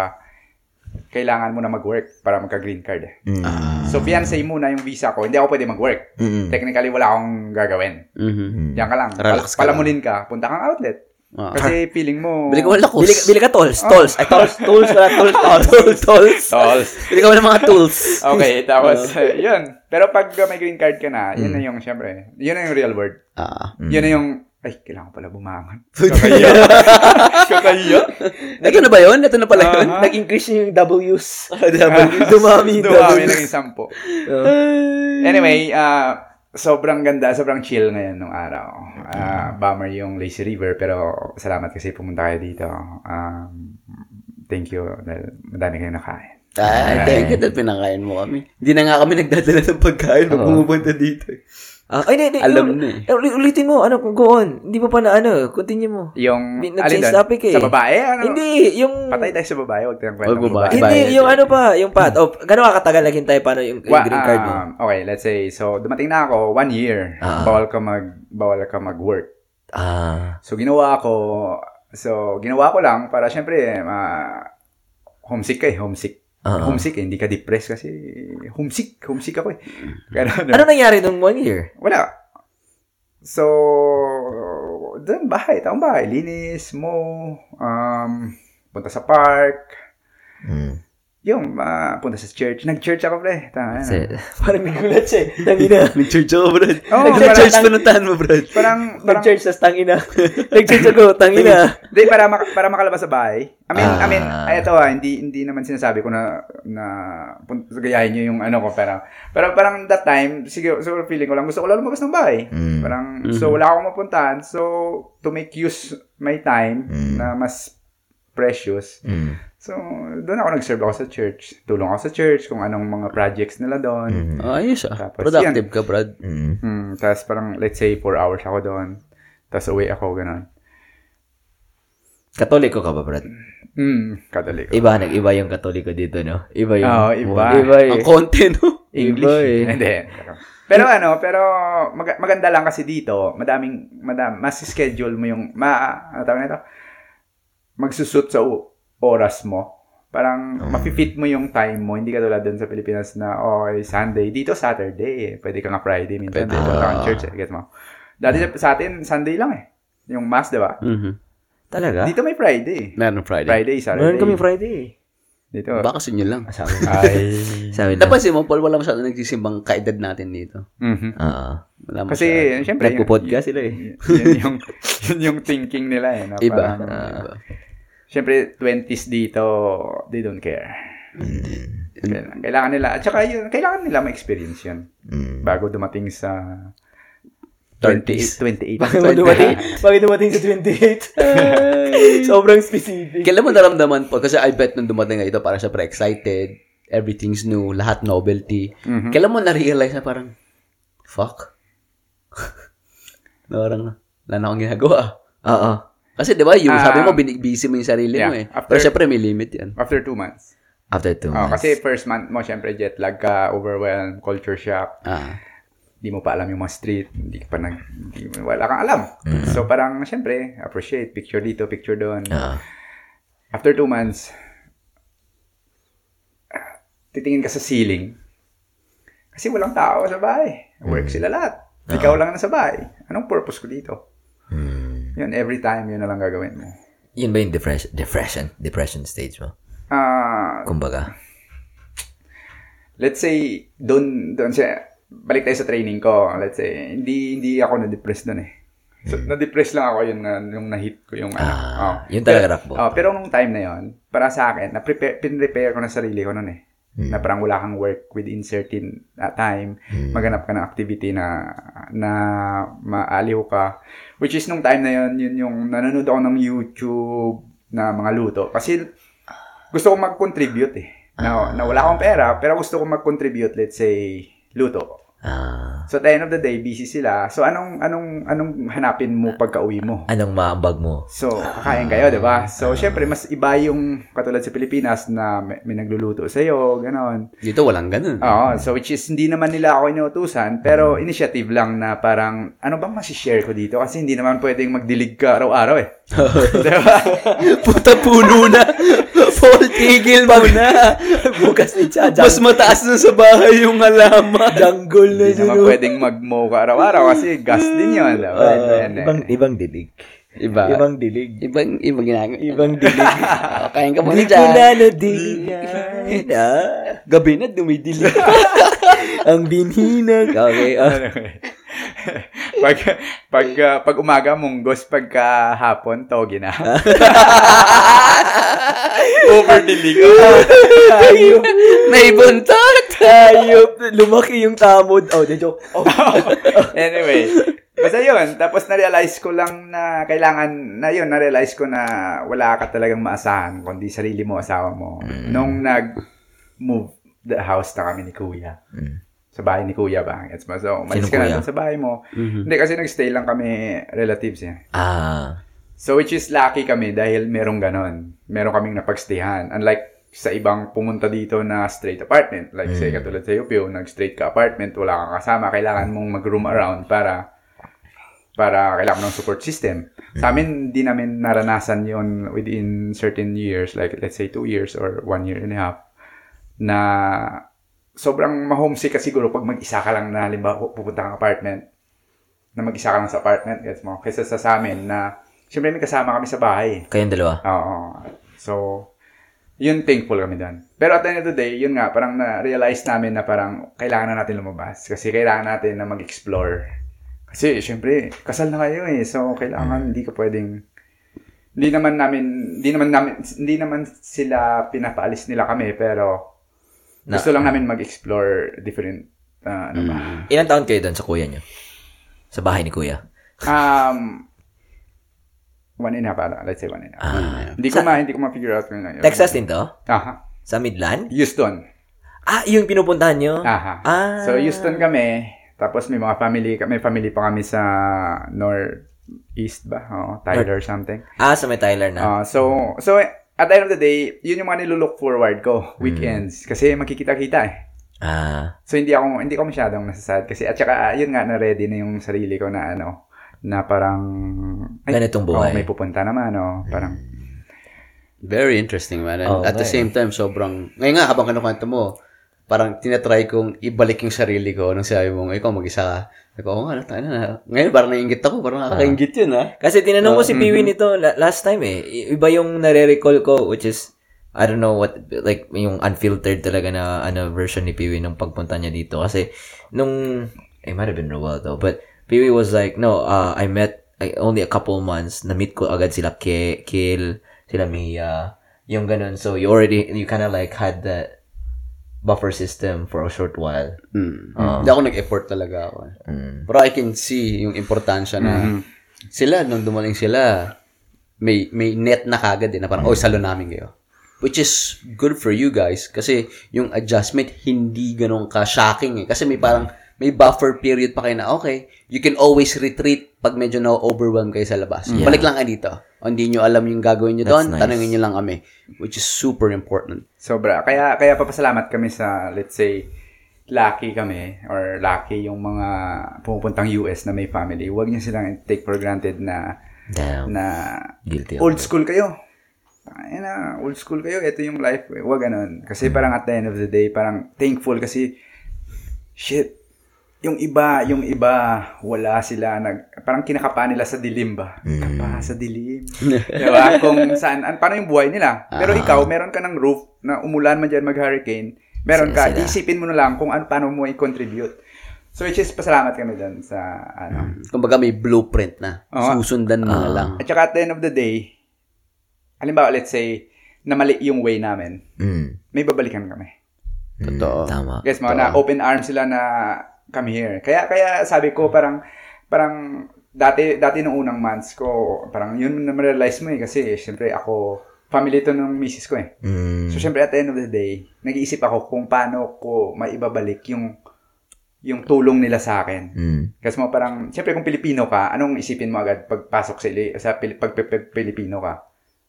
kailangan mo na mag-work para magka-green card. eh. Mm. So, fiancé muna yung visa ko. Hindi ako pwede mag-work. Mm. Technically, wala akong gagawin. Mhm. Mm. Diyan ka lang. Relax ka Palamunin ka. Punta kang outlet. Ah. Kasi feeling mo... Bili ka mo lakos. Bili, bili ka tools, tools. Ay, tools, tools pala, tools, [laughs] tools, tools. Tolls. Bili ka ng mga tools. Okay, [laughs] tapos, yun. Pero pag uh, may green card ka na, yun Mm. na yung, syempre, yun na yung real world. Ah. Yun na yung, ay, kailangan pala bumangon. [laughs] Kakaya. Kakaya. [laughs] Ito na ba yun? Ito na pala yun? Aha. Nag-increase yung W's. [laughs] W. Dumami, Dumami W's. naging sampo. Anyway, uh, sobrang ganda, sobrang chill ngayon nung araw. Uh, bummer yung Lazy River, pero salamat kasi pumunta kayo dito. Um, thank you dahil madami kayong nakain. Ay, thank you dahil pinakain mo kami. Hindi na nga kami nagdadala ng pagkain pag Oo. pumupunta dito. Ah, ay, hindi, hindi. Alam na eh. eh, uli- ulitin mo, ano, go on. Hindi mo pa na, ano, continue mo. Yung, alin nag-change doon? topic eh. Sa babae? Ano? Hindi, yung... Patay tayo sa babae, huwag tayong kwentong babae. babae. Hindi, yung ano pa, yung path. Oh, gano'n ka katagal naghintay paano yung, yung green card mo? um, okay, let's say, so dumating na ako, one year, Ah. bawal ka mag, bawal ka mag-work. Ah, So, ginawa ko, so, ginawa ko lang para, syempre, ma, homesick ka eh, homesick. Ah. Homesick eh, hindi ka depressed kasi homesick, homesick ako eh. Kaya, ano nangyari nung one year? Wala. So, doon bahay, taong bahay, linis mo, um, punta sa park, Hmm. Yung ah, punta sa church. Nag-church ako, pre. Tama, Kasi, [laughs] parang nagulat siya. eh. Tangina. [laughs] Nag-church ako, Brad. Oo, Nag-church parang- pinuntahan mo, Brad. Parang, parang, Nag-church sa tangina. [laughs] Nag-church ako, tangina. Hindi, para, maka, para makalabas sa bahay. I mean, I mean, Ah. ay, ito ah, hindi, hindi naman sinasabi ko na, na, pun- gayahin nyo yung ano ko, pero, pero parang that time, siguro, siguro feeling ko lang, gusto ko lang lumabas ng bahay. Mm. Parang, so wala akong mapuntahan, so, to make use my time, Mm. na mas precious. Mm. So, doon ako nag-serve ako sa church. Tulong ako sa church kung anong mga projects nila doon. Ah, ayos ah. Tapos Productive ka, Brad. Mm. Hmm, tapos parang, let's say, 4 hours ako doon. Tapos uwi ako, ganun. Katoliko ka ba, Brad? Hmm, katoliko. Iba, nag-iba yung katoliko dito, no? Iba yung... Oo, iba. Iba eh. Ang konti, no? English. Iba eh. [laughs] Hindi. Pero ano, pero mag- maganda lang kasi dito, madaming, madam, mas schedule mo yung, ma, ano tawag nito? Magsusut sa oras mo. Parang mapi-fit mo yung time mo. Hindi ka tulad dun sa Pilipinas na, oh, Sunday. Dito, Saturday. Eh. Pwede ka nga Friday. Minsan, Pwede. punta kang church. Eh. Get mo? Dati sa atin, Sunday lang eh. Yung mass, di ba? Mhm. Talaga? Dito may Friday. Meron Friday. Friday, Saturday. Meron kami Friday. Dito. Baka sa inyo lang. Sabi [laughs] Ay. Sabi na. Napansin mo, Paul, wala masyado nagsisimbang kaedad natin dito. Mhm. Oo. Wala Kasi, masyado. syempre, yun, Nagpo-podcast sila eh. yun, yung, [laughs] yun yung thinking nila eh. Na Iba. parang, Iba. Siyempre, 20s dito, they don't care. Kailangan, kailangan nila. At saka yun, kailangan nila ma-experience yun. Mm. Bago dumating sa 30s. 28. 28. Bakit mo dumating? [laughs] Bakit dumating sa 28? [laughs] Sobrang specific. Kailan mo naramdaman po? Kasi I bet nung dumating ka ito, parang syempre excited, everything's new, lahat novelty. Mhm. Kailan mo na-realize na parang, fuck? [laughs] na parang, wala na akong ginagawa. Oo. Kasi di ba, yung Ah, sabi mo, binibisi mo yung sarili mo yeah, eh. after- Pero syempre, may limit yan. After two months. After two Oh, months. kasi first month mo, syempre jet lag ka, overwhelmed, culture shock. Ah. Hindi mo pa alam yung mga street. Hindi pa nag... Hindi, wala kang alam. So, parang, syempre, appreciate. Picture dito, picture doon. Oo. After two months, ah, titingin ka sa ceiling. Kasi walang tao sa bahay. Work sila lahat. Ikaw lang na sa bahay. Anong purpose ko dito? Yun, every time, yun na lang gagawin mo. Yun ba yung depression, depression, depression stage mo? Ah, Kumbaga. let's say, doon, doon siya, balik tayo sa training ko. Let's say, hindi, hindi ako na-depress doon eh. So, na-depress lang ako yun na, yung na-hit ko yung ano. Hmm. Ah, Oh. yun talaga Pero- rock bottom. oh, pero nung time na yon para sa akin, na-prepare, pin-prepare ko na sarili ko noon eh. Hmm. Na parang wala kang work within certain uh, time. Hmm. Maghanap ka ng activity na na maaliw ka. Which is nung time na yon yun yung nanonood ako ng YouTube na mga luto. Kasi gusto ko mag-contribute eh. Na, na wala akong pera, pero gusto ko mag-contribute, let's say, luto. Ah. So at the end of the day, busy sila. So anong anong anong hanapin mo pagka-uwi mo? anong maambag mo? So, kakain kayo, di ba? So, syempre, mas iba yung katulad sa Pilipinas na may, may nagluluto sa'yo, ganon. Dito, walang ganun. Oo, so which is, hindi naman nila ako inuutusan, pero initiative lang na parang, ano bang masishare ko dito? Kasi hindi naman pwedeng magdilig ka araw-araw eh. [laughs] di ba? Puta puno na. Paul, tigil mo na. [laughs] Bukas ni Cha. Mas mataas na sa bahay yung halaman. jungle Hindi naman pwedeng mag-mow ka araw-araw kasi gas din yun. Di ba? Ah, And then, ibang, ibang dilig. Iba. Ibang dilig. Ibang, ibang ginagawa. Ibang dilig. Kain ka muna Hindi ko dyan. na Gabi na, dumidilig. ang binhinag. Okay. ah. [laughs] [laughs] pag, pag, ah, pag umaga, munggos. Pagka hapon, togi na. [laughs] Overdilig. Ayop. May buntot. Ayop. Lumaki yung tamod. Oh, the joke. Oh. [laughs] anyway, basta yun. Tapos na-realize ko lang na kailangan, na yun, na-realize ko na wala ka talagang maasahan kundi sarili mo, asawa mo. Nung nag-move the house na kami ni Kuya. Mm. Sa bahay ni Kuya ba? Gets mo? So, umalis Sino ka na sa bahay mo. Hindi, kasi nag-stay lang kami relatives eh. Ah. So, which is lucky kami dahil merong ganon. Meron kaming napagstayhan. Unlike sa ibang pumunta dito na straight apartment. Like, say, katulad sa UPO, nag-straight ka apartment, wala kang kasama, kailangan mong mag-room around para para kailangan ng support system. Sa amin, di namin naranasan yon within certain years, like let's say two years or one year and a half, na sobrang ma-homesick ka siguro pag mag-isa ka lang na, halimbawa, pupunta kang apartment, na mag-isa ka lang sa apartment, gets mo? Kaysa sa, sa amin na, syempre may kasama kami sa bahay. Kayong dalawa. Oo. So, yun thankful kami doon. Pero at the end of the day, yun nga, parang na-realize namin na parang kailangan na natin lumabas. Kasi kailangan natin na mag-explore. Kasi, syempre, kasal na kayo eh. So, kailangan, hindi ka pwedeng, hindi naman namin, hindi naman namin, hindi naman sila pinapaalis nila kami, pero Na- gusto lang namin mag-explore different, ah, ano ba. Ilan taon kayo doon sa kuya nyo? Sa bahay ni kuya? Um, one and a half, ata. let's say one and a half. Ah. Hindi ko ma, hindi ko ma-figure out kung ano. Texas din to? Aha. Sa Midland? Houston. Ah, yung pinupuntahan nyo? Aha. Ah. So, Houston kami. Tapos may mga family, may family pa kami sa Northeast ba? Oh, Tyler something. Ah, sa may Tyler na. Ah, so, so at the end of the day, yun yung mga nilulook forward ko, weekends. Kasi makikita-kita eh. Ah. So, hindi ako, hindi ko masyadong nasasad. Kasi, at saka, yun nga, na-ready na yung sarili ko na ano, na parang, Ganitong buhay. oh, may pupunta naman, oh, parang, Very interesting, man. And Oh, at the same time, sobrang... Ngayon nga, habang kinukwento mo, parang tinatry kong ibalik yung sarili ko nung sinabi mo, ikaw mag-isa ka. Sabi ko, oh, ano, tayo na. Ngayon, parang nainggit ako. Parang nakakaingit yun, ha? Kasi tinanong ko si Piwi nito la- last time eh. Iba yung nare-recall ko, which is, I don't know what, like, yung unfiltered talaga na ano, version ni Piwi nung pagpunta niya dito. Kasi, nung, it might have been Roel though, but Piwi was like, no, uh, I met, I, only a couple months, na-meet ko agad sila Ke, Kil, sila Mia, yung ganun. So, you already, you kind of like had that buffer system for a short while. Hmm. Hindi ako nag-effort talaga ako. eh. Mm. Pero I can see yung importansya na sila, nung dumaling sila, may may net na kagad din na parang, oh, salo namin kayo. Which is good for you guys kasi yung adjustment hindi ganun ka-shocking eh. Kasi may parang, may buffer period pa kayo na, okay, you can always retreat pag medyo na-overwhelm kayo sa labas. Balik lang kayo dito. O hindi nyo alam yung gagawin nyo doon, nice. tanongin nyo lang kami. Which is super important. sobra. Kaya, kaya papasalamat kami sa, let's say, lucky kami, or lucky yung mga pumupuntang US na may family. Huwag niyo silang take for granted na, Damn. na Guilty old school kayo. Ay na, old school kayo, ito yung life. Huwag ganun. Kasi parang at the end of the day, parang thankful kasi, shit, yung iba, yung iba, wala sila nag, parang kinakapa nila sa dilim ba? Kapa sa dilim. [laughs] diba? Kung saan, an, paano yung buhay nila. Pero ikaw, meron ka ng roof na umulan man dyan mag-hurricane, meron ka, Sila. isipin mo na lang kung ano, paano mo i-contribute. So, which is, pasalamat kami dyan sa, ano, Kumbaga may blueprint na. Oo. Susundan mo na lang. At saka at the end of the day, halimbawa, let's say, na mali yung way namin, Mm. may babalikan kami. Totoo. Tama. Guys, mga na open arms sila na come here. Kaya kaya sabi ko parang parang dati dati nung unang months ko, parang yun na realize mo eh kasi syempre ako family to ng misis ko eh. Mm. So syempre at the end of the day, nag-iisip ako kung paano ko maibabalik yung yung tulong nila sa akin. Mm. Kasi mo parang, siyempre kung Pilipino ka, anong isipin mo agad pagpasok sa, ili- sa pag, pag, pag Pilipino ka?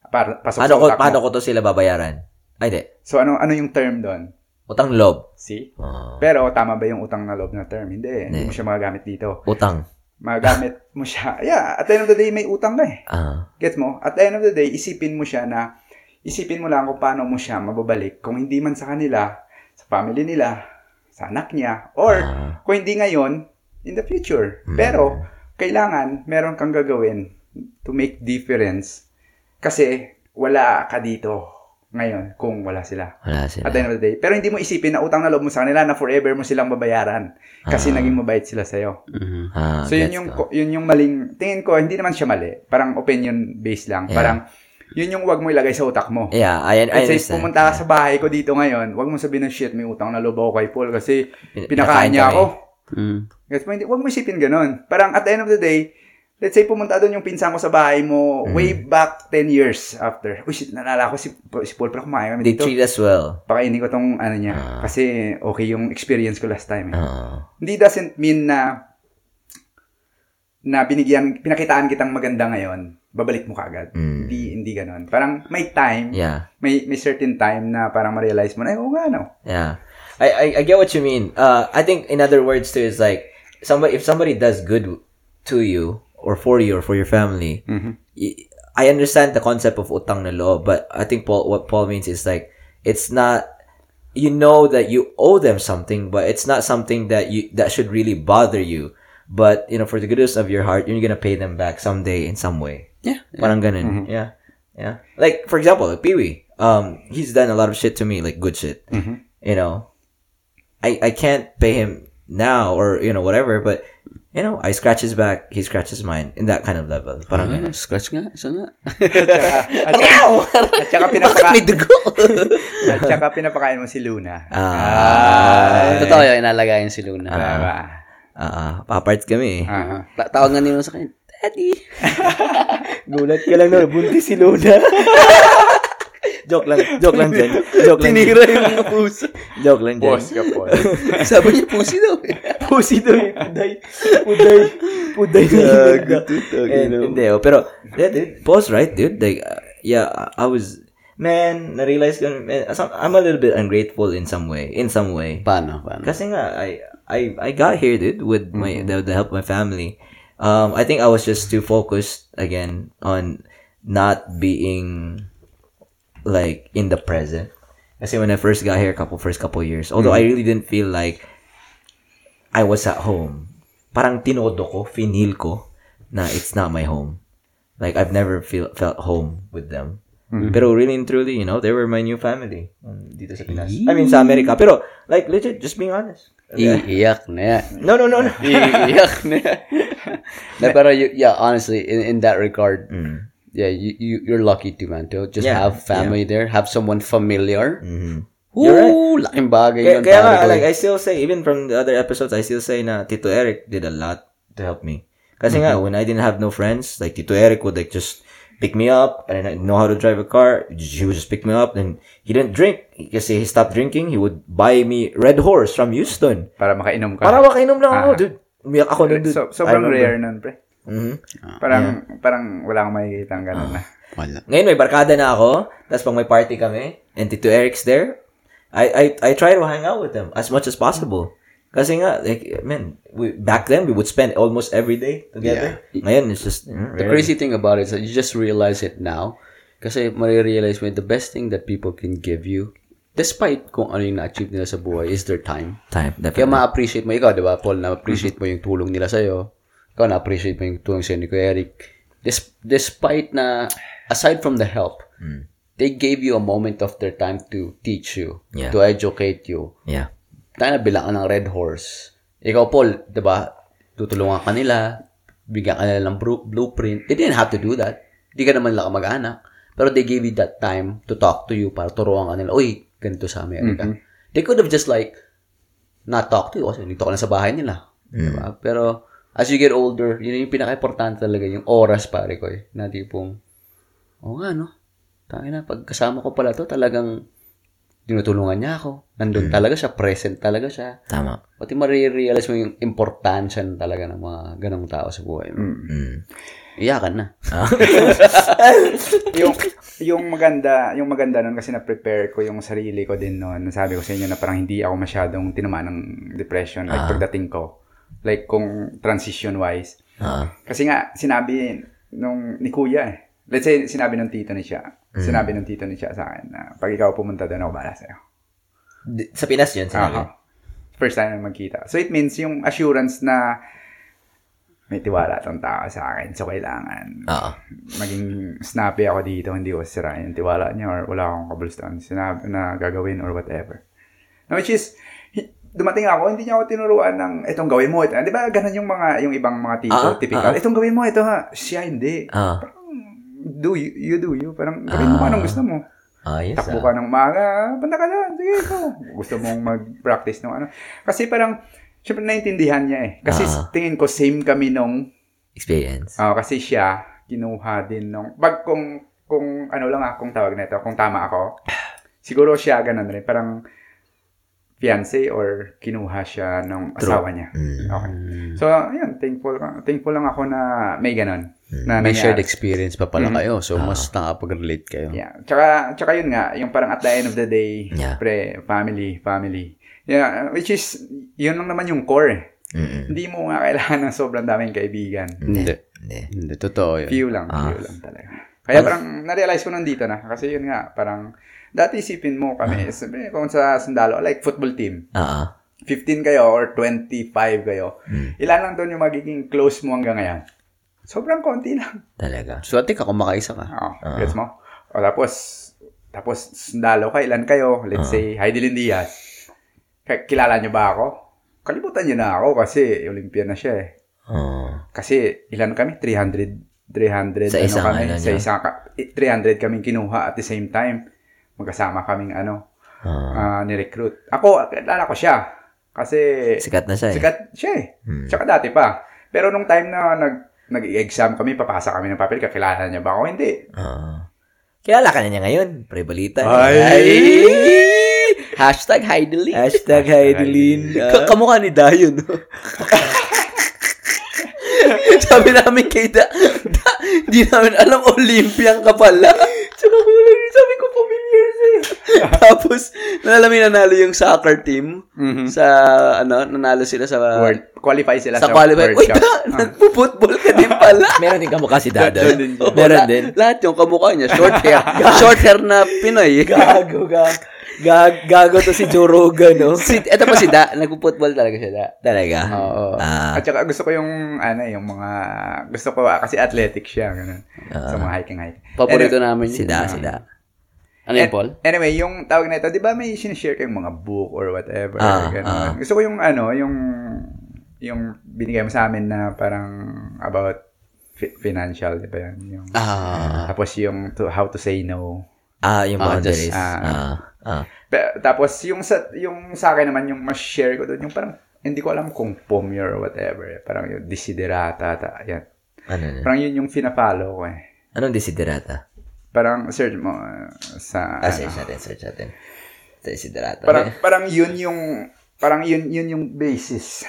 Para, pasok Paano sa ko, paano ko to sila babayaran? Ay, di. So ano ano yung term doon? Utang loob. See? Oh. Pero tama ba yung utang na loob na term? Hindi. Hindi mo siya magagamit dito. Utang. Magagamit [laughs] mo siya. Yeah, at the end of the day, may utang ka eh. Ah. Gets mo? At the end of the day, isipin mo siya na, isipin mo lang kung paano mo siya mababalik. Kung hindi man sa kanila, sa family nila, sa anak niya, or Ah. kung hindi ngayon, in the future. Pero, kailangan meron kang gagawin to make difference kasi wala ka dito ngayon kung wala sila. Wala sila. At the end of the day. Pero hindi mo isipin na utang na loob mo sa kanila na forever mo silang babayaran kasi naging mabait sila sa'yo. Mhm. Ah, So yun yung ko. yun yung maling tingin ko hindi naman siya mali. Parang opinion based lang. Yeah. Parang yun yung wag mo ilagay sa utak mo. Yeah, I, I Kasi understand. pumunta ka sa bahay ko dito ngayon, wag mo sabihin na shit, may utang na loob ako kay Paul kasi Pin- pinakain niya ako. Mm. Gets mo? Hindi, wag mo isipin ganun. Parang at the end of the day, let's say pumunta doon yung pinsan ko sa bahay mo Mm. way back 10 years after. Uy, shit, naalala ko si, si Paul, pero kumain kami They dito. treat us well. Pakainin ko tong ano niya. Ah. Kasi okay yung experience ko last time. Eh. Ah. Hindi doesn't mean na na binigyan, pinakitaan kitang maganda ngayon, babalik mo kaagad. Mm. Hindi, hindi ganun. Parang may time, Yeah. may may certain time na parang ma-realize mo na, eh, oo nga, no? Yeah. I, I, I get what you mean. Uh, I think in other words too is like somebody if somebody does good to you or for you or for your family, mm-hmm. I understand the concept of utang na loob, but I think Paul what Paul means is like it's not you know that you owe them something, but it's not something that you that should really bother you. But you know, for the goodness of your heart, you're gonna pay them back someday in some way. Yeah. Parang ganun. Mm-hmm. Yeah. Yeah. Like, for example, like Pee-wee, um, he's done a lot of shit to me, like good shit. Mm-hmm. You know, I, I can't pay him now or, you know, whatever, but, you know, I scratch his back, he scratches mine in that kind of level. Parang Ah, scratch nga, isa nga. At saka, at saka, [laughs] pinapaka, May dugo. [laughs] at saka pinapakain mo si Luna. Ah. Totoo yun, inalagayan si Luna. Diba? Ah, ah, paparts kami eh. Ah. Ta- tawag nga nila sa kanya, Daddy. [laughs] Gulat ka lang na, buntis si Luna. Joke lang, joke lang dyan. Joke lang. Tinira yung puso. Joke lang dyan. Boss ka po. [laughs] Sabi niya, pusi daw. eh. [laughs] Pusi daw eh. Puday. Puday. Puday na yung hindi, oh, pero, yeah, dude, Paul's right, dude. Like, uh, yeah, I was, man, na-realize ko, man, I'm a little bit ungrateful in some way. In some way. Paano? Paano? Kasi nga, I, I, I got here, dude, with my, the, the help of my family. Um, I think I was just too focused, again, on not being, like, in the present. Kasi when I first got here, a couple, first couple years, although I mm-hmm. really didn't feel like I was at home, parang tinodo ko, finil ko, na it's not my home. Like, I've never feel, felt home with them. Mm-hmm. Pero really and truly, you know, they were my new family. um, Dito sa Pinas. I mean, sa America. Pero, like, legit, just being honest. Iiyak na yan. No, no, no, no. Iiyak na [laughs] yan. Pero, you, yeah, honestly, in, in that regard, mm. Yeah, you, you, you're lucky too, man, to just. Yeah, have family there, have someone familiar. Mhm. Ooh, right. laking bagay Kaya, yun. kaya nga, like. I still say, even from the other episodes, I still say na Tito Eric did a lot to help me. Kasi nga, when I didn't have no friends, like, Tito Eric would, like, just pick me up, and I didn't know how to drive a car, he would just pick me up, and he didn't drink. Kasi he stopped drinking, he would buy me Red Horse from Houston. Para makainom ka. Para makainom lang ako, Ah. dude. Umiyak ako nun, dude. So, I sobrang rare nun, pre. Mhm. Parang, parang wala akong makikita ang ganun na. Wala. Ngayon may barkada na ako, tapos pag may party kami, and Tito Eric's there, I I I try to hang out with them as much as possible. Kasi nga, like, man, we, back then we would spend almost every day together. Ngayon, it's just, mm, The rare. crazy thing about it is that you just realize it now. Kasi marirealize mo, the best thing that people can give you, despite kung ano yung na-achieve nila sa buhay, is their time. time, Kaya definitely. ma-appreciate mo, ikaw, di ba, Paul, na-appreciate mo yung tulong nila sa'yo. Ikaw, na-appreciate mo yung tulong sa'yo ni Kuya Eric. Des- despite na, aside from the help, they gave you a moment of their time to teach you, Yeah. to educate you. yeah. Tayo na bilang ng Red Horse. Ikaw, Paul, di ba, tutulungan ka nila, bigyan ka nila ng blueprint. They didn't have to do that. Hindi ka naman nila mag-anak. Pero they gave you that time to talk to you para turuan ka nila, uy, ganito sa Amerika. They could have just like, not talk to you kasi dito ka lang sa bahay nila. Diba? Pero, as you get older, yun yung pinaka-importante talaga, yung oras, pare ko eh. Na tipong, oo nga, no? Tangin na, pag kasama ko pala to, talagang tinutulungan niya ako. Nandun talaga siya, present talaga siya. Tama. Pati marirealize mo yung importansya na talaga ng mga ganong tao sa buhay mo. Mm. Iyakan na. [laughs] yung yung maganda, yung maganda nun kasi na-prepare ko yung sarili ko din noon. Sabi ko sa inyo na parang hindi ako masyadong tinamaan ng depression like pagdating ko. Like kung transition wise. Ah. Kasi nga sinabi nung ni Kuya eh. Let's say sinabi ng tito ni siya. Sinabi ng tito ni siya sa akin na pag ikaw pumunta doon ako bala sa'yo. Di- sa Pinas yun, sinabi. Aha. First time na magkita. So it means yung assurance na may tiwala tong tao sa akin. So kailangan Oo. maging snappy ako dito, hindi ko sirain yung tiwala niya or wala akong kabulustuhan sinabi na gagawin or whatever. Now, which is, dumating ako, hindi niya ako tinuruan ng itong gawin mo. Ito. Di ba, ganun yung mga, yung ibang mga tito, Ah, typical. ah. Itong gawin mo, ito ha. Siya, hindi. Ah. Do you, you do you. Parang gawin mo Ah. anong gusto mo. Ah, yes. Takbo ka ng umaga, punta ka doon, sige ikaw. Gusto mong mag-practice ng ano. Kasi parang, syempre naintindihan niya eh. Kasi Ah. tingin ko same kami nung Experience. Ah, kasi siya, kinuha din nung, pag kung, kung ano lang kung tawag nito, kung tama ako, siguro siya ganun rin, parang fiancé or kinuha siya nung asawa niya. Mm. Okay. So, ayun, thankful, thankful lang ako na may ganun. Na May shared experience pa pala kayo. So, mas nakapag-relate kayo. Yeah. Tsaka, tsaka yun nga, yung parang at the end of the day, Yeah. pre, family, family. Yeah, which is, yun lang naman yung core. Mm-mm. Hindi mo nga kailangan ng sobrang daming kaibigan. Hindi. Hindi. Hindi. Totoo yun. Few lang, Ah. few lang talaga. Kaya parang na-realize ko nandito na. Kasi yun nga, parang dati isipin mo kami, sabi, kung sa sundalo, like football team, Ah, ah. 15 kayo or 25 kayo, ilan lang doon yung magiging close mo hanggang ngayon? Sobrang konti lang. Talaga. Swerte ka kung makaisa ka. Oo, gets mo? O tapos, tapos sundalo ka, ilan kayo? Let's say, Heidelin Diaz. Kilala niyo ba ako? Kalimutan niyo na ako kasi Olympian na siya eh. Oh. Kasi ilan kami? 300 300 Sa ano isang kami ano sa isang ka- 300 kaming kinuha at the same time magkasama kaming ano Ah. ah, ni-recruit. Ako, kilala ko siya. Kasi Sikat na siya eh. sikat siya eh. Hmm. Tsaka dati pa. Pero nung time na nag nag-exam kami, papasa kami ng papel, kakilala niya ba ako? Hindi. Oo. Kilala ka na niya ngayon. Pre balita. Ay! Hashtag Heidelin. Hashtag Heidelin. Ka- kamukha ni Dayon. no? [laughs] Sabi namin kay Da, da [laughs] di namin alam Olympian ka pala. Tsaka ko lang, sabi ko familiar sa'yo. [laughs] Tapos, nalalamin nanalo yung soccer team sa, ano, nanalo sila sa, World, qualify sila sa sa, qualify. World Uy, Cup. da, nagpo-football [laughs] ka din pala. Meron din kamukha si Dada. Meron din siya. Lahat yung kamukha niya. Short hair. Short hair na Pinoy. Gago ka. Gag gago to si Joe Rogan, no? si, eto pa si Da. Nagpo-football talaga siya, Da. Talaga? Oo. Ah, At saka gusto ko yung, ano, yung mga, gusto ko, ah, kasi athletic siya, ganun. sa mga hiking-hiking. Paborito namin si yun. Da, si Da. Ano yun, Paul? Anyway, yung tawag na ito, di ba may sinishare kayong mga book or whatever, Ah, ganun. ah. Gusto ko yung, ano, yung, yung binigay mo sa amin na parang about fi- financial, di ba yan? Yung, Ah. tapos yung to, how to say no. Ah, yung Ah, boundaries. ah, Ah, ah. Pe- tapos yung sa yung sa akin naman yung mas share ko doon yung parang hindi ko alam kung pom or whatever. eh. Parang yung desiderata. Ta, yan. Ano na? Parang yun yung fina-follow ko eh. Anong desiderata? Parang search mo uh, sa Ah, ano. search natin, search natin. Desiderata. Parang parang yun yung parang yun yun yung basis.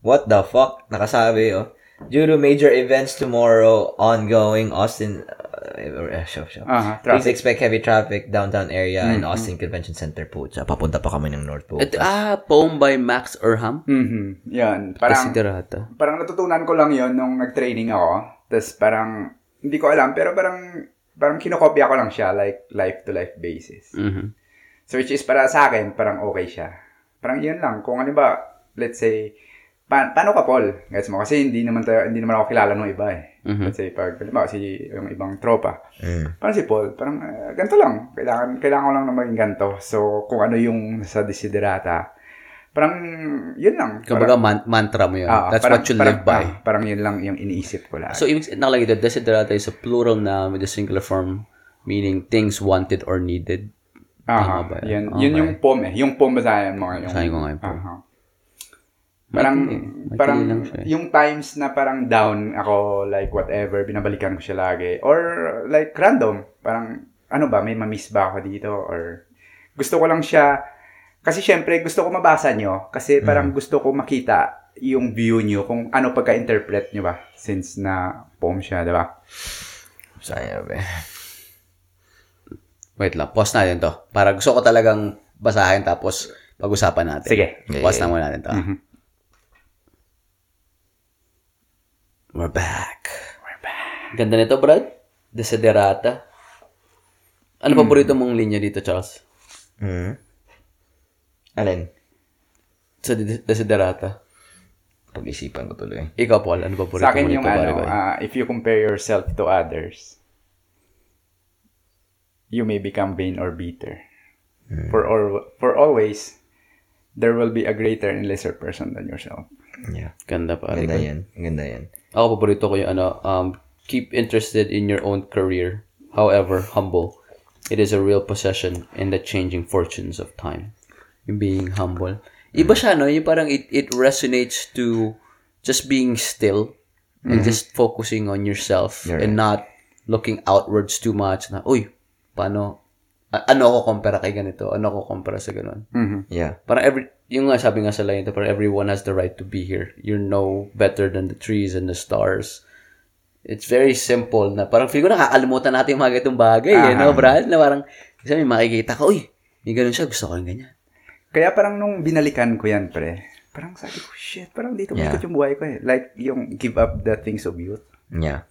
What the fuck? Nakasabi, oh. Due to major events tomorrow, ongoing Austin, uh, uh, shop, shop. Aha, Please traffic. expect heavy traffic downtown area in Austin Convention Center po. Sa papunta pa kami ng North Pole. Ito, ah, poem by Max Urham. Mhm. Yan. Parang Desiderata. parang natutunan ko lang yon nung nag-training ako. Tapos parang hindi ko alam pero parang parang kinokopya ko lang siya like life to life basis. Mhm. So which is para sa akin, parang okay siya. Parang yun lang. Kung ano ba, let's say, pa- paano ka, Paul? Gets mo? Kasi hindi naman tayo, hindi naman ako kilala ng iba eh. Mhm. Let's say, pag, halimbawa, si, yung ibang tropa. Mm. Parang si Paul, parang uh, ganito lang. Kailangan, kailangan ko lang na maging ganito. So, kung ano yung sa desiderata, parang yun lang. Kumbaga man- mantra mo yun. ah, That's parang- what you parang- live by. ah, parang yun lang yung iniisip ko lang. So, ibig nakalagay dito, desiderata is a plural noun with a singular form meaning things wanted or needed. Aha, ba yan? yun Okay. yung pom eh. Yung pom basahin mo. Yung, Basahin ko nga yung pom. Aha. Parang, Maikli. parang Maikli lang siya eh. yung times na parang down ako, like whatever, binabalikan ko siya lagi. Or like random, parang ano ba, may mamiss ba ako dito? Or gusto ko lang siya, kasi syempre gusto ko mabasa nyo, kasi parang gusto ko makita yung view nyo, kung ano pagka-interpret nyo ba, since na poem siya, di ba? Sayang, be. Wait lang, pause natin to. Para gusto ko talagang basahin tapos pag-usapan natin. Sige. Pause na muna natin to. Mhm. We're back. We're back. Ganda nito, Brad. Desiderata. Ano paborito mong linya dito, Charles? Mm. Alin? Sa de- Desiderata. Pag-isipan ko tuloy. Ikaw, Paul, ano paborito Sa akin mo yung dito, ano, ah, if you compare yourself to others, you may become vain or bitter. For or for always, there will be a greater and lesser person than yourself. Yeah. Ganda, pare Ganda yan. Ganda yan. Ako, paborito ko yung ano, um, keep interested in your own career, however humble. It is a real possession in the changing fortunes of time. Yung being humble. Iba siya, no? Yung parang it, it resonates to just being still and just focusing on yourself You're and not looking outwards too much na, uy, paano, ano ako kumpara kay ganito? Ano ako kumpara sa ganun? Mhm. Yeah. Parang every, yung nga sabi nga sa line ito, parang everyone has the right to be here. You're no better than the trees and the stars. It's very simple na parang feel ko nakakalimutan natin yung mga ganitong bagay, eh, no, Brad? Na parang, kasi may makikita ko, uy, may ganun siya, gusto ko yung ganyan. Kaya parang nung binalikan ko yan, pre, parang sabi ko, shit, parang dito Yeah. yeah. yung buhay ko eh. Like, yung give up the things of youth. Yeah.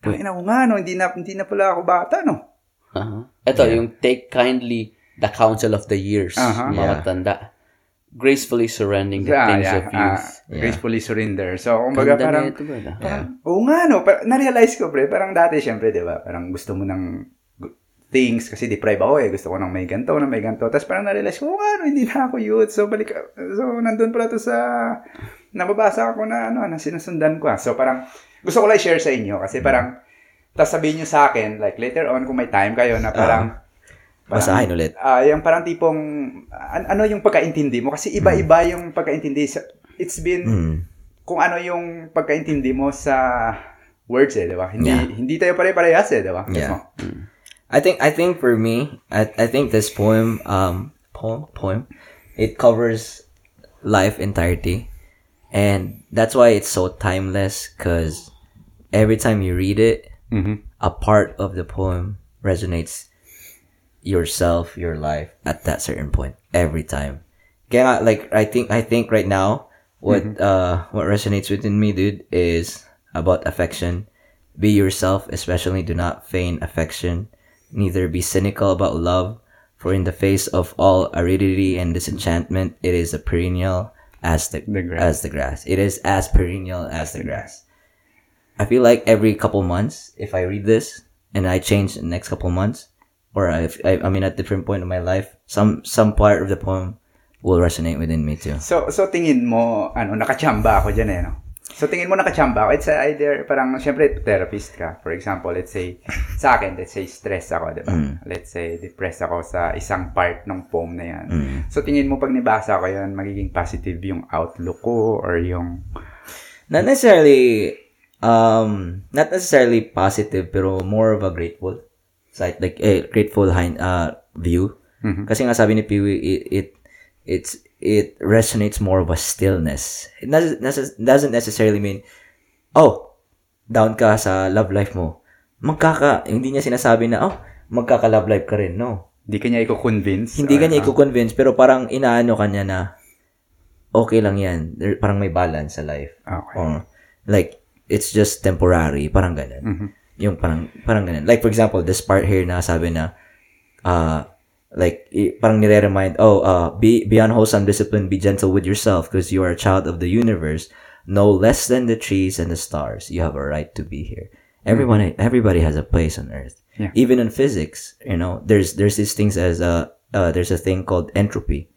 Tangin ako nga, no, hindi na, hindi na pala ako bata, no? Aha. Ito, yung take kindly the counsel of the years, Aha. mga Yeah. matanda. Gracefully surrendering the Ah, things yeah, of ah, youth. gracefully surrender. So, kumbaga Ganda parang, ito, ah. Yeah. Oo nga, no. Pa- na-realize ko, pre. Parang dati, syempre, di ba? Parang gusto mo ng things kasi deprive ako eh. Gusto ko ng may ganito, ng may ganito. Tapos parang na-realize ko, oo nga, no, hindi na ako youth. So, balik, so, nandun pala to sa, nababasa ako na, ano, na sinusundan ko. ah. So, parang, gusto ko lang share sa inyo kasi parang, tapos sabihin nyo sa akin, like, later on, kung may time kayo na parang, Basahin ulit. Ah, yung parang tipong, an- ano yung pagkaintindi mo? Kasi iba-iba yung pagkaintindi. Sa- It's been, Mm. kung ano yung pagkaintindi mo sa words eh, di ba? Hindi, Yeah. hindi tayo pare-parehas eh, di ba? Yeah. mo? I think I think for me, I I think this poem um poem poem it covers life entirety, and that's why it's so timeless. Cause every time you read it, Mhm. a part of the poem resonates yourself, your life at that certain point every time. Kaya like I think I think right now what uh what resonates within me, dude, is about affection. Be yourself, especially do not feign affection. Neither be cynical about love, for in the face of all aridity and disenchantment, it is a perennial as the, The grass. as the grass. It is as perennial as the grass. I feel like every couple months, if I read this and I change the next couple months, or I, I'm in a different point of my life, some some part of the poem will resonate within me too. So, so tingin mo, ano, nakachamba ako dyan eh, no? So, tingin mo nakachamba ako. It's either, parang, syempre, therapist ka. For example, let's say, sa akin, let's say, stress ako, di ba? Let's say, depressed ako sa isang part ng poem na yan. So, tingin mo pag nibasa ko yan, magiging positive yung outlook ko or yung... Not necessarily, um, not necessarily positive, pero more of a grateful side, like a grateful hind, uh, view. Kasi nga sabi ni Peewee, it, it, it's, it resonates more of a stillness. It doesn't, doesn't necessarily mean, oh, down ka sa love life mo. Magkaka, hindi niya sinasabi na, oh, magkaka-love life ka rin. No. Hindi ka niya i-convince. Hindi or, ka niya ah, i-convince, pero parang inaano ka niya na, okay lang yan. Parang may balance sa life. Okay. Or, like, it's just temporary. Parang ganun. Mm-hmm. Yung parang, parang ganun. Like, for example, this part here na sabi na, uh, like, parang nire-remind, oh, uh, be, be unwholesome, discipline, be gentle with yourself because you are a child of the universe, no less than the trees and the stars. You have a right to be here. Everyone, everybody has a place on earth. Yeah. Even in physics, you know, there's, there's these things as, uh, uh, there's a thing called entropy.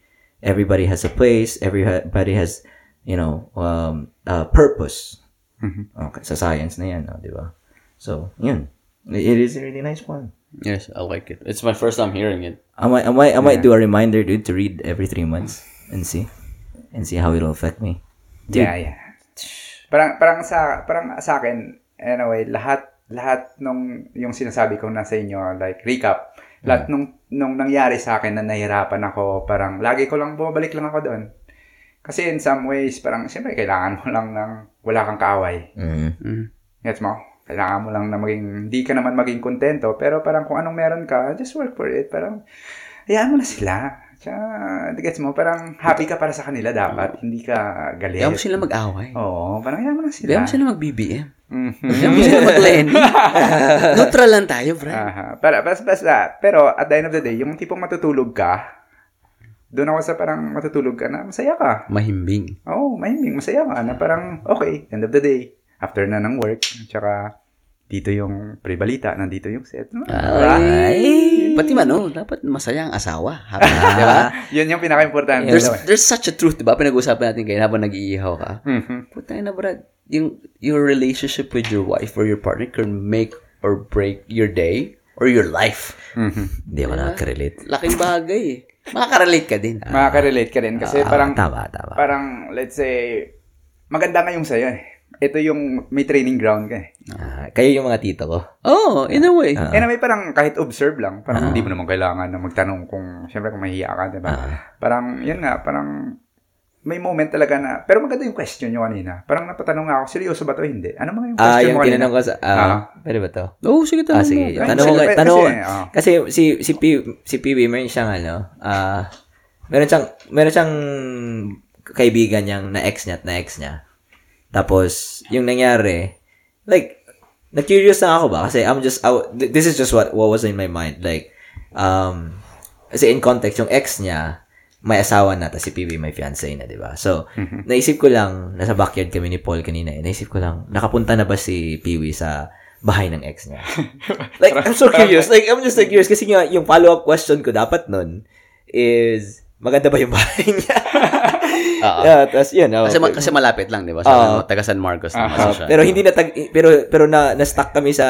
Everybody has a place. Everybody has, you know, um, uh, purpose. Okay, sa science na yan, no, di ba? So, yun. It is a really nice one. Yes, I like it. It's my first time hearing it. I might, I might, I might do a reminder, dude, to read every three months and see, and see how it'll affect me. Dude. Yeah, yeah. Parang, parang sa, parang sa akin, anyway, lahat, lahat nung, yung sinasabi ko na sa inyo, like, recap, lahat nung, nung nangyari sa akin na nahirapan ako, parang, lagi ko lang, bumabalik lang ako doon. Kasi in some ways, parang, siyempre, kailangan mo lang ng, wala kang kaaway. Mm. Mm. Gets mo? Kailangan mo lang na maging, hindi ka naman maging kontento, pero parang kung anong meron ka, just work for it. Parang, hayaan mo na sila. Tsaka, gets mo, parang happy ka para sa kanila dapat. Hindi ka galit. Kaya mo sila mag-away. Oo, parang hayaan mo na sila. Kaya mo sila mag-BBM. Mhm. Kaya mo sila mag-Lenny. [laughs] Neutral lang tayo, bro. Aha. Para, basta, basta, pero at the end of the day, yung tipong matutulog ka, doon ako sa parang matutulog ka na masaya ka. Mahimbing. Oo, oh, mahimbing, masaya ka na parang, okay, end of the day, after na ng work, tsaka dito yung pre-balita, nandito yung set. Ay. Pati man, no, dapat masaya ang asawa. Happy, [laughs] di ba? [laughs] Yun yung pinaka-importante. There's, there's such a truth, di ba? Pinag-uusapan natin kayo habang nag-iihaw ka. Mhm. Puta na, Brad. Yung, your relationship with your wife or your partner can make or break your day or your life. Mhm. Hindi ako nakaka-relate. Laking bagay eh. Makaka-relate ka din. Makaka-relate ka rin kasi Ah, parang, tama, tama. parang, let's say, maganda nga yung sa'yo eh. Ito yung may training ground ka eh. Ah, kayo yung mga tito ko. Oh, in a way. Ah. Anyway, parang kahit observe lang, parang hindi mo naman kailangan na magtanong kung, syempre kung mahihiya ka, di ba? Parang, yun nga, parang may moment talaga na, pero maganda yung question nyo kanina. Parang napatanong nga ako, seryoso ba to? Hindi. Ano mga yung question yung mo kanina? tinanong ko sa, ah, Ah. pwede ba to? Oo, sige, tanong Ah, sige. mo. Tanong ko, tanong ko. ah. Kasi si, si, P, si PB, meron siyang ano, ah, meron siyang, meron siyang kaibigan niyang na ex niya at na ex niya. Tapos, yung nangyari, like, na-curious na ako ba? Kasi I'm just, I, this is just what, what was in my mind. Like, um, kasi in context, yung ex niya, may asawa na, tapos si PB may fiancé na, di ba? So, naisip ko lang, nasa backyard kami ni Paul kanina, eh, naisip ko lang, nakapunta na ba si Peewee sa bahay ng ex niya? [laughs] like, I'm so curious. Like, I'm just so curious kasi nga, yung follow-up question ko dapat nun is, maganda ba yung bahay niya? [laughs] Oo. yeah, tapos yun. oh, Kasi, ma- kasi malapit lang, di ba? Sa Ah. ano, taga San Marcos naman Ah, siya. pero hindi na tag, pero pero na na-stuck kami sa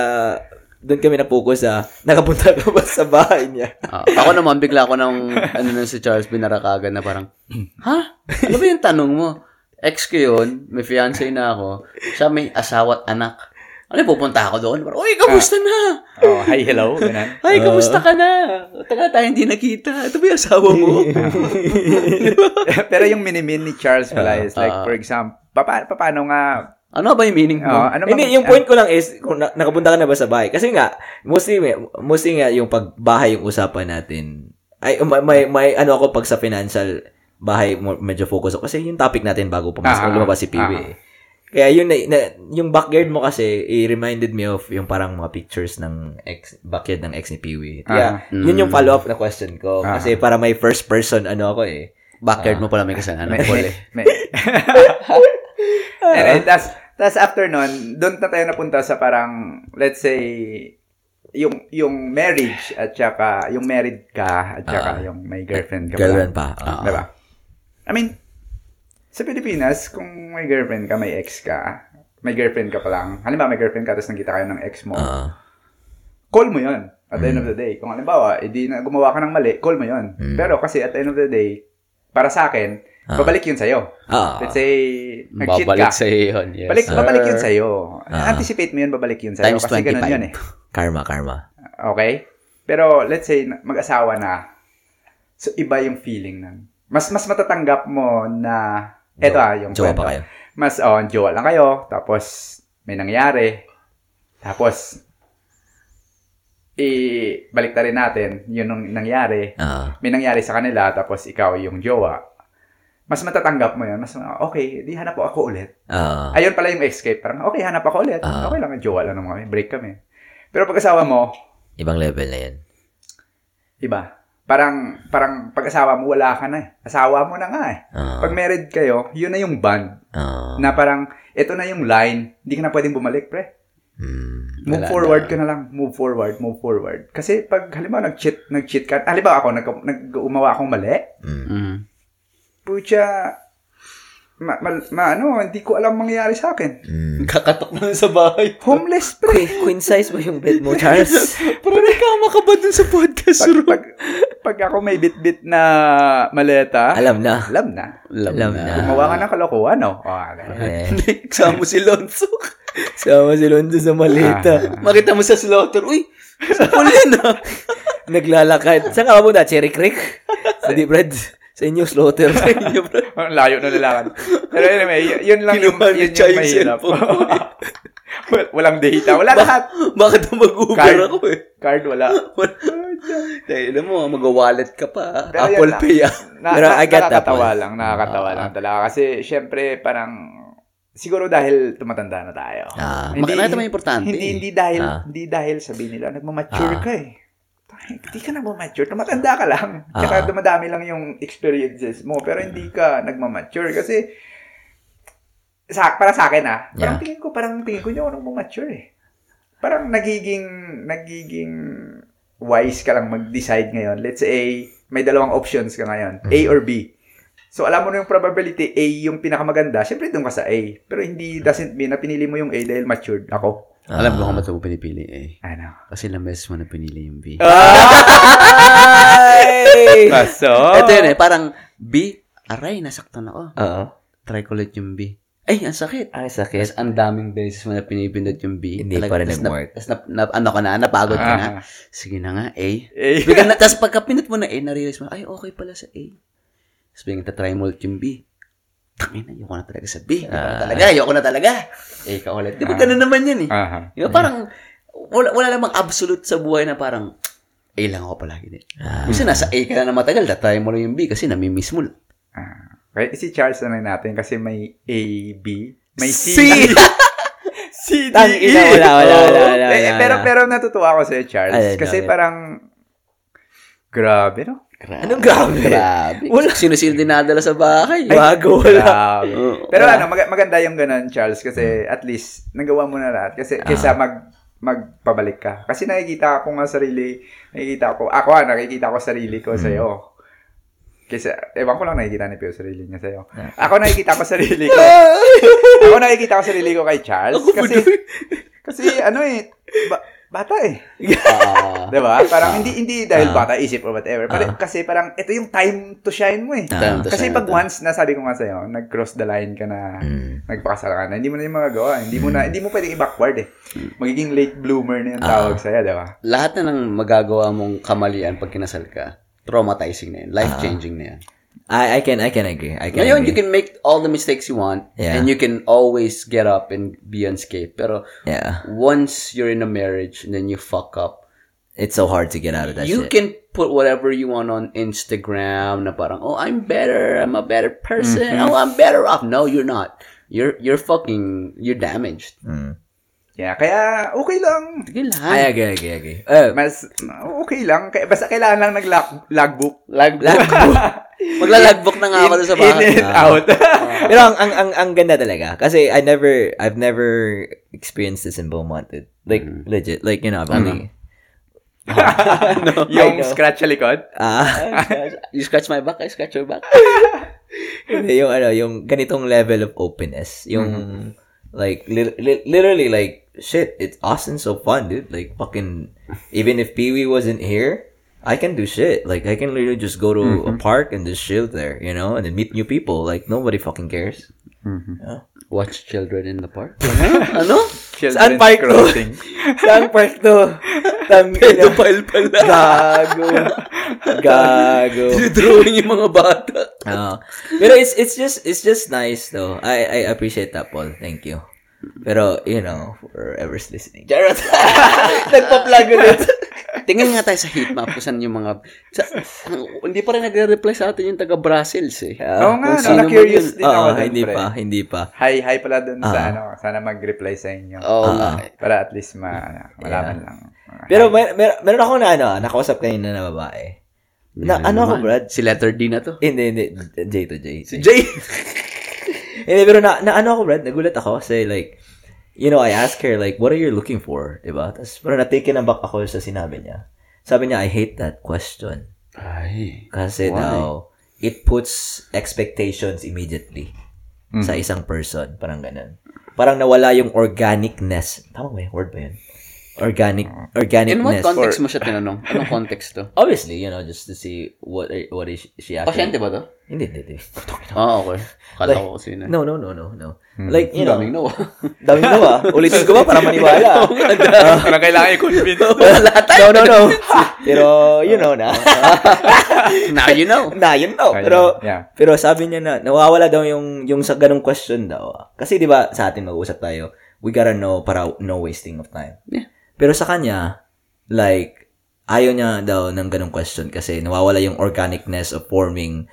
doon kami na-focus sa nakapunta [laughs] ka ba sa bahay niya. Ah, ako naman, bigla ako ng, ano nun si Charles, binara ka agad na parang, ha? Ano ba yung tanong mo? Ex ko yun, may fiancé na ako. Siya may asawa at anak. Ano, pupunta ako doon. Parang, Uy, kamusta na? Oh, hi, hello. Ganun. [laughs] Ay, kamusta ka na? Taga tayo hindi nakita. Ito ba yung asawa mo? [laughs] [laughs] Pero yung minimin ni Charles pala is like, Ah. for example, papa, paano nga, ano ba yung meaning oh, mo? ano Hindi, yung point ko lang is, kung na, nakapunta ka na ba sa bahay? Kasi nga, mostly, mostly nga yung pagbahay yung usapan natin. Ay, may, may, may ano ako pag sa financial bahay, medyo focus ako. Kasi yung topic natin bago pumasok, Ah, lumabas si Piwi. ah. Kaya yun, na, na- yung backyard mo kasi, it reminded me of yung parang mga pictures ng ex, backyard ng ex ni Piwi. Kaya, Ah. yun yung follow-up na question ko. Ah. Kasi para may first person, ano ako eh. Backyard mo pala may kasalanan. may, [laughs] may, eh. may. Anyway, tas, tas after nun, doon na tayo napunta sa parang, let's say, yung yung marriage at saka yung married ka at saka yung may girlfriend ka Girlfriend pa. pa. Ah. Diba? I mean, sa Pilipinas, kung may girlfriend ka, may ex ka, may girlfriend ka pa lang, halimbawa may girlfriend ka, tapos nagkita kayo ng ex mo, Ah. call mo yon at the end of the day. Kung halimbawa, edi na gumawa ka ng mali, call mo yon Mm. Pero kasi at the end of the day, para sa akin, Ah. babalik yun sa'yo. Ah. Let's say, nag-cheat Babalik ka. sa yun. Yes. Balik, sir. babalik yun sa'yo. Ah. Anticipate mo yun, babalik yun sa'yo. Times kasi ganun 25. yun eh. Karma, karma. Okay? Pero let's say, mag-asawa na. So, iba yung feeling nun. Mas mas matatanggap mo na, eto ah, yung Jowa kwento. pa kayo. Mas, oh, jowa lang kayo, tapos may nangyari, tapos, i balik rin natin yun nung nangyari. Ah. May nangyari sa kanila, tapos ikaw yung jowa. Mas matatanggap mo yun. Mas, okay, di hanap po ako ulit. Ah. Ayun pala yung escape. Parang, okay, hanap ako ulit. Ah. Okay lang, jowa lang naman kami. Break kami. Pero pag asawa mo, Ibang level na yan. iba. Parang, parang pag-asawa mo, wala ka na eh. Asawa mo na nga eh. Ah. Pag married kayo, yun na yung bond. Ah. Na parang, ito na yung line. Hindi ka na pwedeng bumalik, pre. Hmm. Move forward na. ka na lang. Move forward, move forward. Kasi pag, halimbawa, nag-cheat, nag-cheat ka. Halimbawa ako, nag, nag umawa akong mali. Mm. Pucha, ma, ma, ma- ano, hindi ko alam mangyayari sa akin. Hmm. Kakatok na sa bahay. Homeless, pre. Queen, queen size ba yung bed mo, Charles? [laughs] Parang may kama ka ba dun sa podcast, pag, pag, pag ako may bit-bit na maleta, Alam na. alam na. Alam na. Gumawa ka ng kalokohan, no? Oh, okay. [laughs] Kasama mo si Lonzo. sama si Londo sa malita. Makita mo sa slaughter. Uy, sa pulin na. [laughs] Naglalakad. Saan ka mapunta? Cherry Creek? Hindi, Brad. Sa inyo, slaughter. [laughs] Ang layo na nilakan. Pero anyway, y- yun lang yung, yun Chai yung mahirap. [laughs] Wal- Walang data. Wala lahat. Bakit mag-Uber Card. ako eh? Card, wala. Dahil alam mo, mag-wallet ka pa. Pero Apple. Pay ah. Na, Pero na, that nakakatawa one. lang. Nakakatawa Ah. lang talaga. Kasi, syempre, parang, siguro dahil tumatanda na tayo. Ah. Makita mo yung importante. Hindi, hindi dahil, Ah. hindi dahil sabihin nila, nagmamature Ah. ka eh. Hindi ka nagmamature. Tumatanda ka lang. Ah. Tsaka dumadami lang yung experiences mo. Pero hindi ka nagmamature. Kasi, sa, para sa akin ah, parang Yeah. tingin ko, parang tingin ko hindi ako nagmamature eh. Parang nagiging, nagiging wise ka lang mag-decide ngayon. Let's say, may dalawang options ka ngayon. A or B. So, alam mo na yung probability A yung pinakamaganda. Siyempre, doon ka sa A. Pero hindi doesn't mean na pinili mo yung A dahil matured ako. Alam ko kung ba't mo pinipili eh. Ano? Kasi ilang beses mo na pinili yung B. Ay! Kaso? Ito yun eh, parang B, aray, nasaktan ako. Oo. Try ko ulit yung B. Ay, ang sakit. Ay, sakit. Tapos ang daming beses mo na pinipindot yung B. Hindi pa rin nag-work. Na, tas na, na, ano ka na, napagod ka na. Ah. Sige na nga, A. Bigyan na, tapos pagka pinot mo na A, na-realize mo, ay, okay pala sa A. Tapos bigyan try mo ulit yung B. Tangin na, ayoko na talaga sa B. Ayoko na Ah. talaga, ayoko na talaga. A ka ulit. Di ba ganun naman yan eh. Aha. Di ba parang, wala, wala namang absolute sa buhay na parang, A lang ako palagi din. Ah. Kasi nasa A ka na na matagal, tatry mo lang yung B kasi namimiss mo. lang. Ah. Okay, si Charles na natin kasi may A, B, may C. C! [laughs] C, D, E. wala, wala, wala, wala, Eh, wala. pero, pero natutuwa ako sa'yo, Charles. Ayun, kasi bakit? parang, grabe, no? Grabe. Anong grabe? Grabe. Wala. Sino-sino dinadala sa bahay. Bago, wala. Grabe. Pero Wala. ano, mag- maganda yung ganun, Charles, kasi at least, nagawa mo na lahat. Kasi, kaysa mag, magpabalik ka. Kasi nakikita ko nga sarili, nakikita ko, ako ah, nakikita ko sarili ko sa'yo. Kaysa, ewan ko lang nakikita ni Pio sarili niya sa'yo. Ako nakikita ko sarili ko. [laughs] ako nakikita ko sarili ko kay Charles. Kasi, kasi ano eh, ba, bata eh. Ah, [laughs] 'Di ba? Parang hindi hindi dahil Ah. bata isip or whatever. Pero kasi parang ito yung time to shine mo eh. to Kasi shine pag ito. once nasabi ko nga sa'yo, nag-cross the line ka na, Mm. nagpakasal ka na, hindi mo na yung magagawa. Hindi mo na, hindi mo pwedeng i-backward eh. Magiging late bloomer na yung tawag sa'yo, di ba? lahat na ng magagawa mong kamalian pag kinasal ka, traumatizing na yan. Life-changing na yan. I, I can, I can agree. I can Ngayon, you can make all the mistakes you want Yeah. and you can always get up and be unscathed. Pero Yeah. once you're in a marriage and then you fuck up, It's so hard to get out of that you shit. can put whatever you want on Instagram na parang, oh, I'm better. I'm a better person. Oh, I'm better off. No, you're not. You're you're fucking, you're damaged. Mm. Yeah, kaya okay lang. Sige lang. I agree, I agree, I agree. Uh, Mas, okay lang. Kaya, basta kailangan lang nag-logbook. Lagbook. [laughs] [laughs] Maglalagbook na nga ako doon sa In bahay. and out. Pero ang, ang, ang, ang ganda talaga. Kasi I never, I've never experienced this in Beaumont. It- Like, legit. Like, you know, I've only, [laughs] [laughs] yung scratch sa likod. ah, [laughs] you scratch my back, I scratch your back. Hindi, yung ano, yung ganitong level of openness. Yung, like, li- li- literally, like, shit, it's awesome, so fun, dude. Like, fucking, even if Pee-wee wasn't here, I can do shit. Like, I can literally just go to a park and just chill there, you know, and then meet new people. Like, nobody fucking cares. Watch children in the park. [laughs] ano? Children's park to? crossing. Saan [laughs] park to? Tangina. Pedophile pala. Gago. [laughs] Gago. Drawing yung mga bata. Ah. pero it's it's just it's just nice though. I I appreciate that, Paul. Thank you. Pero, you know, whoever's listening. Jarrett. Nagpa-plug ulit. Tingnan nga tayo sa heat map kung saan yung mga... Sa, hindi pa rin nagre-reply sa atin yung taga Brussels eh. Oo nga, no, na-curious man din ako Oo, dun, hindi pre. pa, hindi pa. Hi, hi pala dun sa Ah. ano. Sana mag-reply sa inyo. Oo nga. Para at least ma, malaman lang. Pero mer- mer- meron ako na ano, nakausap kanina na babae. Na, ano ako. Brad? Si letter D na to. Hindi, hindi. J to J. Si Jay. [laughs] Hindi, pero na, na ano ako, Brad? Nagulat ako kasi like, you know, I asked her like, what are you looking for? Diba? Tapos parang na-taken aback ako sa sinabi niya. Sabi niya, I hate that question. Ay. Kasi Why? daw, it puts expectations immediately sa isang person. Parang ganun. Parang nawala yung organicness. Tama ba yung word ba yun? Organic, In what organicness. context mo siya tinanong? Anong [laughs] context to? Obviously, you know, just to see what what is she actually. Pasyente ba to? Hindi, hindi, hindi. [laughs] Ah, okay. Kala ko kasi na. No, no, no, no, no. Like, you know, Daming no. [laughs] daming nawa. Ulitin ko ba para maniwala? Parang kailangan i-convince. Wala tayo. no, no, no. Pero, you know na. Now you know. na, yun know. Pero, yeah. pero sabi niya na, nawawala daw yung, yung sa ganong question daw. Kasi di ba sa atin mag-usap tayo, we gotta know para no wasting of time. Yeah. Pero sa kanya, like, ayaw niya daw ng ganong question kasi nawawala yung organicness of forming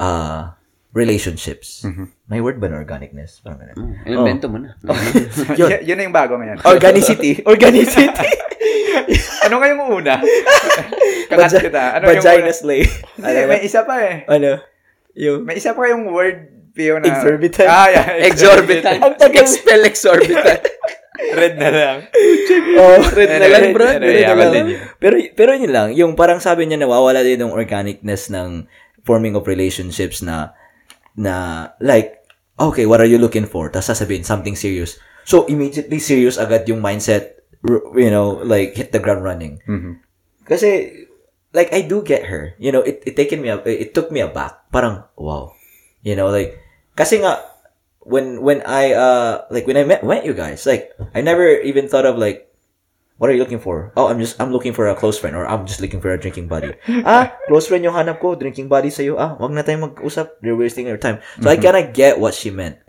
uh, relationships. May word ba na organicness? Parang ganun. Invento mo na. [laughs] Y- yun na yung bago ngayon. Organicity. [laughs] Organicity. [laughs] ano nga yung una? Kakat kita. Ano yung Vagina slay. Hindi, may isa pa eh. Ano? Yung, May isa pa yung word, Pio, na... Exorbitant. Ah, yeah. Exorbitant. Ang tagal. Expel exorbitant. Red na lang. oh, Red na lang, bro. Red na yeah, lang. continue. Pero, pero yun lang, yung parang sabi niya nawawala din yung organicness ng forming of relationships na, na, like, okay, what are you looking for? Tapos sasabihin, something serious. So, immediately serious agad yung mindset, you know, like, hit the ground running. Mhm. Kasi, like, I do get her. You know, it, it taken me, ab- it took me aback. Parang, wow. You know, like, kasi nga, when, when I, uh, like, when I met, met you guys, like, I never even thought of, like, what are you looking for? Oh, I'm just, I'm looking for a close friend or I'm just looking for a drinking buddy. [laughs] ah, close friend yung hanap ko, drinking buddy sa'yo. Ah, wag na tayong mag-usap. You're wasting your time. So, I kinda get what she meant.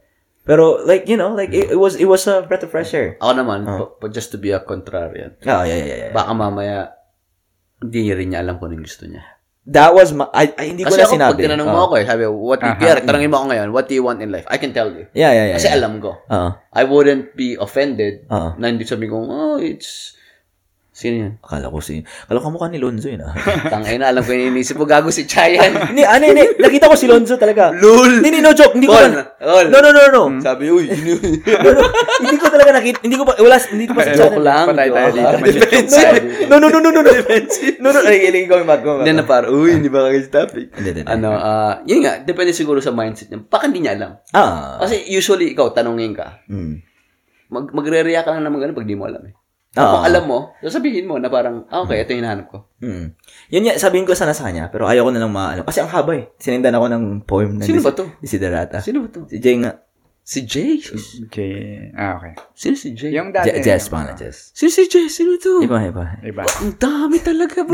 Pero, like, you know, like, it, it was, it was a breath of fresh air. Ako naman, pa- pa- just to be a contrarian. Oh, yeah, yeah, yeah, yeah. Baka mamaya, hindi rin niya alam kung anong gusto niya. That was my, I, I hindi ko Kasi na ako, sinabi. pag tinanong mo Oh. ako eh, sabi, what do you, Aha. Pierre, tanongin mo ako ngayon, what do you want in life? I can tell you. Yeah, yeah, yeah. Kasi yeah. alam ko. Oo. I wouldn't be offended Oo. na hindi sabi ko, oh, it's, sino yan? Akala ko si, akala ko mukha ni Lonzo yun ah. [laughs] Tangay na, alam ko yung inisip mo, gago si Chayan. [laughs] Hindi, ano, hindi. Nakita ko si Lonzo talaga. Lul! Hindi, no joke. Hindi ko pa. No, no, no, no. Sabi, uy, yun yun. [laughs] No, no. Hindi ko talaga nakita. Hindi ko pa, wala, hindi ko pa si Joke lang. Patay tayo dito. Defensive. No, no, no, no, no, no. No, no, ay, ay, ikaw yung mag Hindi na parang, uy, hindi ba kayo topic? Hindi, hindi, hindi. Ano, ah, yun nga, depende siguro sa mindset niya. Baka hindi niya alam. Ah. Kasi usually, ikaw, tanongin ka. Mm. Mag magre-react ka lang naman ganun pag di mo alam eh. Tapos Oo. alam mo, sasabihin mo na parang, ah, okay, ito yung hinahanap ko. Mm. Yun nga, sabihin ko sana sa kanya, pero ayaw ko na lang maano. Kasi ang haba eh. Sinindan ako ng poem na Sino ba to? Desiderata. Sino ba to? Si Jay nga. Si Jay? Jay, ah, okay. Sino si Jay? Yung dati. Je- Jess, pangalan, Jess. Sino si Jay? Sino to? Iba, iba. Iba. Ang dami talaga, bro.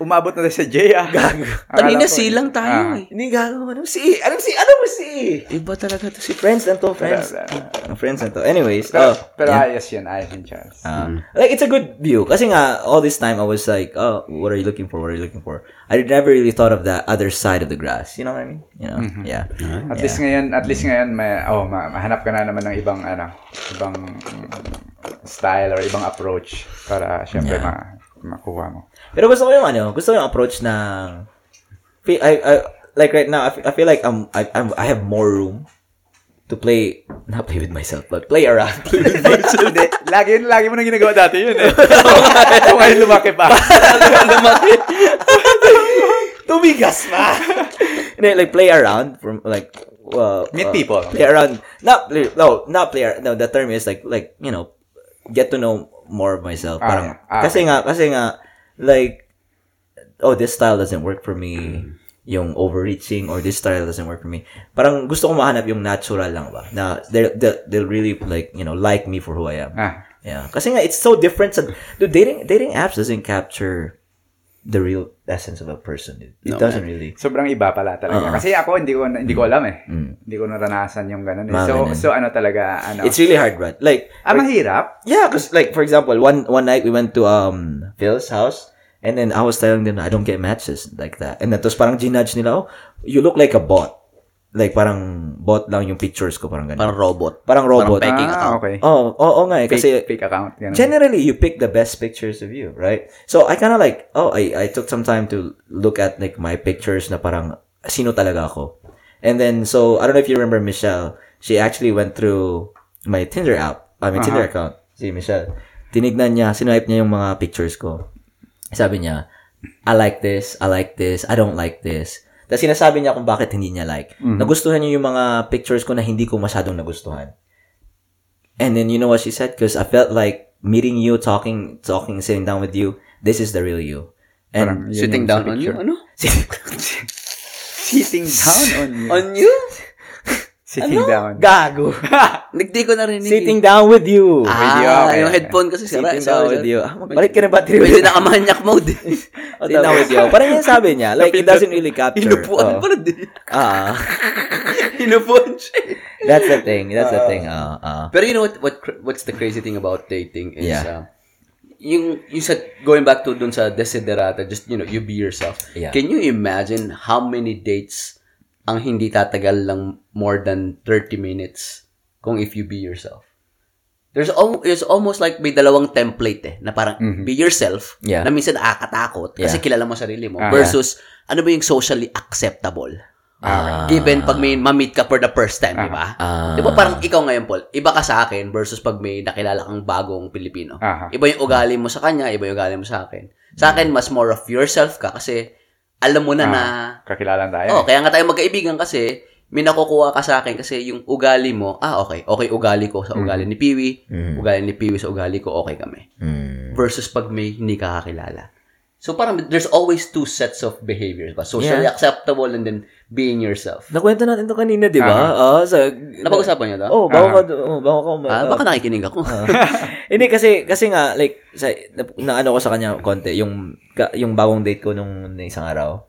Umabot na tayo sa Jay, ah. [laughs] Gago. Kanina silang tayo eh. Hindi gago. Anong si? Anong si? Anong si? Iba talaga to si Friends na to, friends. Wala. Ah, Friends na to. Anyways, Pero, oh, pero yeah. ayos yun, ayos yun, Charles. Ah, Like, it's a good view. Kasi nga, all this time, I was like, oh, what are you looking for? What are you looking for? I never really thought of that other side of the grass. You know what I mean? You know? Yeah. At least ngayon, at least ngayon may oh, ma- mahanap ka na naman ng ibang ano, ibang mm, style or ibang approach para syempre ma makuha mo. Pero gusto ko yung ano, gusto ko yung approach feel, I, I, like right now, I feel, I feel like I'm, I, I'm, I have more room to play, not play with myself, but play around. [laughs] Play with myself. Lagi lagi mo nang ginagawa dati yun eh. [laughs] So ngayon lumaki pa. [laughs] Tumigas pa. Hindi, like play around from like uh, Meet uh, people. Play around. Not play, no, not play No, the term is like like, you know, get to know more of myself. Ah, Parang ah, kasi nga kasi nga like oh, this style doesn't work for me. Yung overreaching or this style doesn't work for me. Parang gusto ko mahanap yung natural lang ba. Na they they'll, they'll really like, you know, like me for who I am. Ah, Yeah. Kasi nga, it's so different sa, dude, dating, dating apps doesn't capture the real essence of a person. It, it No, doesn't really. sobrang iba pala talaga. Oo. Kasi ako hindi ko hindi ko alam eh. Mm. Hindi ko naranasan yung ganun eh. So ganun. so ano talaga ano. It's really hard, Brad. Like, ah, mahirap. yeah, because like, for example, one, one night we went to, um, Phil's house, and then I was telling them, I don't get matches like that. And then, tapos parang ginudge nila, oh, you look like a bot. Like, parang bot lang yung pictures ko, parang ganun. Parang robot. Parang robot. Parang Peking ah, account. okay. Oh, oo oh, nga eh. Fake, Kasi, fake account. Ganun. generally you pick the best pictures of you, right? So I kind of like, oh, I I took some time to look at like my pictures na parang sino talaga ako. And then so I don't know if you remember Michelle, she actually went through my Tinder app, I mean Tinder account, si Michelle. Tinignan niya, sinipe niya yung mga pictures ko. Sabi niya, I like this, I like this, I don't like this. Tapos sinasabi niya kung bakit hindi niya like. Nagustuhan niya yung mga pictures ko na hindi ko masyadong nagustuhan. And then you know what she said? Because I felt like meeting you, talking, talking, sitting down with you. This is the real you. Parang And yun [laughs] Sitting down on you? Ano? Sitting down on you. On you? Sitting down. gago. [laughs] Nagdi ko narinig. sitting down with you. Ah, With you, okay, yung headphone kasi sira. sitting Sorry, down with you. Ah, magbalik ka ng battery. Pwede nakamanyak mode. eh. [laughs] sitting down with you. Parang yun sabi niya. Like, it doesn't really capture. Inupuan Oh. pala din. Ah, [laughs] Inupuan siya. that's the thing. That's the thing. Ah, ah. Pero you know what, what what's the crazy thing about dating is Yeah. uh, yung you said going back to dun sa desiderata just you know you be yourself. Yeah. Can you imagine how many dates ang hindi tatagal lang more than 30 minutes kung if you be yourself? There's al- there's almost like may dalawang template eh na parang be yourself Mm-hmm. Yeah. na minsan nakakatakot kasi Yeah. kilala mo sarili mo Ah. versus ano ba yung socially acceptable. Ah. Given pag may ma-meet ka for the first time, di ba? Ah. Di ba parang ikaw ngayon, Paul, iba ka sa akin versus pag may nakilala kang bagong Pilipino. Aha. Iba yung ugali mo sa kanya, iba yung ugali mo sa akin. Sa akin, mas more of yourself ka kasi alam mo na Ah. na, Kakilala tayo. oh, kaya nga tayo magkaibigan kasi may nakukuha ka sa akin kasi yung ugali mo, ah, okay, okay ugali ko sa ugali ni Piwi, ugali ni Piwi sa ugali ko, okay kami. Mm. Versus pag may hindi ka kakilala. So parang there's always two sets of behaviors ba? Socially Yeah. acceptable and then being yourself. Nakwento natin to kanina, di ba? Ah, sa... Napag-usapan niyo to? Oh, bago ka, oh, bago ka, Ah, baka nakikinig ako. [laughs] Hindi kasi kasi nga like sa na, na ano ko sa kanya konti yung ka, yung bagong date ko nung, nung isang araw.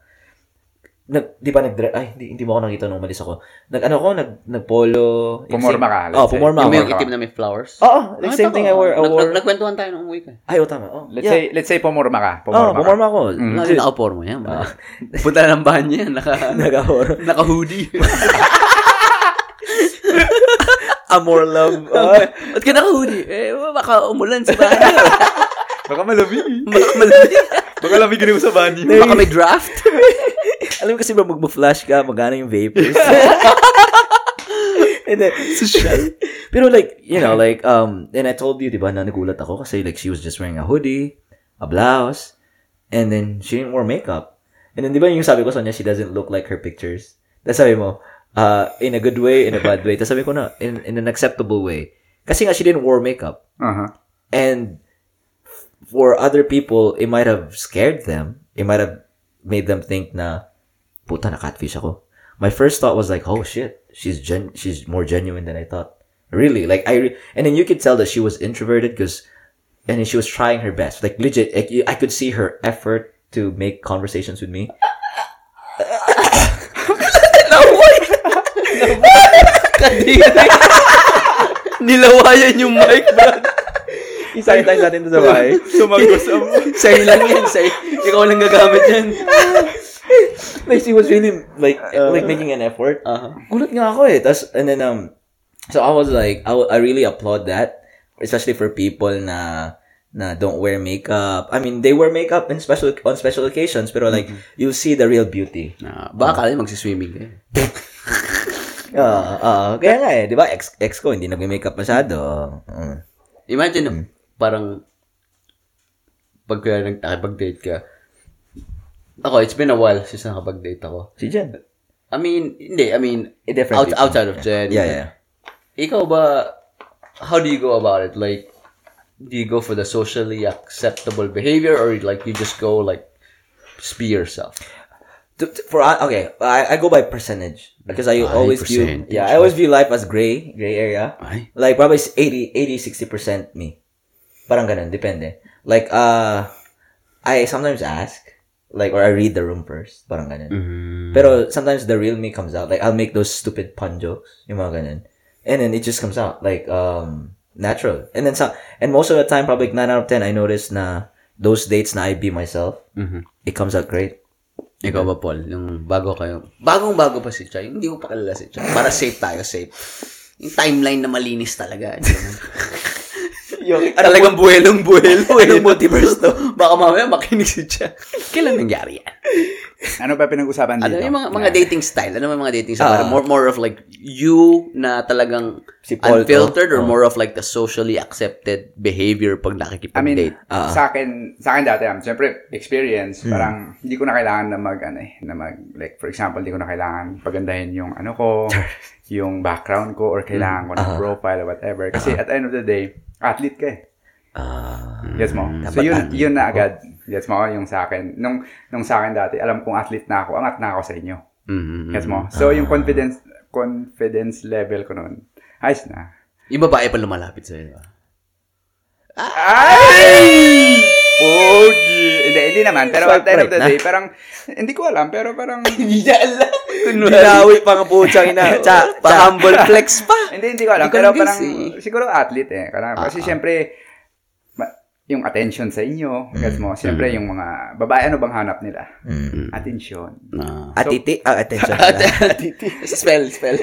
Nag, di ba nag ay hindi, hindi mo ako nakita nung umalis ako. Nag ano ko nag nagpolo. yung Pumorma ka, Oh, pumorma yung ako. may itim na may flowers. Oo, like Ah, same thing I wore. I Nag- wore. nag- Nagkwentuhan tayo nung umuwi ka. Ay, oh, tama. Oh. Let's yeah. say let's say pumorma ka. Oh, Pumorma, pumorma ako. Mm. Lagi naka-por mo yan. [laughs] Punta na ng banyo yan. Naka, Nagahoro. [laughs] naka-hoodie. [laughs] Amor love. Ah. Ba't ka naka-hoodie? Eh, baka umulan sa banyo. Baka malamig. baka malamig. Baka lamigin mo sa banyo. Baka may draft. [laughs] Alam mo kasi ba magbo-flash ka, magana yung vapors. [laughs] and then, social. Pero like, you know, like, um, and I told you, di ba, na nagulat ako kasi like, she was just wearing a hoodie, a blouse, and then she didn't wear makeup. And then, di ba yung sabi ko sa niya, she doesn't look like her pictures. Tapos sabi mo, uh, in a good way, in a bad way. Tapos sabi ko na, in, in an acceptable way. Kasi nga, she didn't wear makeup. Aha. And for other people, it might have scared them. It might have made them think na, puta, na-catfish ako. My first thought was like, oh shit, she's gen- she's more genuine than I thought. Really, like I, re- and then you could tell that she was introverted because, and then she was trying her best. Like legit, like, I could see her effort to make conversations with me. [laughs] [laughs] Nilawayan yung mic, bro. Isa-isa natin sa bahay. [laughs] Sumagos [laughs] ang... Sa'yo lang yan. Sa'yo. Ikaw lang gagamit yan. [laughs] like she was really like like making an effort. Uh-huh. Gulat nga ako eh. Tas, and then um so I was like I, I really applaud that especially for people na na don't wear makeup. I mean, they wear makeup in special on special occasions pero like you see the real beauty. Ah, baka kala magsiswimming kayo. Ah, ah, kaya nga eh, 'di ba? Ex ex ko hindi nagme-makeup masyado. Mm. Imagine, parang, pag kaya nagtakipag-date ka, ako, it's been a while since nakapag-date ako. Si Jen. I mean, hindi, I mean, Eh, different out, people. outside of Jen. Yeah, yeah. Ikaw ba, how do you go about it? Like, do you go for the socially acceptable behavior or like you just go like, be yourself? For uh, okay, I, I go by percentage because I Ay, always view yeah I always view life as gray gray area. Ay. Like probably 80 80 60 percent me. Parang ganun, depende. Like uh I sometimes ask like or I read the room first, parang ganun. Pero sometimes the real me comes out. Like I'll make those stupid pun jokes, yung mga ganun. And then it just comes out like um natural. And then some and most of the time probably 9 out of 10 I notice na those dates na I be myself, Mhm. it comes out great. Ikaw ba, Paul? Yung bago kayo. Bagong-bago pa si Chay. Hindi ko pa kilala si Chay. Para safe tayo, safe. Yung timeline na malinis talaga. [laughs] Yung [laughs] Talagang buwelong-buwelo. Buwelong [laughs] multiverse to. Baka mamaya makinig si Chay. Kailan nangyari yan? Ano ba pinag-usapan dito? Ano yung mga, mga dating style? Ano yung mga dating style? Parang more, more of like you na talagang Si Paul to. unfiltered or Oh. more of like the socially accepted behavior pag I mean, nakikipag-date? Ah. sa akin, sa akin dati, um, siyempre, experience, Hmm. parang hindi ko na kailangan na mag, ano eh, na mag, like, for example, hindi ko na kailangan pagandahin yung, ano ko, [laughs] yung background ko, or kailangan ko ng Ah. profile or whatever. Kasi at the end of the day, athlete ka eh. Ah. Gets mo? So, yun, athlete yun na agad. Gets mo? Yung sa akin. Nung, nung sa akin dati, alam kong athlete na ako, angat na ako sa inyo. Mm-hmm. Gets mo? So, yung confidence, confidence level ko noon, ayos na. Yung babae pa lumalapit sa'yo, ba? Ay! Pogi! Hindi, hindi naman. Pero at the end of the day, parang, hindi ko alam, pero parang, [laughs] Hindi niya alam. Binawi pa nga putsang ina. [laughs] Cha, Pa-humble flex pa. hindi, hindi ko alam. Hindi ko Pero parang, eh. siguro athlete eh. Karang, kasi Ah. syempre, ma- yung attention sa inyo, gets mo? Mm. Syempre, yung mga babae, ano bang hanap nila? Mm. Attention. Na. Atiti, ah, attention pala. [laughs] spell, spell.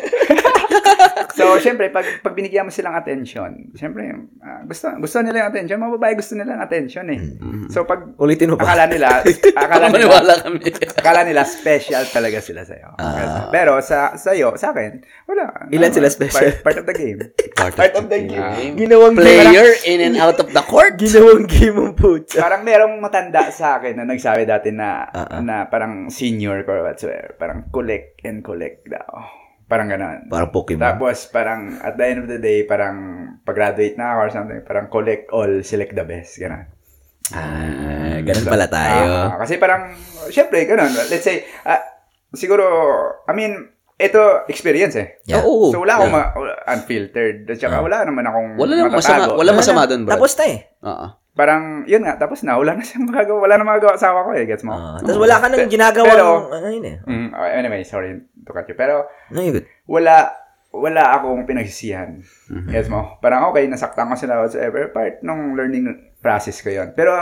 So, syempre, pag, pag binigyan mo silang attention, syempre, ah, gusto, gusto nila yung attention. Mga babae gusto nila yung attention eh. So, pag Ulitin mo pa. akala nila, [laughs] akala nila, kami. akala nila special talaga sila sa'yo. Pero sa sa'yo, sa akin, wala. Ilan sila Ah, special? Part, part of the game. Part, of the game. Ginawang Player in and out of the court. Ginawang game ang putsa. parang merong matanda sa akin na nagsabi dati na Ah, ah. na parang senior ko or whatsoever. Parang collect and collect daw. Parang ganun. Parang Pokemon. Tapos parang at the end of the day, parang pag-graduate na ako or something, parang collect all, select the best. Ganun. Ah, ganun pala tayo. Ah, kasi parang, syempre, ganun. Let's say, ah, siguro, I mean, ito, experience eh. Yeah. Oo. So, wala akong ma- unfiltered. At saka, wala naman akong Wala namang masama, matatago. wala masama doon, bro. Tapos na eh. Oo. Parang, yun nga, tapos na, wala na siyang magagawa, wala na magagawa asawa ko eh, gets mo? Ah, tapos wala ka nang ginagawa pero- ano yun eh. Mm, anyway, sorry to cut you. Pero, No, good. wala, wala akong pinagsisihan. Mhm. Gets mo? Parang, okay, nasaktan ko sila whatsoever, part nung learning process ko yon Pero,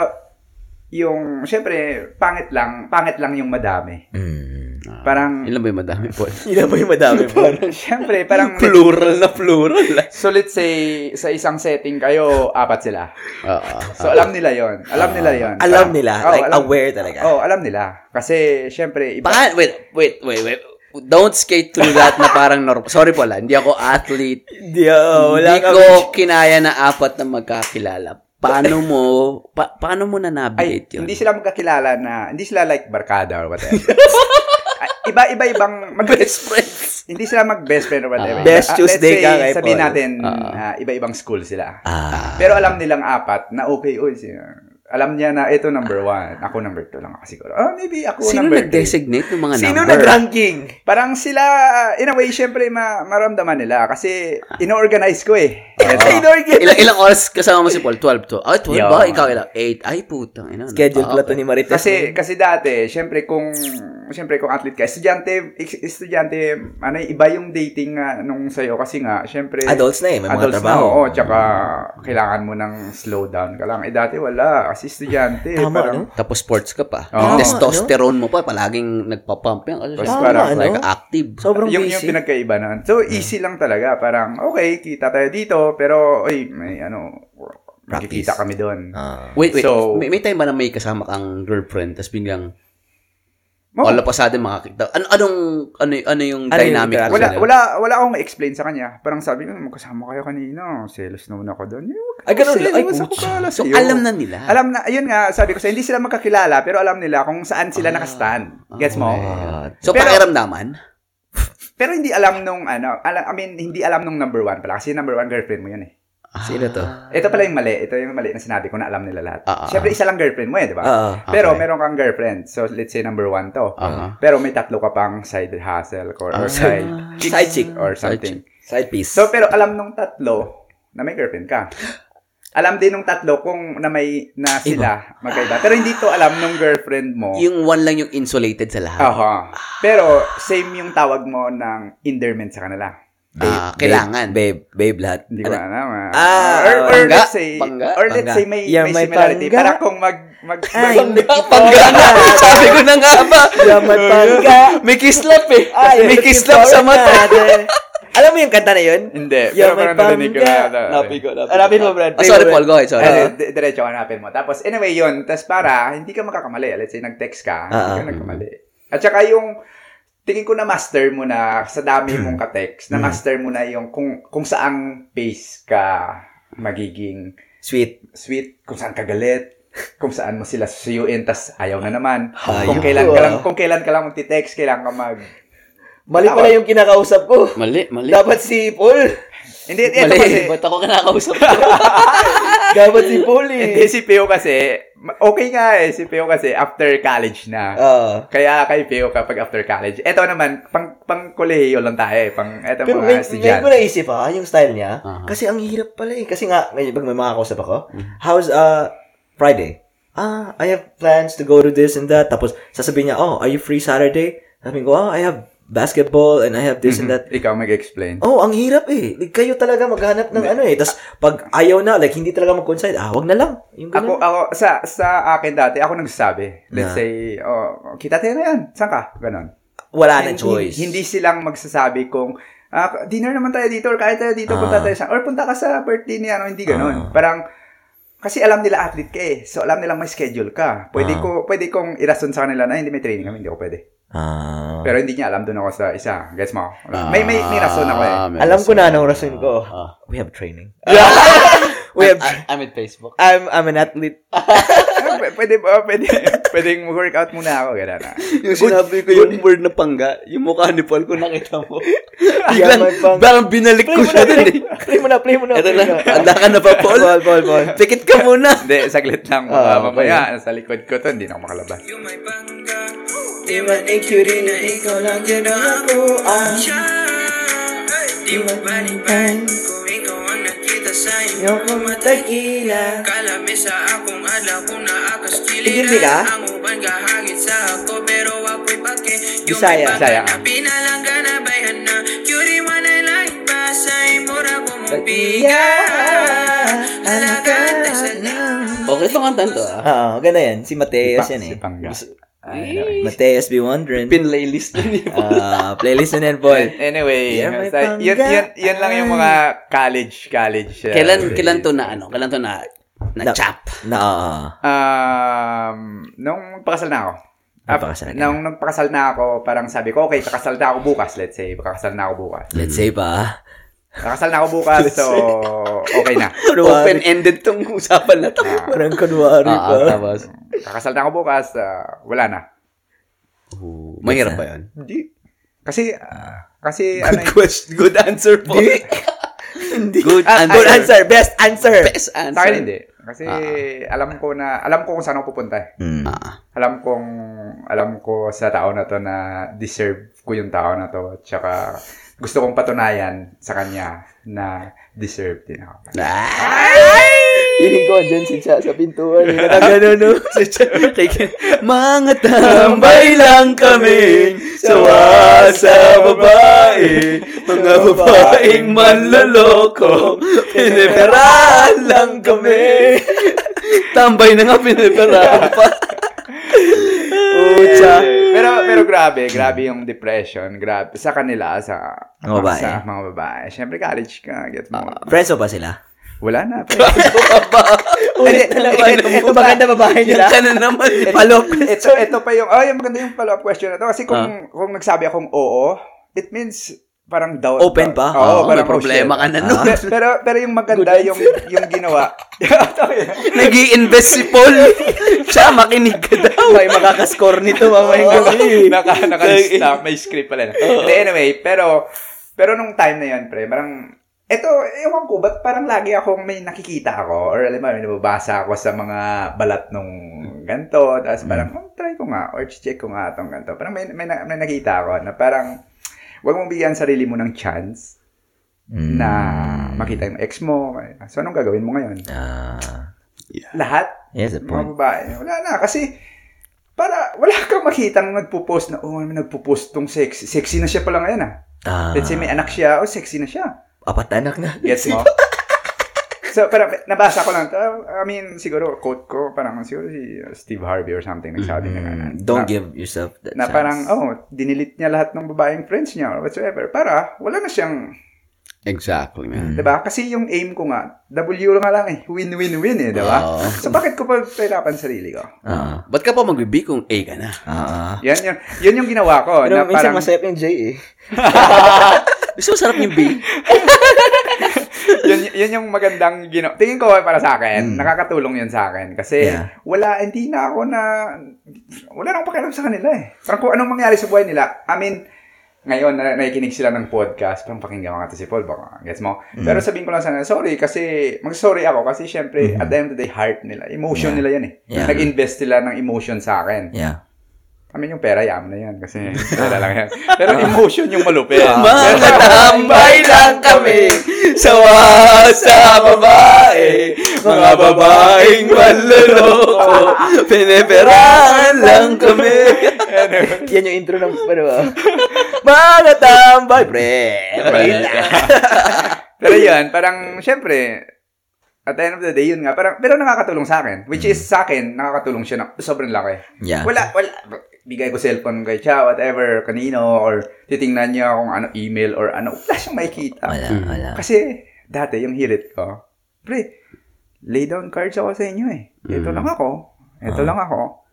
yung, syempre, pangit lang, pangit lang yung madami. Mm. Parang, Ilan ba yung madami po? [laughs] Ilan ba yung madami po? [laughs] syempre, parang, [laughs] plural na plural. so let's say, sa isang setting kayo, apat sila. Oo. So, alam nila yon Alam nila yon Alam nila, Oh, like alam- aware talaga. Oh, alam nila. Kasi, syempre, iba. Pa- wait, wait, wait, wait. Don't skate through that na parang normal. Sorry po lang, hindi ako athlete. Hindi, oh, wala Hindi ka. ko kinaya na apat na magkakilala. Paano mo, pa- paano mo na Ay, navigate yun? hindi sila magkakilala na, hindi sila like barkada or whatever. [laughs] Ay, Iba-iba-ibang, mag- Best friends. hindi sila mag-best friend or whatever. Ah. Best Ah, Tuesday say, ka kay sabihin natin, Ah. ah, iba-ibang school sila. Ah. Pero alam nilang apat na okay, oy, si, alam niya na ito number one. Ako number two lang ako siguro. Oh, maybe ako Sino number three. nag-designate ng mga Sino number? nag-ranking? Parang sila, in a way, syempre, ma maramdaman nila. Kasi, ino-organize ko eh. Ilang, ilang oras kasama mo si Paul? 12 to. Ay, 12 Yo. ba? Ikaw ilang? 8. Ay, putang ina. Schedule Ah, pala to ni Marites. Kasi, kasi dati, syempre, kung, syempre, kung athlete ka, estudyante, estudyante, ano, iba yung dating nga nung sa'yo. Kasi nga, syempre, Adults na eh, may mga adults trabaho. Na, oo, tsaka, kailangan mo ng slow down ka lang. Eh, dati wala. Kasi estudyante, Tama, parang, no? Tapos sports ka pa. Oo. Testosterone mo pa, palaging nagpapump yan. Kasi siya, parang, ano? like active. Sobrang yung, busy. yung pinagkaiba nun. So, easy lang talaga. Parang, okay, kita tayo dito, pero, oy, may ano, makikita kami doon. Ah. Wait, wait. So- may, may time ba na may kasama kang girlfriend, tapos biglang, Oh. all of a sudden makakita. Ano, anong, ano, ano yung Ano yung dynamic? interaction? Wala, wala, wala akong explain sa kanya. Parang sabi ko, magkasama kayo kanina. Selos naman ako doon. Ay, ganun. Ay, ako pala So, alam na nila. Alam na, ayun nga, sabi ko sa hindi sila magkakilala, pero alam nila kung saan sila nakastand. Gets mo? Ah, So, Pero- pakiramdaman? Pero hindi alam nung, ano, I mean, hindi alam nung number one pala. Kasi number one girlfriend mo yun eh. Sino to? Ito pala yung mali. Ito yung mali na sinabi ko na alam nila lahat. Ah, ah, Siyempre, isa lang girlfriend mo eh, di ba? Ah, Pero okay. meron kang girlfriend. So, let's say number one to. Aha. Pero may tatlo ka pang side hustle or, or side, Side chick. or Side something. Side piece. So, pero alam nung tatlo na may girlfriend ka. [laughs] Alam din nung tatlo kung na may na sila magkaiba. Pero hindi to alam nung girlfriend mo. Yung one lang yung insulated sa lahat. Aha. Pero same yung tawag mo ng endearment sa kanila. Ah, kailangan. Babe, babe lahat. Hindi ko Ano? alam. ah. Ah, or, or pangga? let's say, Pangga? or let's Pangga. say may, Yeah, may may similarity. pangga. Para kung mag, mag, Ay, mag- Pangga na. [laughs] Sabi ko na nga ba? Yaman pangga. May kislap eh. Ay, may kislap sa mata. [laughs] Alam mo yung kanta na yun? hindi. Yeah, pero parang narinig ko na. Napin ko, napin Hanapin mo, Brad. Ah, sorry, Paul. Go ahead. Sorry. Di- diretso hanapin mo. Tapos, anyway, yun. Tapos para, hindi ka makakamali. Let's say, nag-text ka. Ah, hindi ka nagkamali. At saka yung, tingin ko na master mo na sa dami mong ka-text, na master mo na yung kung, kung saang pace ka magiging Sweet. sweet, kung saan ka galit, kung saan mo sila susuyuin, tas ayaw na naman. Ayaw. Kung kailan ka lang, kung kailan ka lang magti-text, kailan ka mag... Mali pala yung kinakausap ko. Mali, mali. Dapat si Paul. Hindi, ito Mali. kasi, Ba't ako kinakausap? [laughs] Dapat si Paul hindi eh. si Pio kasi, okay nga eh, si Pio kasi after college na. Ah. Kaya kay Pio kapag after college. Ito naman, pang, pang kolehiyo lang tayo eh. Pang, eto Pero mga may, may estudyante. ko naisip ha, yung style niya. Aha. Kasi ang hirap pala eh. Kasi nga, ngayon pag may makakausap ako, how's uh, Friday? Ah, I have plans to go to this and that. Tapos, sasabihin niya, oh, are you free Saturday? Sabi ko, oh, I have basketball and I have this and that. Ikaw mag-explain. Oh, ang hirap eh. Kayo talaga maghanap ng ano eh. Tapos, pag ayaw na, like, hindi talaga mag-coincide, ah, wag na lang. Yung Ako, ganun. ako, sa, sa akin dati, ako nagsasabi. Let's Na. say, oh, kita tayo na yan. Saan ka? Ganon. Wala na Hindi- choice. Hindi silang magsasabi kung, ah, dinner naman tayo dito or kahit tayo dito, Ah. punta tayo sa, or punta ka sa birthday ni ano, hindi ganon. Parang, kasi alam nila athlete ka eh. So, alam nilang may schedule ka. Pwede Ah. ko, pwede kong irason sa kanila na hindi may training kami, hindi ko pwede. Ah. Pero hindi niya alam doon ako sa isa. Gets mo? May, may, may rason ako eh. Ah, may Alam ko na anong rason ko. Ah. We have training. [laughs] we have I- I'm at Facebook. I'm I'm an athlete. [laughs] Pwede ba? Pwede, pwedeng mag-workout muna ako. Ganun ah. Yung sinabi ko yung word na pangga, yung mukha ni Paul kung nakita mo. Yeah, [laughs] Biglang, may pang- parang binalik ko siya na, dun play, eh. play mo na, play mo na. Ito na, handa ka na ba, Paul? Ball, ball, ball. Pikit ka muna. Hindi, saglit lang. Baka Ah, mamaya, sa likod ko to, hindi na ako makalabas. Di man cutie na ikaw lang yun ang ako ah. Di mo balikan Kung ikaw ang nakita sa inyo Yung kumatagila. Kalamesa akong adlaw kung naakas ka? Ang uban kahagit sa ako Pero ako'y pake Yung Bisaya. may Bisaya. ka na bayan na Curie man ay lain pa Sa imura ko mong piga Halakan tayo sa Okay, itong kantan to ah. Oo, ganda yan. Si Mateos yan Si eh. Pangga. Mateos be wondering. Pinlaylist na niya. Ah, playlist na yan, Paul. [laughs] Anyway, Yeah, yun, pangga. yun, yun lang yung mga college, college. uh, Kailan, days. kailan to na ano? Kailan to na, na Na- chap? Na, ah, Um, nung magpakasal na ako. Ap- Nagpakasal ka na. Nung nagpakasal na ako, parang sabi ko, okay, kakasal na ako bukas, let's say. Kakasal na ako bukas. let's say pa. Kakasal na ako bukas, so [laughs] okay na. [laughs] Open-ended tong usapan na to. Parang kunwari Ah, pa. ah, tapos. Kakasal na ako bukas, ah, wala na. Mahirap pa yun. Hindi. Kasi, ah, kasi, ano, Good question. Good answer po. Hindi. [laughs] Good answer. Good answer. Best answer. Best answer. sa akin hindi. Kasi alam ko na, alam ko kung saan ako pupunta eh. Mm. Ah. Alam kong, alam ko sa tao na to na deserve ko yung tao na to. Tsaka gusto kong patunayan sa kanya na deserve din ako. Piling ko, dyan si Cha sa pintuan. [laughs] Nakagano, no? [laughs] Mga tambay lang kami Sawa sa babae Mga babaeng manloloko Piniperahan lang kami Tambay na nga piniperahan pa [laughs] Pucha. pero pero grabe, grabe yung depression. Grabe sa kanila sa Mga babae. Sa mga babae. Syempre college ka, get mo. Friends mo ba sila? Wala na. [laughs] Ulit na naman. Ito maganda babae nila. Yan ka na naman Palok ito ito pa yung oh, yung maganda yung follow-up question na to kasi kung kung nagsabi akong oo, it means parang doubt. Open pa? Oo, Oo, may parang, oh, problema shit. ka na nun. Pe- [laughs] pero pero yung maganda yung yung ginawa. [laughs] nag invest si Paul [laughs] Siya makinig ka daw May makakascore nito mamayang gabi. naka nakalista, may script pala. Hindi, anyway, pero pero nung time na yun, pre, parang eto, ewan ko, ba't parang lagi akong may nakikita ako or alam mo, may nababasa ako sa mga balat nung ganto, tapos parang, oh, try ko nga, or check ko nga itong ganto. Parang may, may, na- may nakita ako na parang, wag mong bigyan sarili mo ng chance Mm. na makita yung ex mo. So, anong gagawin mo ngayon? Ah. Lahat? yes, Mga point. babae. Wala na. Kasi, para, wala kang makitang nagpo-post na, oh, nagpo-post tong sexy. Sexy na siya pala ngayon, ah. Ah. Let's say may anak siya, oh, sexy na siya. Apat anak na. Gets mo? [laughs] so, parang, nabasa ko lang. I mean, siguro, quote ko, parang, siguro si Steve Harvey or something, nagsabi niya Mm, na, don't na, give yourself that na chance. parang, oh, dinilit niya lahat ng babaeng friends niya or whatsoever. Para, wala na siyang, Exactly man diba? Kasi yung aim ko nga, W nga lang eh. Win-win-win eh, diba? Oo. So, bakit ko pa pahirapan sarili ko? Ah. Ba't ka pa magbibi kung A ka na? Ah. Yan, yun, yun yung ginawa ko. Pero na minsan parang, masayap yung J eh. [laughs] Gusto mo sarap yung B? [laughs] [laughs] yun, yun yung magandang ginawa. Tingin ko para sa akin, nakakatulong yun sa akin. Kasi Yeah. wala, hindi na ako na, wala na akong pakialam sa kanila eh. Parang kung anong mangyari sa buhay nila. I mean, ngayon, na, nakikinig sila ng podcast, parang pakinggan ko nga si Paul, baka, gets mo? Pero sabihin ko lang sana, sorry, kasi, mag-sorry ako, kasi syempre, at the end of the day, heart nila, emotion Yeah. nila yan eh. Yeah. Nag-invest sila ng emotion sa akin. Yeah. I mean, yung pera, yaman na yan, kasi [laughs] pera lang yan. Pero emotion yung malupit. [laughs] Mga tambay lang kami Sawa sa babae Mga babaeng manloloko [laughs] Piniperahan lang kami Yan yung intro ng, ano ba? Mga tambay, pre. Pero yun, parang, syempre, at the end of the day, yun nga, parang, pero nakakatulong sa akin. Which is, sa akin, nakakatulong siya na sobrang laki. Yeah. Wala, wala, bigay ko cellphone kay Cha, whatever, kanino, or titingnan niya kung ano, email, or ano, wala siyang makikita. Wala, wala. Kasi, dati, yung hirit ko, pre, lay down cards ako sa inyo eh. Ito lang ako. Ito lang ako.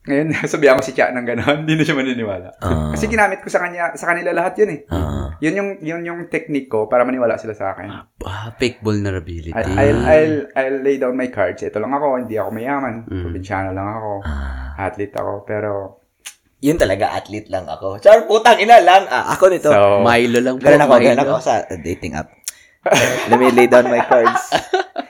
Ngayon, [laughs] sabihan ko si Cha ng gano'n, [laughs] hindi na siya maniniwala. Ah. Kasi ginamit ko sa kanya, sa kanila lahat yun eh. Ah. Yun yung yun yung technique ko para maniwala sila sa akin. ah, Fake vulnerability I, I'll, I'll, I'll lay down my cards. Ito lang ako, hindi ako mayaman. Mm. Probinsyano lang ako. Ah. Athlete ako, pero Yun talaga, athlete lang ako. Char, putang ina lang. Ah, ako nito. so, Milo lang po Ganun ako, ganun ako sa dating app. Let me lay down my cards. [laughs]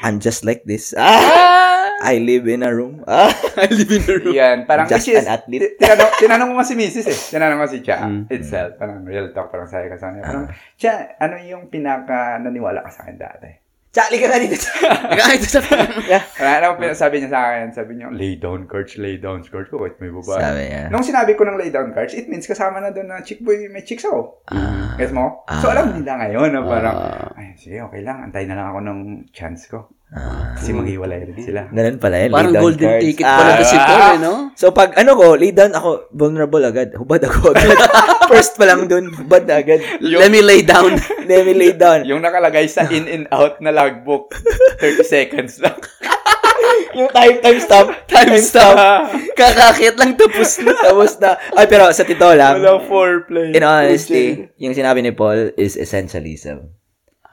I'm just like this. [laughs] Ah! I live in a room. Ah! [laughs] I live in a room yan, parang Just is, an athlete. ti- tinanong, tinanong ko nga si Mrs. eh. Tinanong ko si Cha Mm. itself. Parang real talk, parang sabi ko sa kanya. Parang, Cha, ano yung pinaka naniwala ka sa akin dati? Chali ka nga dito. [laughs] Kahit sa [laughs] Ano, ano sabi niya sa akin? Sabi niya, lay down cards, lay down cards ko. Kahit may babae. Sabi niya. Nung sinabi ko ng lay down cards, it means kasama na doon na chick boy, may chicks ako. Ah. Gets mo? Ah. So, alam nila ngayon na parang, Ah. ay, sige, okay lang. Antay na lang ako ng chance ko. Ah. Kasi maghiwalay rin sila. Ganun pala yun. Parang golden cards. ticket Ah. pala to si Paul eh, no? So, pag ano ko, lay down ako, vulnerable agad. Hubad ako agad. [laughs] First pa lang dun, hubad na agad. Let me lay down. [laughs] Let me lay down. Yung nakalagay sa in and out na logbook, 30 seconds lang. [laughs] Yung time, time stop. Time stop. Kakakit lang tapos na. Tapos na. Ay, pero sa tito lang, Walang foreplay. in honesty, yung sinabi ni Paul is essentialism.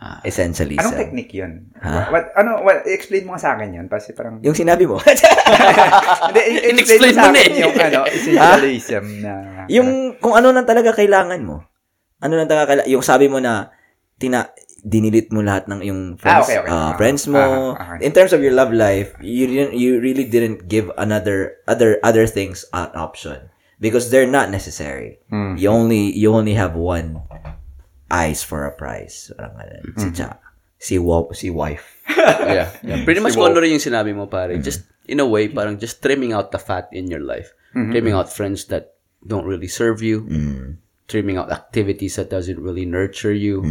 Ah. Essentialism. Anong technique yun? Ha? What, ano, what, explain mo nga sa akin yun. Kasi parang, Yung sinabi mo. [laughs] [laughs] hindi, In-explain sa mo na akin eh. yung ano, [laughs] essentialism na, yung kung ano nang talaga kailangan mo. Ano nang talaga kailangan. Yung sabi mo na, tina, dinilit mo lahat ng yung Ah, friends, okay, okay. ah, Ah, friends mo. ah, okay. In terms of your love life, you didn't, you really didn't give another other other things an option because they're not necessary. Hmm. You only you only have one eyes for a prize. Parang ganun. Si Hmm. Cha. Si, wa- si wife. [laughs] yeah. yeah. Pretty much kung ano rin yung sinabi mo, pare. Just, in a way, parang just trimming out the fat in your life. Trimming out friends that don't really serve you. Trimming out activities that doesn't really nurture you.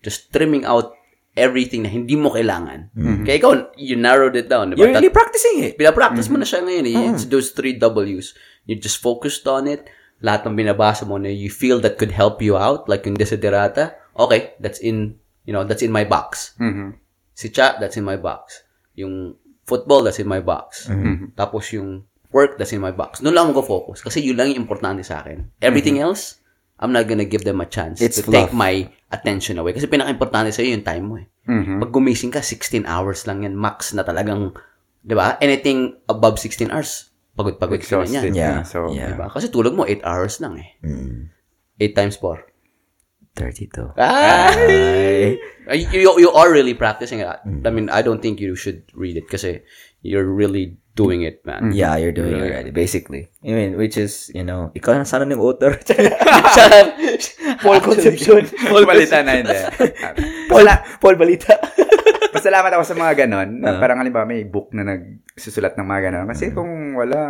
Just trimming out everything na hindi mo kailangan. Kaya ikaw, you narrowed it down. Diba? You're really practicing it. Pinapractice mo na siya ngayon. Eh. It's those three W's. You just focused on it. Lahat ng binabasa mo na you feel that could help you out, like yung desiderata, okay, that's in, you know, that's in my box. Mhm. Si Cha, that's in my box. Yung football, that's in my box. Tapos yung work, that's in my box. Doon lang ako focus. Kasi yun lang yung importante sa akin. Everything else, I'm not gonna give them a chance It's to take fluff. my attention away. Kasi pinaka-importante sa'yo yung time mo eh. Mhm. Pag gumising ka, 16 hours lang yan. Max na talagang, di ba? Anything above 16 hours, pagod-pagod ka na yan. Yeah. So, Yeah. Diba? Kasi tulog mo, 8 hours lang eh. Mm. 8 times 4. 32. Ay! You, you are really practicing it. I mean, I don't think you should read it kasi you're really doing it, man. Yeah, you're doing it already, basically. I mean, which is, you know, ikaw na sana ng author. [laughs] Paul Concepcion. Paul Balita na hindi. Paul, Paul Balita. Pasalamat ako sa mga ganon. Na parang halimbawa may book na nagsusulat ng mga ganon. Kasi Mm. kung wala,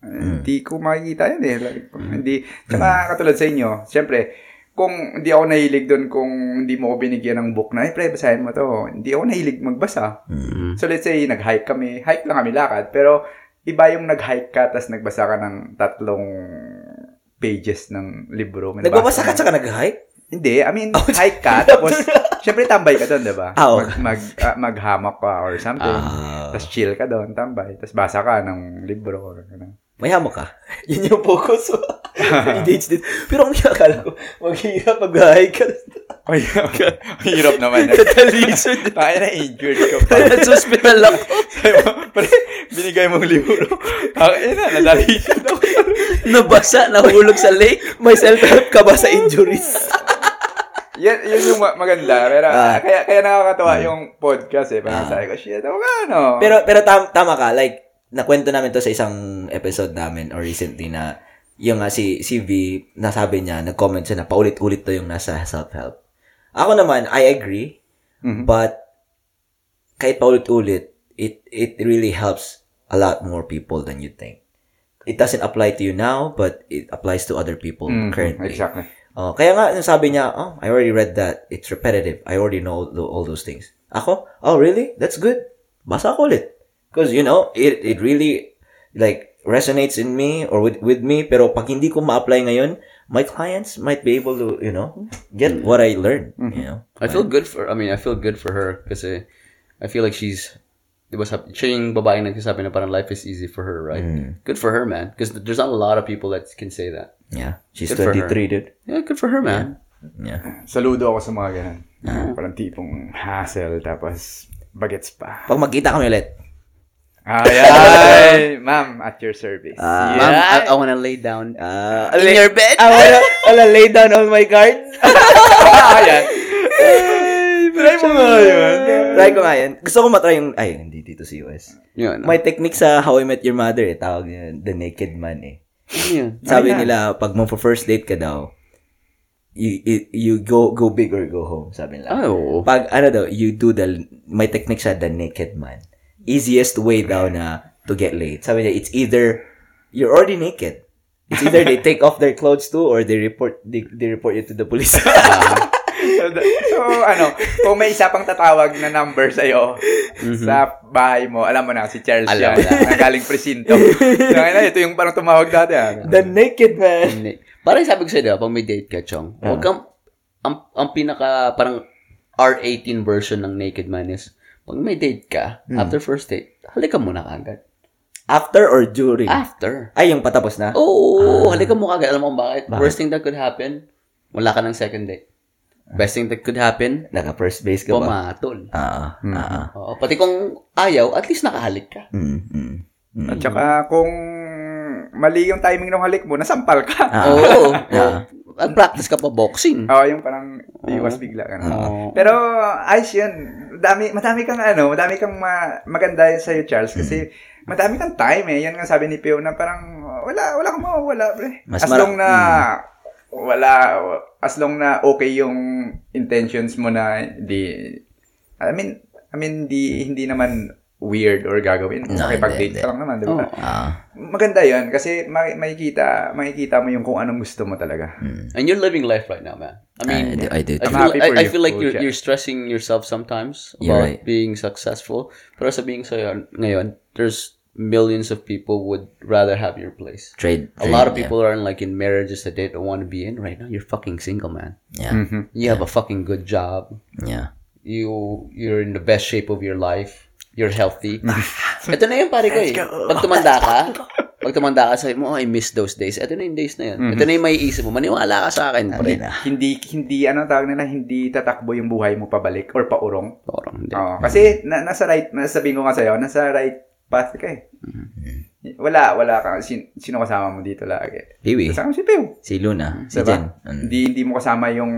hindi ko makikita yan eh. Like, kung hindi. Tsaka katulad sa inyo, siyempre, kung hindi ako nahilig doon kung hindi mo ako binigyan ng book na, eh, pre, basahin mo to. Hindi ako nahilig magbasa. Mm. So let's say, nag-hike kami. Hike lang kami lakad. Pero iba yung nag-hike ka tapos nagbasa ka ng tatlong pages ng libro. Nagbabasa ka tsaka nag-hike? Hindi, I mean, [laughs] hike ka, [laughs] tapos, syempre tambay ka doon, di ba? Ah, Mag, mag, ah, maghamak ka or something. Ah. tapos chill ka doon, tambay. Tapos basa ka ng libro or ano. May hamok ka? [laughs] Yun yung focus mo. Din. Pero ang akala ko, maghihirap mag-hike ka. Ay, ang hirap naman. Katalisod. Tayo na injured ka pa. Sa hospital ako. Pare, binigay mong libro. Ang ina, nadalisod ako. Nabasa, nahulog sa lake. May self-help ka ba sa injuries? Yan, yun yung ma- maganda. Pero, Ah. kaya, kaya nakakatawa yung podcast eh. Parang sabi ko, shit, ako nga, no? Pero, pero tam- tama ka. Like, nakwento namin to sa isang episode namin or recently na yung nga si, si V, nasabi niya, nag-comment siya na paulit-ulit to yung nasa self-help. Ako naman, I agree. Mhm. But, kahit paulit-ulit, it, it really helps a lot more people than you think. It doesn't apply to you now, but it applies to other people Mhm, currently. Exactly. Oh, kaya nga, sabi niya, oh, I already read that. It's repetitive. I already know all, all those things. Ako, oh, really? That's good. Basa ko ulit. Because, you know, it, it really, like, resonates in me or with, with me. Pero pag hindi ko ma-apply ngayon, my clients might be able to, you know, get mm-hmm. what I learned, you mm-hmm. know. I feel good for, I mean, I feel good for her kasi eh, I feel like she's, ba sabi, siya yung babae nagsasabi na parang life is easy for her, right? Mm. Good for her, man. Because there's not a lot of people that can say that. Yeah. She's Good for 23, her. dude. Yeah, good for her, man. Yeah. Saludo ako sa mga ganun. Parang tipong hassle, tapos bagets pa. Pag magkita kami ulit, Ay, ay, [laughs] ma'am, at your service. Ah. Ma'am, I, I wanna lay down ah, in your bed. I wanna, wanna lay down all my cards. [laughs] Ayan. Try mo nga yun. try ko nga yan. Gusto ko matry yung, ay, hindi dito sa US. Yun. May technique sa How I Met Your Mother eh. Tawag niya, The Naked Man eh. Yun. Sabi nila, pag mo first date ka daw, you, you, you go go big or go home, sabi nila. Ay, oo. Pag ano daw, you do the, may technique siya, The Naked Man. Easiest way daw na to get laid. Sabi niya, it's either, you're already naked. It's either they [laughs] take off their clothes too or they report they, they report you to the police. [laughs] [laughs] So, so, ano, kung may isa pang tatawag na number sa'yo sa bahay mo, alam mo na, si Charles Alam yan, na. na galing presinto. [laughs] so, na, ito yung parang tumawag dati. Ah. The naked man. Hindi. Parang sabi ko sa'yo, diba, pag may date ka, Chong, huwag kang, ang, ang pinaka, parang R18 version ng Naked Man is, pag may date ka, after first date, halika muna kagad. After or during? After. Ay, yung patapos na? Oo, halika mo kagad. Alam mo kung bakit? Worst thing that could happen, wala ka ng second date. Best thing that could happen, Naka first base ka ba? pumatol. Ah, ah, ah. Oo, pati kung ayaw, at least nakahalik ka. Mm, mm, mm. At saka, kung mali yung timing ng halik mo, nasampal ka. Oo. Yeah. Nag-practice ka pa boxing. Oo, yung parang iwas bigla ka na. Oo. Pero ayos yun. Dami, madami kang ano, madami kang ma- maganda yun sa'yo, Charles. Kasi madami kang time eh. Yan nga sabi ni Pio na parang wala, wala kang mawawala, pre. Mas as mara- long na wala, as long na okay yung intentions mo na hindi, I mean, I mean, hindi, hindi naman weird or gagawin. No, ka lang naman, di ba? Ah. Maganda yun kasi may, makikita, makikita mo yung kung anong gusto mo talaga. And you're living life right now, man. I mean, I do, I do. I feel, happy I, for I you, feel like you're, Kuya. you're stressing yourself sometimes You're about right. being successful. Pero sabihin sa'yo ngayon, there's millions of people would rather have your place. Trade. A trade, lot of yeah. people are in like in marriages that they don't want to be in right now. You're fucking single, man. Yeah. Mhm. You have a fucking good job. Yeah. You you're in the best shape of your life. You're healthy. [laughs] Ito na yun, pare ko eh. Pag tumanda ka, pag tumanda ka, sabi mo, oh, I miss those days. Ito na yung days na yun. Ito na yung may isip mo. Maniwala ka sa akin, pre. Hindi, hindi, ano tawag nila, hindi tatakbo yung buhay mo pabalik or paurong. Parang hindi. Oo, kasi na, nasa right, sabihin ko nga sa'yo, nasa right path ka eh. Wala, wala ka. Sin, sino kasama mo dito lagi? Piwi. Kasama si Pew. Si Luna. Si Diba? Jen. Mm. Hindi, hindi mo kasama yung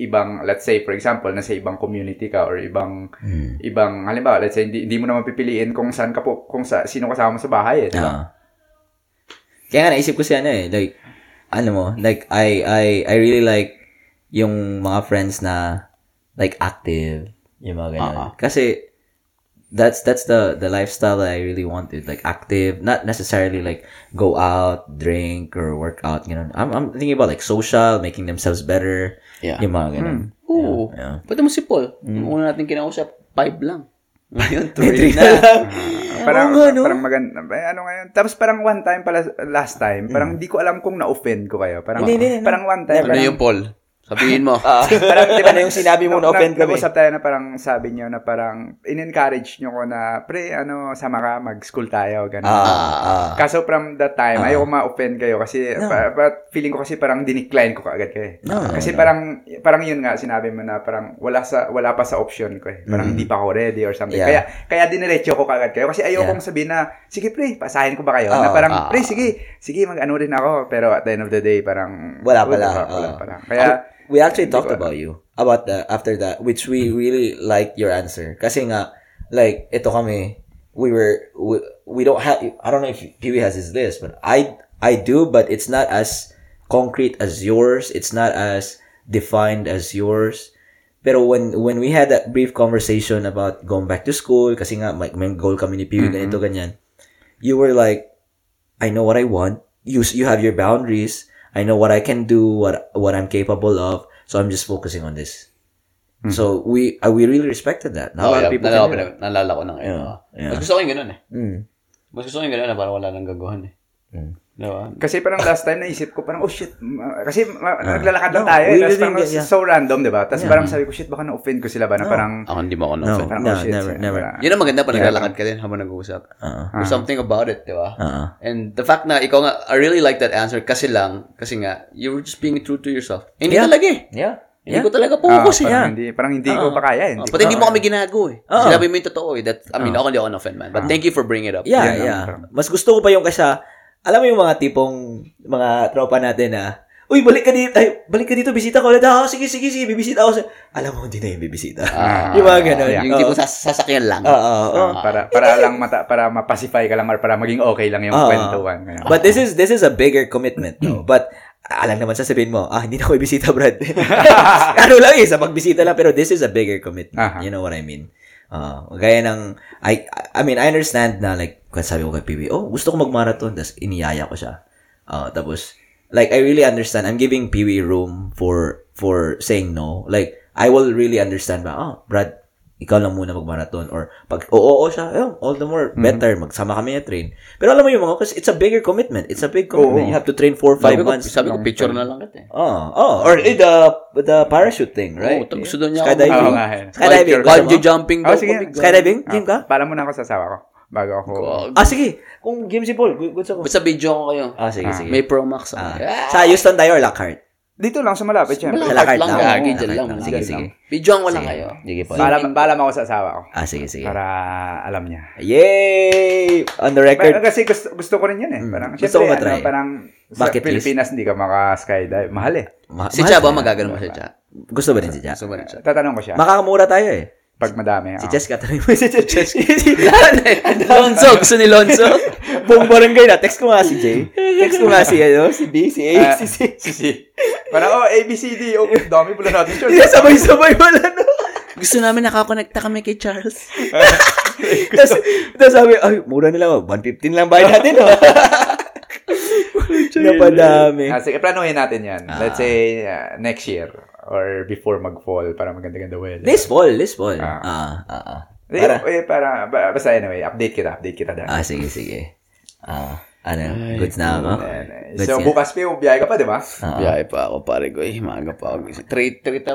ibang, let's say, for example, nasa ibang community ka or ibang, Mm. ibang, halimbawa, let's say, hindi, hindi mo naman pipiliin kung saan ka po, kung sa, sino kasama mo sa bahay eh. Diba? Ah. Kaya nga naisip ko si ano eh, like, ano mo, like, I, I, I really like yung mga friends na, like, active, yung mga ganun. Ah, ah. Kasi, that's, that's the, the lifestyle that I really wanted, like, active, not necessarily, like, go out, drink, or work out, you know. I'm, I'm thinking about, like, social, making themselves better, Yeah. yung mga ganun. Oo. Yeah. Pwede mo si Paul. Yung una natin kinausap, five lang. [laughs] Ngayon, three na. lang. [laughs] parang, Oo nga, no? parang maganda, eh, ano ngayon. Tapos parang one time pala, last time, parang hindi ko alam kung na-offend ko kayo. Parang, Hindi, hindi, hindi. parang one time, Ano parang, yung Paul? Sabihin mo. [laughs] parang, di ba na yung sinabi mo na offend kami? Nag-usap tayo na parang sabi niyo na parang in-encourage niyo ko na, pre, ano, sama ka, mag-school tayo, gano'n. Ah, ah. Kaso from that time, ayoko ma-offend kayo kasi pa, pa- feeling ko kasi parang dinicline ko kaagad kayo. eh. No, no, kasi no. parang parang yun nga sinabi mo na parang wala sa wala pa sa option ko eh. Parang hindi pa ako ready or something. Mm. Yeah. Kaya kaya diniretso ko kaagad kayo kasi ayokong sabihin na sige pre, pasahin ko ba kayo? na Oo, parang ah. pre, sige, sige mag-ano rin ako pero at the end of the day parang Wala pala, Wala, wala oo. pala. Kaya we actually Hindi talked about you about the after that which we mm-hmm. really liked your answer. Kasi nga like ito kami we were we, we don't have I don't know if Pee has his list but I I do but it's not as concrete as yours. It's not as defined as yours. Pero when when we had that brief conversation about going back to school kasi nga may, may goal kami ni Pee ganito mm-hmm. ganyan you were like I know what I want. You you have your boundaries. I know what I can do, what what I'm capable of. So I'm just focusing on this. So we uh, we really respected that. Not a Oh, lot yeah, of people nalala, can do na, that. nalala ko na ngayon. Yeah, ah. yeah. Mas gusto ko yung ganun eh. Mm. Mas gusto ko yung ganun na parang wala nang gagawan eh. Mm. Diba? kasi parang last time naisip ko parang oh shit ma- kasi ma- Ah. naglalakad lang No, tayo eh. really parang didn't get- yeah. so random, 'di ba? Tapos Yeah. parang sabi ko shit baka na-offend ko sila ba na No. parang Ako hindi mo ako No, na-offend. parang no, oh shit. never, sila, never. parang- Yun ang maganda pa Yeah. naglalakad ka din habang nag-uusap. Uh-uh. There's something about it, di ba? Uh-uh. And the fact na ikaw nga, I really like that answer kasi lang, kasi nga, you were just being true to yourself. Hindi Yeah. talaga eh. Yeah. Hindi Yeah. ko talaga Ah, focus eh. parang hindi parang hindi ko pa kaya eh. Oh, Hindi pati hindi mo kaya. kami ginago eh. Oo. Sinabi mo yung totoo eh. That, I mean, ako hindi ako na-offend man. But thank you for bringing it up. Yeah, yeah. parang- Mas gusto ko pa yung kasa, alam mo yung mga tipong, mga tropa natin na, Uy, balik ka dito. Ay, balik ka dito. Bisita ko ulit. Ah, sige, sige, sige. Bibisita ako. sa-" Alam mo, hindi na yung bibisita. Ah, [laughs] yung mga ganun. Yung Oo. tipo sas- sasakyan lang. Oo, oo, oo. Ah, para para lang mata para mapacify ka lang or para maging okay lang yung Ah. kwentuhan. Kaya- But this is this is a bigger commitment, no? [clears throat] But alam naman sasabihin mo, ah, hindi na ako ibisita, Brad. [laughs] [laughs] ano lang eh, sa pagbisita lang, pero this is a bigger commitment. Aha. You know what I mean? Uh, gaya ng, I, I mean, I understand na, like, kung sabi ko kay PB, oh, gusto ko mag-marathon, tapos iniyaya ko siya. Uh, tapos, like, I really understand, I'm giving PB room for, for saying no. Like, I will really understand ba, oh, Brad, ikaw lang muna mag-marathon. Or, pag, oo, oo siya, eh, all the more, better, magsama kami na train. Pero alam mo yung mga, kasi it's a bigger commitment. It's a big commitment. Oo. You have to train four, Sabi five ko, months. sabi ko, picture na lang kita eh. Oh, oh, or eh, the the parachute thing, right? Oo, tapos gusto daw niya ako Skydiving. Eh. Skydiving. Bungee jumping daw Oh, sige. Skydiving? Game ka? Ah, pala muna ako sa asawa ko bago ako. Ah, sige. Kung game si Paul, gu- gusto ko. Basta video ko kayo. Ah, sige, sige. May Pro Max Ah. ako. Ah, Sa Houston tayo or Lockhart? Dito lang sa malapit. Malapit Lakad lang, Oo, dyan lang. Sige, Sige. Videoan ko lang kayo. Sige po. Paalam, paalam ako sa asawa ko. Ah, sige, sige. Para alam niya. Yay! On the Pero record. kasi gusto, gusto ko rin yan eh. Parang, Gusto syempre, ko matry. ano, parang Sa. Pilipinas, hindi ka maka-skydive. Mahal eh. Ma- Si Cha ba magagano mo si Cha? Gusto ba din si Cha? Gusto mo rin siya? Tatanong ko siya. Makakamura tayo eh. Pag madami. Si ah. Jessica, tanong mo si Jessica. [laughs] Lonzo, [laughs] gusto ni Lonzo. Buong barangay na. Text ko nga si Jay. Text ko nga si, ano, si B, si A, Ah, si C. si C. Parang, oh, ABCD. Oh, dami pala natin siya. Hindi, sabay-sabay wala no. gusto namin nakakonekta kami kay Charles. [laughs] Tapos, tapos sabi, ay, mura nila. oh. 115 lang bayad natin, oh. Napadami. Ah, sige, planuhin natin yan. Let's say, uh, next year or before mag-fall para maganda-ganda weather. This fall, this fall. Ah. Ah, ah, ah. Para, Para, eh, para, ba- basta anyway, update kita, update kita dahil. ah, sige, sige. Ah, ano, goods na ako. Goods So, yan. bukas pa yung biyahe ka pa, di ba? Ah, Biyahe pa ako, pare ko. Eh, maaga pa ako gising. 3, 3,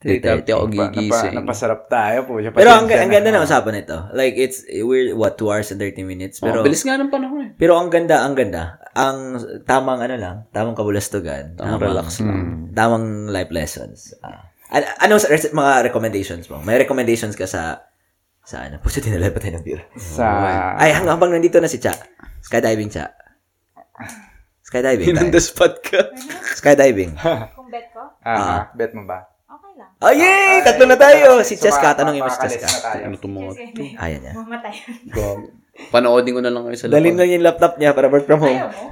3.30 ako Napa, gigising. napasarap tayo po. Siya, Pero ang, ang na. ganda ng usapan nito. Like, it's, we're, what, 2 hours and 30 minutes? Pero, Pero, bilis nga ng panahon eh. pero ang ganda, ang ganda. Ang tamang ano lang, tamang kabulastugan. Tamang relax lang. Tamang life lessons. An- ano sa res- mga recommendations mo? May recommendations ka sa sa ano? Puso tinalay pa tayo ng beer. Sa, Ay, hanggang habang nandito na si Cha. Skydiving, Cha. Skydiving. tayo. spot ka. Skydiving. Kung bet ko, ah, bet mo ba? Lang. Oh, yay! Tatlo na tayo. Si mo si makakalis Cheska. na tayo. Ano may Ayan niya. mamatay. Panoodin ko na lang kayo sa Dalhin laptop. lang yung laptop niya para work from home. Ayaw mo?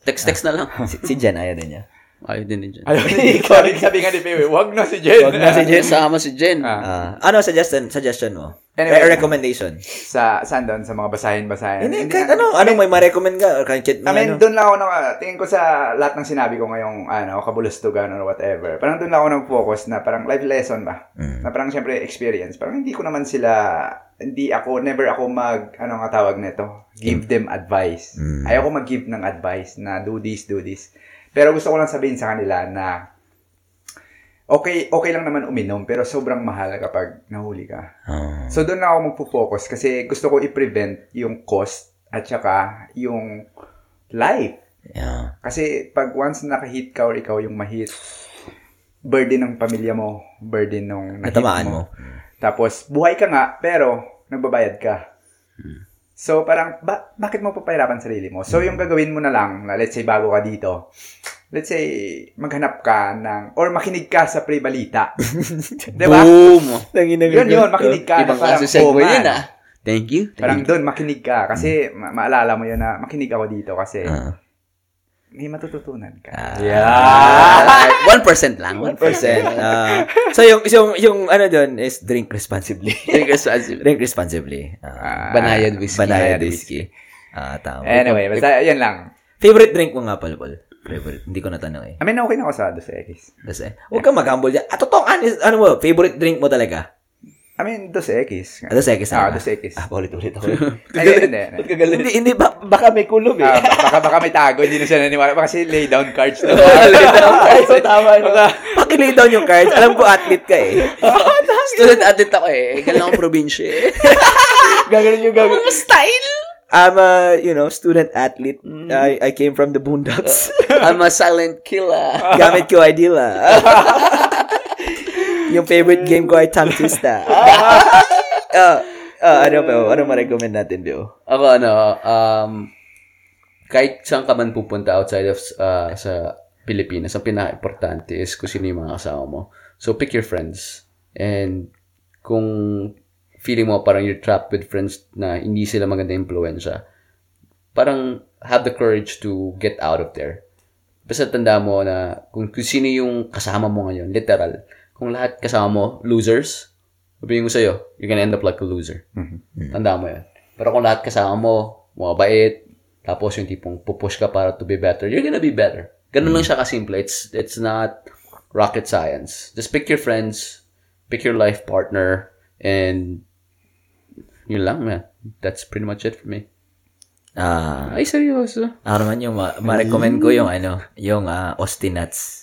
Text-text na lang. Si, si Jen, ayaw din niya. Ayaw din ni Jen. Ayun, [laughs] sabi, sabi nga ni Pewe, wag na si Jen. Wag na si Jen. Sama si Jen. Ah. Ah, ano suggestion suggestion mo? Anyway. Re- recommendation. sa, saan doon? Sa mga basahin-basahin? Hindi, kahit ano, ano may ma-recommend ka or kahit chat I mean, ano. doon lang ako, naka, tingin ko sa lahat ng sinabi ko ngayong, ano, kabulustugan or whatever. Parang doon lang ako nag-focus na parang life lesson ba? Mm. Na parang syempre experience. Parang hindi ko naman sila, hindi ako, never ako mag, ano nga tawag nito? Give them advice. Mm. Ayoko mag-give ng advice na do this, do this. Pero gusto ko lang sabihin sa kanila na okay, okay lang naman uminom, pero sobrang mahal kapag nahuli ka. Ah. So doon na ako magpo-focus kasi gusto ko i-prevent yung cost at saka yung life. Yeah. Kasi pag once nakahit ka or ikaw yung mahit, burden ng pamilya mo, burden ng nahit Natamaan mo. Tapos buhay ka nga pero nagbabayad ka. So parang ba- bakit mo papahirapan sarili mo? So yung gagawin mo na lang, na let's say bago ka dito, let's say maghanap ka ng or makinig ka sa pre-balita. [laughs] 'Di ba? Boom! Yun yun, makinig ka. Ibang klase segue oh, yun ah. Thank you. Parang doon, makinig ka. Kasi ma- maalala mo yun na makinig ako dito kasi Ah. May matututunan ka. Ah, 1% lang. 1%. 1%. Ah, so yung yung yung ano doon is drink responsibly. Drink responsibly. drink responsibly. Ah, Banayad whiskey. banayad whiskey. Ah, tama. Anyway, basta yan lang. Favorite drink mo nga pala, Paul? Favorite. Hindi ko natanong eh. I mean, okay na ako sa Dos Equis. Kasi, huwag kang mag-humble dyan. Ah, totoo, honest, ano mo, favorite drink mo talaga? I mean, Dos Equis. Ah, Dos Equis Ah. Dos Equis. Ah, paulit-ulit ako. [laughs] Ay, hindi, hindi. hindi, hindi, ba, baka may kulob eh. Ah, baka, baka may tago, hindi na siya naniwala. Baka kasi lay down cards na. [laughs] Ay, so [laughs] tama, no? Pakilay down yung cards. Alam ko, athlete ka eh. Student athlete ako eh. Galing akong probinsya eh. Gaganon yung gagawin. Style! I'm a, you know, student athlete. I, I came from the boondocks. I'm a silent killer. Gamit ko idea. Yung favorite game ko ay tongue twister. [laughs] Ah, ah, [laughs] ano ba? Ano ma-recommend natin, Bio? Ako ano, um, kahit saan ka man pupunta outside of uh, sa Pilipinas, ang pinaka-importante is kung sino yung mga kasama mo. So, pick your friends. And kung feeling mo parang you're trapped with friends na hindi sila maganda impluensya, parang have the courage to get out of there. Basta tanda mo na kung, kung sino yung kasama mo ngayon, literal, kung lahat kasama mo, losers, sabihin ko sa'yo, you're gonna end up like a loser. Tanda mo yan. Pero kung lahat kasama mo, mga bait, tapos yung tipong pupush ka para to be better, you're gonna be better. Ganun lang siya kasimple. It's, it's not rocket science. Just pick your friends, pick your life partner, and yun lang, man. That's pretty much it for me. Ah, Ay, seryoso. Ako naman yung ma- ma-recommend ko yung ano, yung ah, Austin Nuts.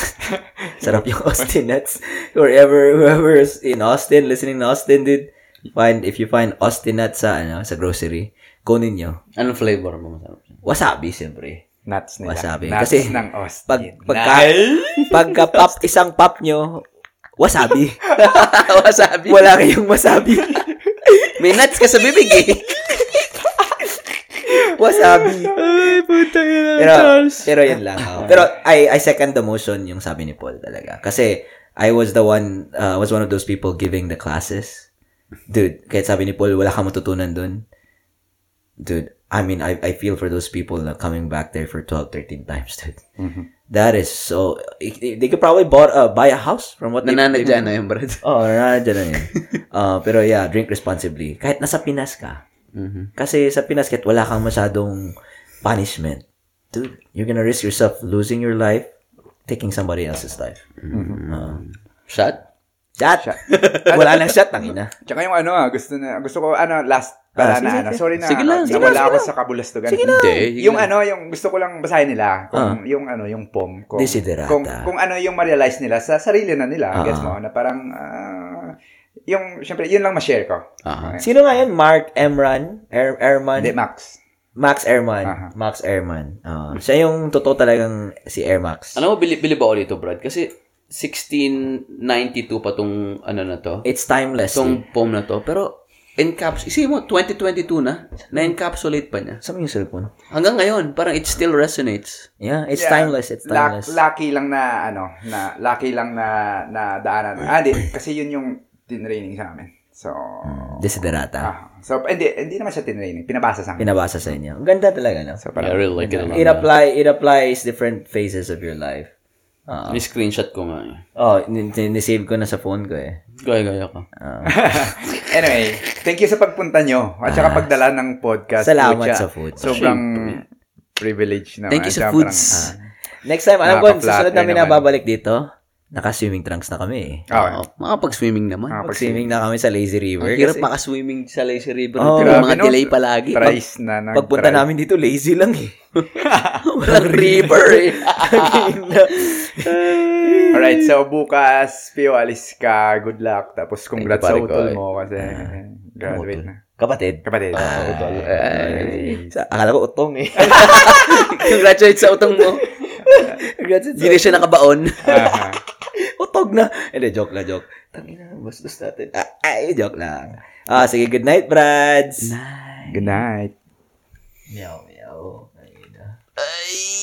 [laughs] Sarap yung Austin Nuts. Wherever, whoever is in Austin, listening in Austin, dude, find, if you find Austin Nuts sa, ano, sa grocery, kunin nyo. Anong flavor mo masarap? Wasabi, siyempre. Nuts nila. Wasabi. Nuts Kasi ng Austin. Pag, pagka, pagka pop, isang pop nyo, wasabi. [laughs] Wasabi. Wala kayong wasabi. May nuts ka sa bibig eh. [laughs] Wasabi. [laughs] Ay, puta yun. Pero, pero yun lang. oh. Pero I, I second the motion yung sabi ni Paul talaga. Kasi I was the one, uh, was one of those people giving the classes. Dude, kahit sabi ni Paul, wala kang matutunan dun. Dude, I mean, I, I feel for those people na coming back there for 12, 13 times, dude. That is so, they could probably bought, uh, buy a house from what they, Nananadya na yung brad. Oh, nandiyan na yun. [laughs] Uh, pero yeah, drink responsibly. Kahit nasa Pinas ka. Kasi sa Pinas, kahit wala kang masyadong punishment, dude, you're gonna risk yourself losing your life, taking somebody else's life. Uh, Shot? shot! [laughs] wala nang shot, tangina. Tsaka yung ano, ah, gusto na, gusto ko, ano, last, pala Ah, sige, na, ano, sorry na, Sige lang, ano, sige lang, ako sa kabulastugan. Hindi. sige yung lang. ano, yung gusto ko lang basahin nila, kung yung ano, yung poem. Kung, Desiderata. Kung, kung ano yung ma-realize nila sa sarili na nila, Ah. gets mo, na parang, ah, yung, syempre, yun lang ma-share ko. Aha. Okay. Sino nga yun? Mark Emran? Er, Erman? Hindi, Max. Max Erman. Aha. Max Erman. Uh, siya yung totoo talagang si Air Max. Alam mo, bilib, bilib ako dito, Brad. Kasi 1692 pa tong ano na to. It's timeless. eh. Tong poem na to. Pero, encaps, isipin mo, 2022 na, na-encapsulate pa niya. Saan yung cellphone? Hanggang ngayon, parang it still resonates. Yeah, it's Yeah, timeless. It's luck- timeless. lucky lang na, ano, na, lucky lang na, na daanan. Ah, di, kasi yun yung tinraining sa amin. So, Desiderata. ah, so, hindi, hindi naman siya tinraining. Pinabasa sa amin. Pinabasa sa inyo. Ang ganda talaga, no? So, I really like it. It apply it applies different phases of your life. Ah. Ni-screenshot ko nga. eh. oh, ni- ni- ni-save ko na sa phone ko eh. Gaya-gaya ka. Ah. [laughs] anyway, thank you sa pagpunta nyo. At saka pagdala ng podcast. Salamat Pucha, sa food. Sobrang privilege naman. Thank you sa foods. parang, Next time, alam ko, susunod namin na babalik dito, naka-swimming trunks na kami eh. ah, Oh, makapag-swimming naman. Ah, Mag-swimming na kami sa Lazy River. Ang hirap kasi maka-swimming sa Lazy River. Oh, pero grabe, mga no? delay palagi. Tries na ng Pagpunta try. namin dito, lazy lang eh. [laughs] [laughs] Walang river eh. [laughs] Alright, so bukas, Pio, alis ka. Good luck. Tapos congrats sa Thank you, pare ko, utol mo kasi graduate na. Kapatid. Kapatid. Ah, utol. Ay. Sa- Akala ko utong eh. Congratulations sa utong mo. Hindi na siya nakabaon. Aha. Utog na. Hindi, joke na, joke. Tangina, bastos natin. Ah, ay, joke lang. Ah, sige, good night, Brads. Good night. Meow, meow. Ay, na. Ay.